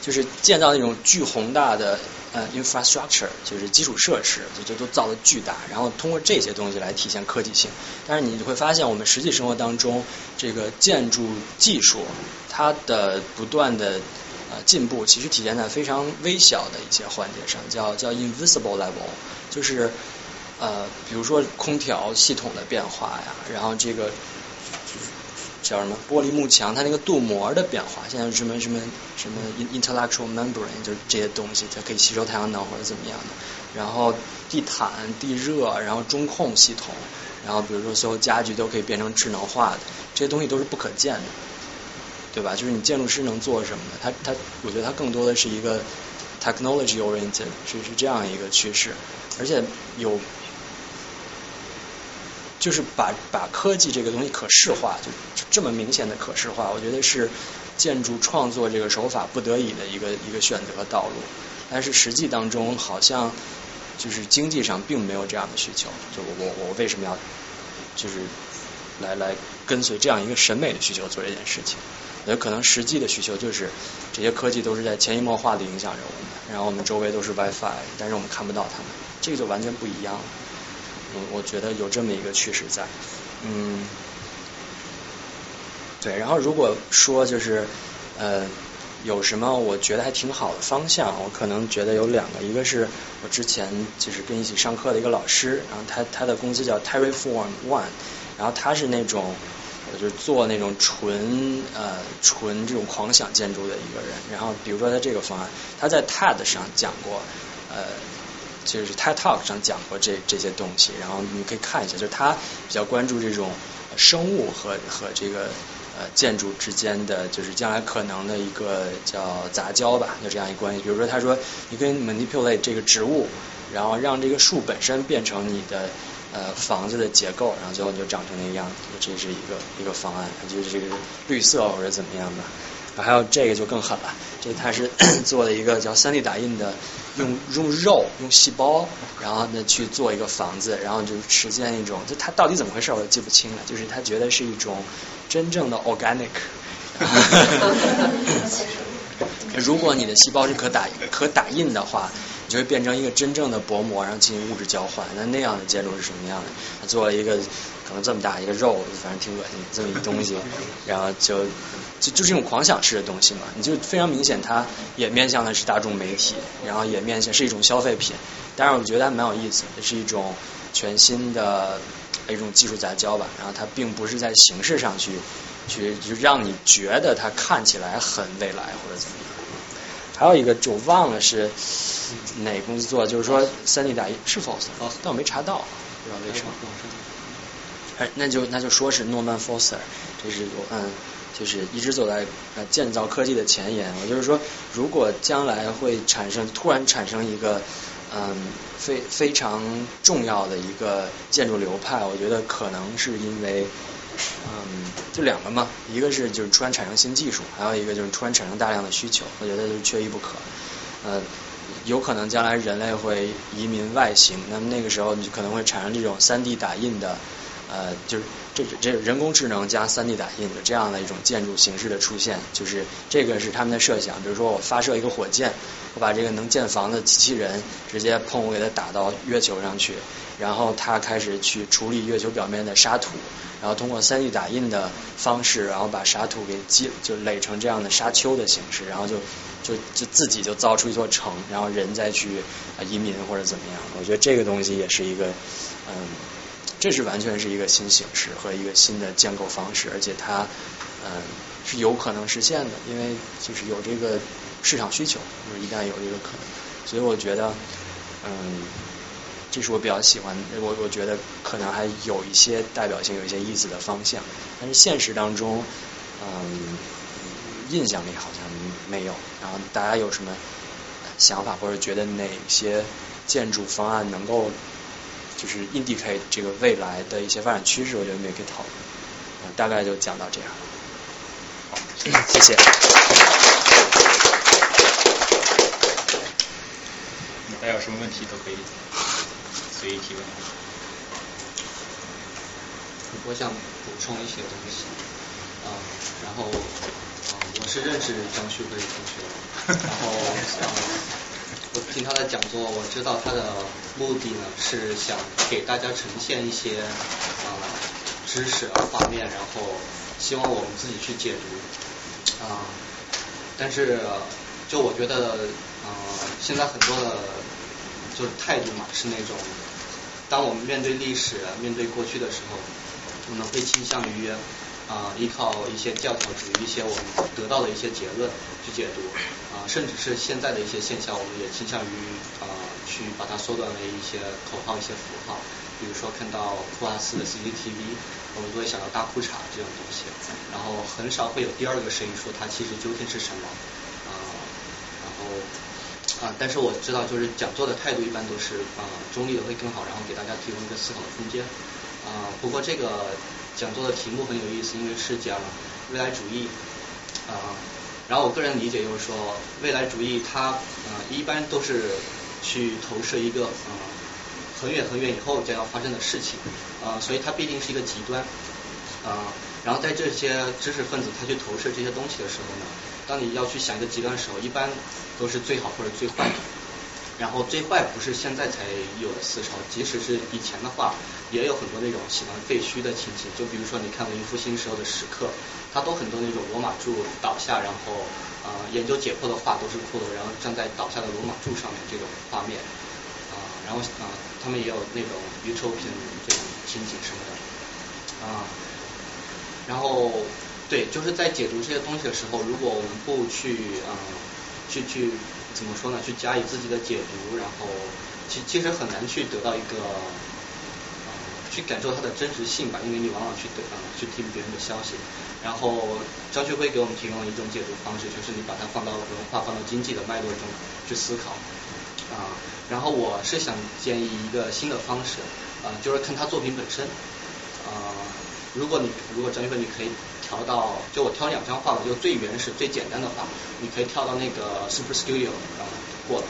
就是建造那种巨宏大的呃 infrastructure，就是基础设施，就就都造的巨大，然后通过这些东西来体现科技性。但是你会发现，我们实际生活当中这个建筑技术它的不断的。呃，进步其实体现在非常微小的一些环节上，叫叫 invisible level，就是呃，比如说空调系统的变化呀，然后这个叫什么玻璃幕墙它那个镀膜的变化，现在什么什么什么 intellectual membrane，就是这些东西它可以吸收太阳能或者怎么样的，然后地毯地热，然后中控系统，然后比如说所有家具都可以变成智能化的，这些东西都是不可见的。对吧？就是你建筑师能做什么呢？他他，我觉得他更多的是一个 technology oriented，是是这样一个趋势，而且有就是把把科技这个东西可视化，就这么明显的可视化，我觉得是建筑创作这个手法不得已的一个一个选择道路。但是实际当中，好像就是经济上并没有这样的需求。就我我我为什么要就是来来跟随这样一个审美的需求做这件事情？有可能实际的需求就是这些科技都是在潜移默化的影响着我们，然后我们周围都是 WiFi，但是我们看不到它们，这个就完全不一样了。我我觉得有这么一个趋势在，嗯，对。然后如果说就是呃有什么我觉得还挺好的方向，我可能觉得有两个，一个是我之前就是跟一起上课的一个老师，然后他他的公司叫 Terraform One，然后他是那种。我就做那种纯呃纯这种狂想建筑的一个人，然后比如说他这个方案，他在 TED 上讲过，呃，就是 TED Talk 上讲过这这些东西，然后你可以看一下，就是他比较关注这种生物和和这个呃建筑之间的，就是将来可能的一个叫杂交吧，就这样一关系。比如说他说，你可以 manipulate 这个植物，然后让这个树本身变成你的。呃房子的结构，然后最后就长成那个样子。这是一个一个方案，就是这个绿色或者怎么样的。还有这个就更狠了，这他是 做了一个叫 3D 打印的，用用肉用细胞，然后呢去做一个房子，然后就实现一种，就他到底怎么回事我也记不清了，就是他觉得是一种真正的 organic。如果你的细胞是可打可打印的话，你就会变成一个真正的薄膜，然后进行物质交换。那那样的建筑是什么样的？他做了一个可能这么大一个肉，反正挺恶心这么一东西，然后就就就是一种狂想式的东西嘛，你就非常明显，它也面向的是大众媒体，然后也面向是一种消费品。但是我觉得还蛮有意思，是一种全新的一种技术杂交吧。然后它并不是在形式上去去就让你觉得它看起来很未来或者怎么样。还有一个就忘了是哪个公司做，就是说三 D 打印是否，但我没查到，不知道为什么。哎，那就那就说是诺曼福斯，这是我嗯，就是一直走在呃建造科技的前沿。我就是说，如果将来会产生突然产生一个嗯非非常重要的一个建筑流派，我觉得可能是因为。嗯，就两个嘛，一个是就是突然产生新技术，还有一个就是突然产生大量的需求，我觉得就是缺一不可。呃，有可能将来人类会移民外星，那么那个时候你可能会产生这种三 D 打印的，呃，就是这这人工智能加三 D 打印的这样的一种建筑形式的出现，就是这个是他们的设想。比如说我发射一个火箭，我把这个能建房的机器人直接砰，我给它打到月球上去，然后它开始去处理月球表面的沙土。然后通过三 D 打印的方式，然后把沙土给积，就垒成这样的沙丘的形式，然后就就就自己就造出一座城，然后人再去移民或者怎么样。我觉得这个东西也是一个，嗯，这是完全是一个新形式和一个新的建构方式，而且它嗯是有可能实现的，因为就是有这个市场需求，就是一旦有这个可能，所以我觉得嗯。这是我比较喜欢，我我觉得可能还有一些代表性、有一些意思的方向，但是现实当中，嗯，印象里好像没有。然后大家有什么想法，或者觉得哪些建筑方案能够就是 indicate 这个未来的一些发展趋势，我觉得我们也可以讨论。大概就讲到这样。好，谢谢。大家有什么问题都可以。随意提问。我想补充一些东西，啊，然后啊，我是认识张旭辉同学，然后啊，我听他的讲座，我知道他的目的呢是想给大家呈现一些啊知识啊画面，然后希望我们自己去解读啊，但是就我觉得啊，现在很多的就是态度嘛是那种。当我们面对历史、面对过去的时候，我们会倾向于啊依靠一些教条主义、一些我们得到的一些结论去解读，甚至是现在的一些现象，我们也倾向于啊去把它缩短为一些口号、一些符号。比如说看到库阿斯的 CCTV，我们都会想到大裤衩这种东西，然后很少会有第二个声音说它其实究竟是什么啊，然后。啊，但是我知道，就是讲座的态度一般都是啊中立的会更好，然后给大家提供一个思考的空间。啊，不过这个讲座的题目很有意思，因为是讲未来主义。啊，然后我个人理解就是说，未来主义它呃一般都是去投射一个呃很远很远以后将要发生的事情。呃，所以它必定是一个极端。啊，然后在这些知识分子他去投射这些东西的时候呢？当你要去想一个极端的时候，一般都是最好或者最坏的。然后最坏不是现在才有的思潮，即使是以前的话，也有很多那种喜欢废墟的情形。就比如说你看文艺复兴时候的石刻，他都很多那种罗马柱倒下，然后啊研究解剖的画都是骷髅，然后站在倒下的罗马柱上面这种画面啊，然后啊他们也有那种鱼抽瓶这种情景什么的啊，然后。对，就是在解读这些东西的时候，如果我们不去啊，去去怎么说呢？去加以自己的解读，然后其其实很难去得到一个啊，去感受它的真实性吧，因为你往往去得啊，去听别人的消息。然后张旭辉给我们提供了一种解读方式，就是你把它放到文化、放到经济的脉络中去思考啊。然后我是想建议一个新的方式。啊，就是看他作品本身。啊，如果你如果张旭辉你可以调到，就我挑两张画，就最原始、最简单的话，你可以跳到那个 Super Studio 啊过了。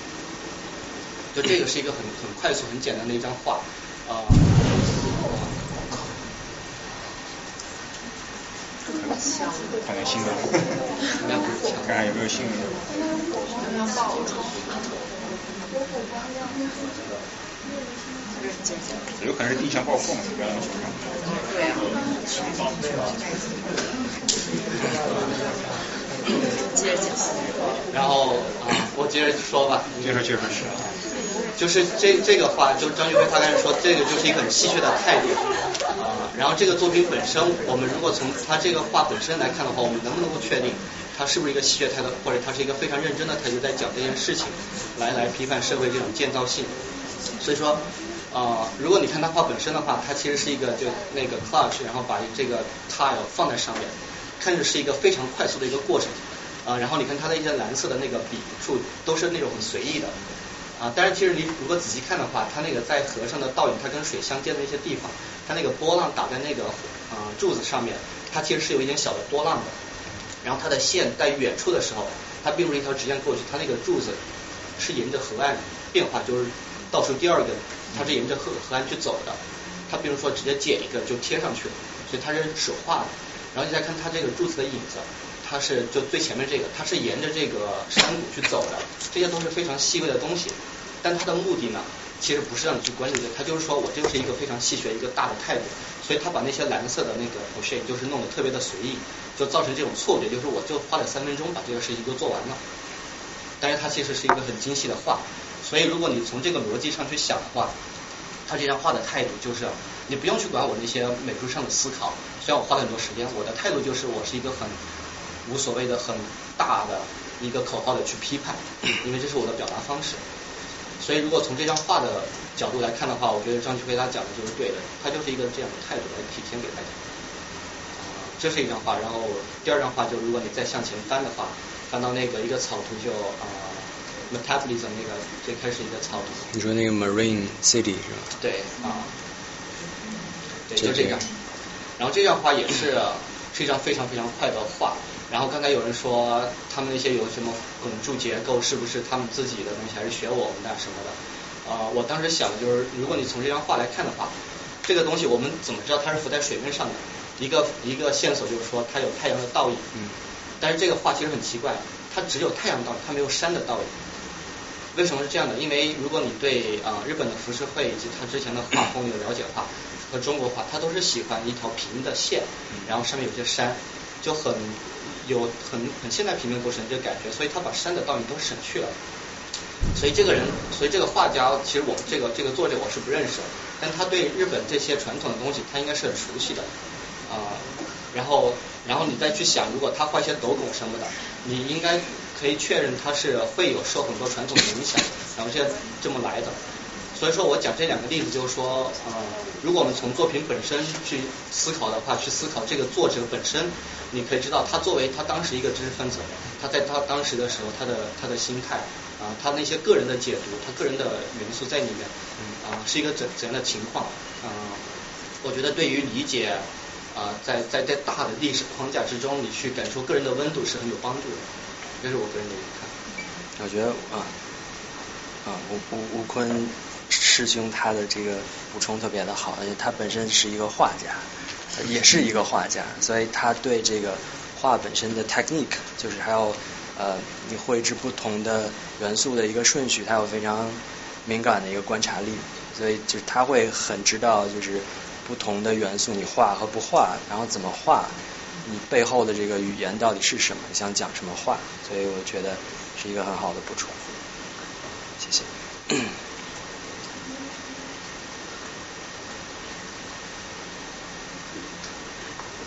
就这个是一个很很快速、很简单的一张画，啊。看看新闻，看看有没有新闻。有可能是地壳爆破嘛？不要让对呀。接着讲。然后啊，我接着说吧。接着接着是。就是这这个话，就张学辉他刚才说，这个就是一个很戏谑的态度啊。然后这个作品本身，我们如果从他这个画本身来看的话，我们能不能够确定他是不是一个戏谑态度，或者他是一个非常认真的态度在讲这件事情，来来批判社会这种建造性。所以说啊，如果你看他画本身的话，它其实是一个就那个 clutch，然后把这个 tile 放在上面，看着是一个非常快速的一个过程啊。然后你看他的一些蓝色的那个笔触，都是那种很随意的。啊，但是其实你如果仔细看的话，它那个在河上的倒影，它跟水相接的那些地方，它那个波浪打在那个啊柱子上面，它其实是有一点小的波浪的。然后它的线在远处的时候，它并不是一条直线过去，它那个柱子是沿着河岸变化，就是倒数第二根，它是沿着河河岸去走的。它并不是说直接剪一个就贴上去了，所以它是手画的。然后你再看它这个柱子的影子。它是就最前面这个，它是沿着这个山谷去走的，这些都是非常细微的东西。但它的目的呢，其实不是让你去关注这，它就是说我就是一个非常细学一个大的态度。所以他把那些蓝色的那个 p o s h 就是弄得特别的随意，就造成这种错觉，就是我就花了三分钟把这个事情都做完了。但是它其实是一个很精细的画，所以如果你从这个逻辑上去想的话，他这张画的态度就是，你不用去管我那些美术上的思考，虽然我花了很多时间，我的态度就是我是一个很。无所谓的很大的一个口号的去批判，因为这是我的表达方式。所以如果从这张画的角度来看的话，我觉得张继辉他讲的就是对的，他就是一个这样的态度来体现给大家。这是一张画，然后第二张画就如果你再向前翻的话，翻到那个一个草图就啊，metabolism 那个最开始一个草图。你说那个 Marine City 是吧？对啊，对就这张。然后这张画也是是一张非常非常快的画。然后刚才有人说他们那些有什么拱柱结构，是不是他们自己的东西，还是学我们的什么的？啊，我当时想的就是，如果你从这张画来看的话，这个东西我们怎么知道它是浮在水面上的？一个一个线索就是说它有太阳的倒影。嗯。但是这个画其实很奇怪，它只有太阳倒影，它没有山的倒影。为什么是这样的？因为如果你对啊日本的浮世绘以及它之前的画风有了解的话，和中国画，它都是喜欢一条平的线，然后上面有些山，就很。有很很现代平面构成这个感觉，所以他把山的倒影都省去了。所以这个人，所以这个画家，其实我这个这个作者我是不认识，但他对日本这些传统的东西，他应该是很熟悉的啊。然后，然后你再去想，如果他画一些斗拱什么的，你应该可以确认他是会有受很多传统的影响，然后现在这么来的。所以说我讲这两个例子，就是说，呃，如果我们从作品本身去思考的话，去思考这个作者本身，你可以知道他作为他当时一个知识分子，他在他当时的时候，他的他的心态啊，他那些个人的解读，他个人的元素在里面，啊，是一个怎怎样的情况啊？我觉得对于理解啊，在在在大的历史框架之中，你去感受个人的温度是很有帮助的，这是我个人的一个看法。我觉得啊啊，吴吴吴坤。师兄他的这个补充特别的好，而且他本身是一个画家，也是一个画家，所以他对这个画本身的 technique，就是还有呃你绘制不同的元素的一个顺序，他有非常敏感的一个观察力，所以就是他会很知道就是不同的元素你画和不画，然后怎么画，你背后的这个语言到底是什么，想讲什么话，所以我觉得是一个很好的补充，谢谢。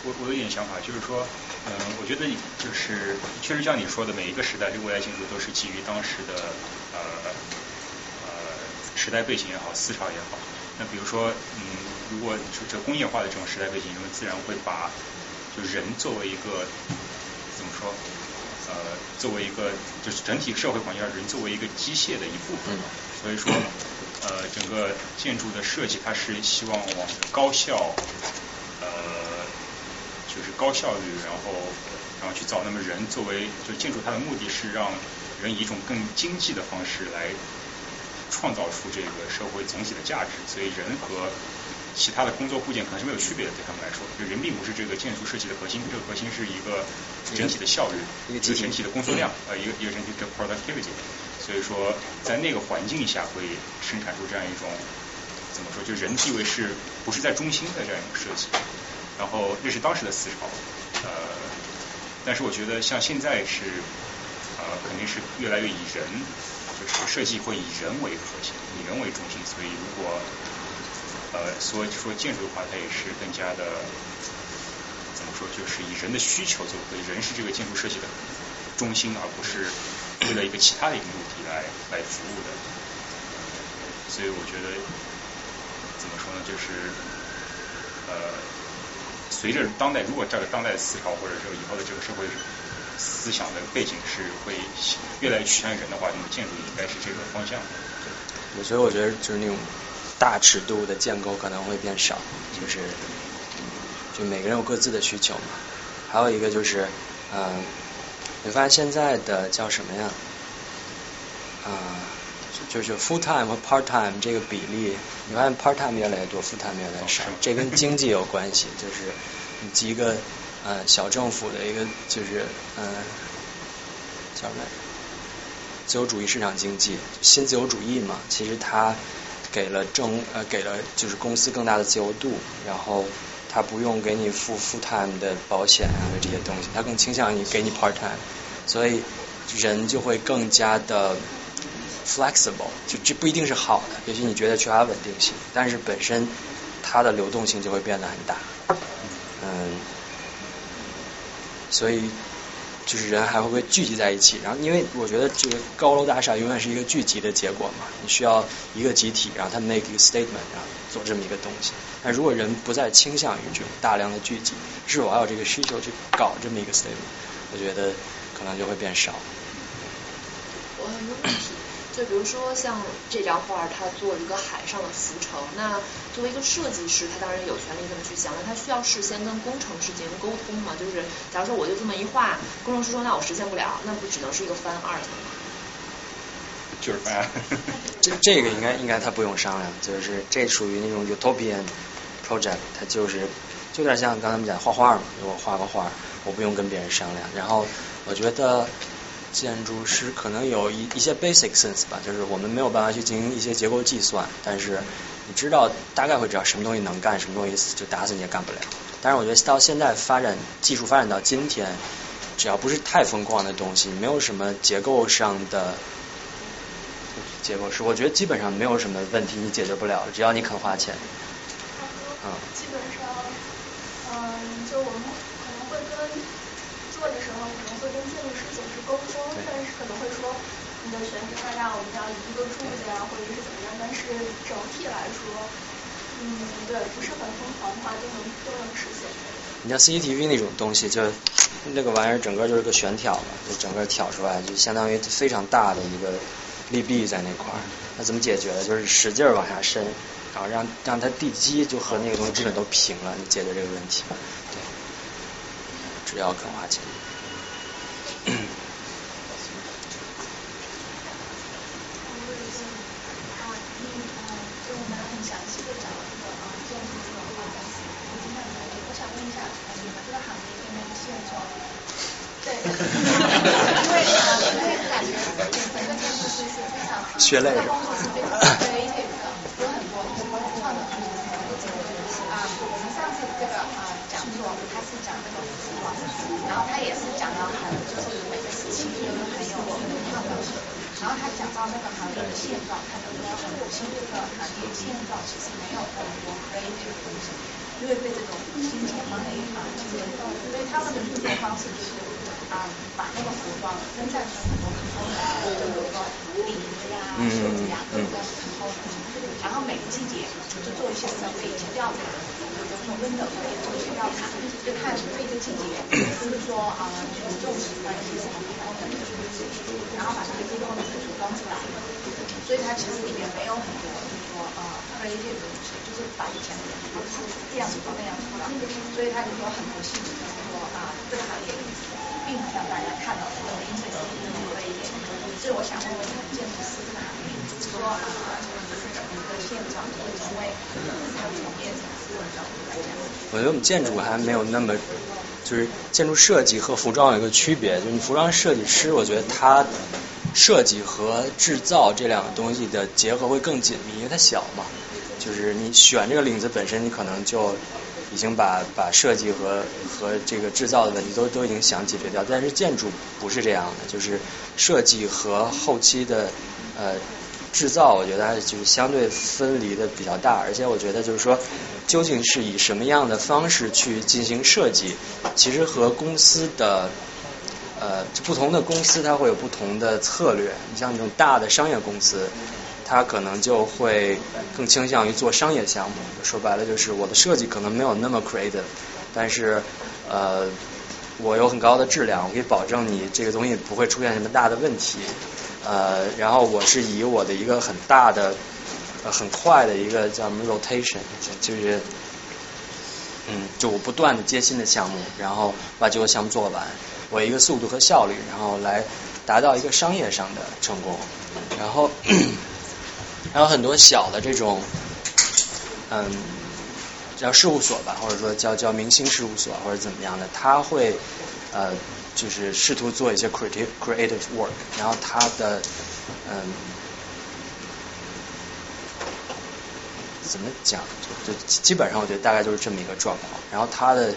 我我有一点想法，就是说，嗯，我觉得就是确实像你说的，每一个时代这个未来建筑都是基于当时的呃呃时代背景也好，思潮也好。那比如说，嗯，如果这工业化的这种时代背景，因为自然会把就人作为一个怎么说，呃，作为一个就是整体社会环境上人作为一个机械的一部分，所以说呃整个建筑的设计，它是希望往高效，呃就是高效率，然后然后去造。那么人作为就建筑它的目的是让人以一种更经济的方式来创造出这个社会总体的价值，所以人和其他的工作部件可能是没有区别的，对他们来说，就人并不是这个建筑设计的核心，这个核心是一个整体的效率，一个整体的工作量，呃，一个一个整体的 productivity。所以说，在那个环境下会生产出这样一种怎么说，就人地位是不是在中心的这样一种设计。然后那是当时的思潮，呃，但是我觉得像现在是，呃，肯定是越来越以人，就是设计会以人为核心，以人为中心。所以如果呃说说建筑的话，它也是更加的怎么说，就是以人的需求做为人是这个建筑设计的中心，而不是为了一个其他的一个目的来来服务的。所以我觉得怎么说呢，就是呃。随着当代，如果这个当代的思潮或者说以后的这个社会思想的背景是会越来越趋向于人的话，那么建筑应该是这个方向。对，所以我觉得就是那种大尺度的建构可能会变少，就是就每个人有各自的需求嘛。还有一个就是，嗯，你发现现在的叫什么呀？啊。就是 full time 和 part time 这个比例，你发现 part time 越来越多，full time 越来越少，这跟经济有关系。就是你几个呃小政府的一个就是嗯叫什么自由主义市场经济，新自由主义嘛，其实它给了政呃给了就是公司更大的自由度，然后它不用给你付 full time 的保险啊这些东西，它更倾向于给你 part time，所以人就会更加的。Flexible 就这不一定是好的，也许你觉得缺乏稳定性，但是本身它的流动性就会变得很大，嗯，所以就是人还会不会聚集在一起？然后因为我觉得这个高楼大厦永远是一个聚集的结果嘛，你需要一个集体，然后他 make 一个 statement，然后做这么一个东西。但如果人不再倾向于这种大量的聚集，是否还有这个需求去搞这么一个 statement？我觉得可能就会变少。我很有问题。就比如说像这张画，它做一个海上的浮城，那作为一个设计师，他当然有权利这么去想，那他需要事先跟工程师进行沟通嘛？就是假如说我就这么一画，工程师说那我实现不了，那不只能是一个 fine art 吗？就是 fine。这这个应该应该他不用商量，就是这属于那种 utopian project，它就是就有点像刚才我们讲画画嘛，我画个画，我不用跟别人商量。然后我觉得。建筑师可能有一一些 basic sense 吧，就是我们没有办法去进行一些结构计算，但是你知道大概会知道什么东西能干，什么东西就打死你也干不了。但是我觉得到现在发展技术发展到今天，只要不是太疯狂的东西，没有什么结构上的结构是，我觉得基本上没有什么问题你解决不了，只要你肯花钱。嗯。基本上，嗯，就我们可能会跟做的时候可能会跟建筑师。沟通，但是可能会说你的选址大概我们要一个柱子呀，或者是怎么样，但是整体来说，嗯，对，不是很疯狂的话都能都能实现。你像 CCTV 那种东西，就那个玩意儿整个就是个悬挑嘛，就整个挑出来，就相当于非常大的一个利弊在那块儿。那怎么解决的？就是使劲儿往下伸，然后让让它地基就和那个东西基本都平了，你解决这个问题。对，只要肯花钱。血泪是吧？有很多很多创的东西啊，我们上次这个啊讲座，他是讲这个服装，然后他也是讲到很就是每个时期都很有创造性，然后他讲到那个行业的现状，他就说目前这个行业现状其实没有很多可以这个东西，因为被这种金钱方面啊牵动，所以他们的运作方式就是。啊，把那个服装分散成很多很多的，就比如说领子呀、袖子呀，各种各样的很多的。然后每个季节就做一些整理、一些调查，比如说温度可以做一些调查，就看这个季节，就是说啊，重视的一些什么功能，然后把这个机构的服装出来。所以它其实里面没有很多，就是说呃 creative 的东西，就是把以前的人都是这样子做那样子的，所以它就说很不幸，就是说啊这个行业并不像大家看到的那么因为那么多一点。所以我想问问建筑师这个行业，就是说啊是整个现状会成为它从业者的角度来讲。我觉得我们建筑还没有那么，就是建筑设计和服装有一个区别，就是服装设计师，我觉得他设计和制造这两个东西的结合会更紧密，因为它小嘛。就是你选这个领子本身，你可能就已经把把设计和和这个制造的问题都都已经想解决掉。但是建筑不是这样的，就是设计和后期的呃制造，我觉得它就是相对分离的比较大。而且我觉得就是说，究竟是以什么样的方式去进行设计，其实和公司的呃就不同的公司它会有不同的策略。你像这种大的商业公司。它可能就会更倾向于做商业项目。说白了，就是我的设计可能没有那么 creative，但是呃，我有很高的质量，我可以保证你这个东西不会出现什么大的问题。呃，然后我是以我的一个很大的、很快的一个叫什么 rotation，就是嗯，就我不断的接新的项目，然后把这个项目做完，我一个速度和效率，然后来达到一个商业上的成功，然后。还有很多小的这种，嗯，叫事务所吧，或者说叫叫明星事务所或者怎么样的，他会呃就是试图做一些 creative creative work，然后他的嗯怎么讲，就就基本上我觉得大概就是这么一个状况。然后他的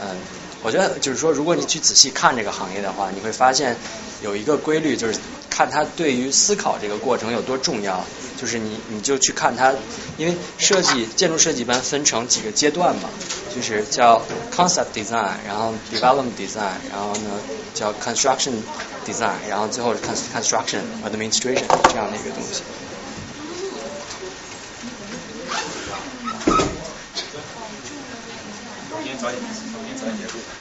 嗯，我觉得就是说，如果你去仔细看这个行业的话，你会发现有一个规律，就是看他对于思考这个过程有多重要。就是你，你就去看它，因为设计建筑设计一般分成几个阶段嘛，就是叫 concept design，然后 development design，然后呢叫 construction design，然后最后是 construction administration 这样的一个东西。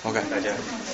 OK，再见。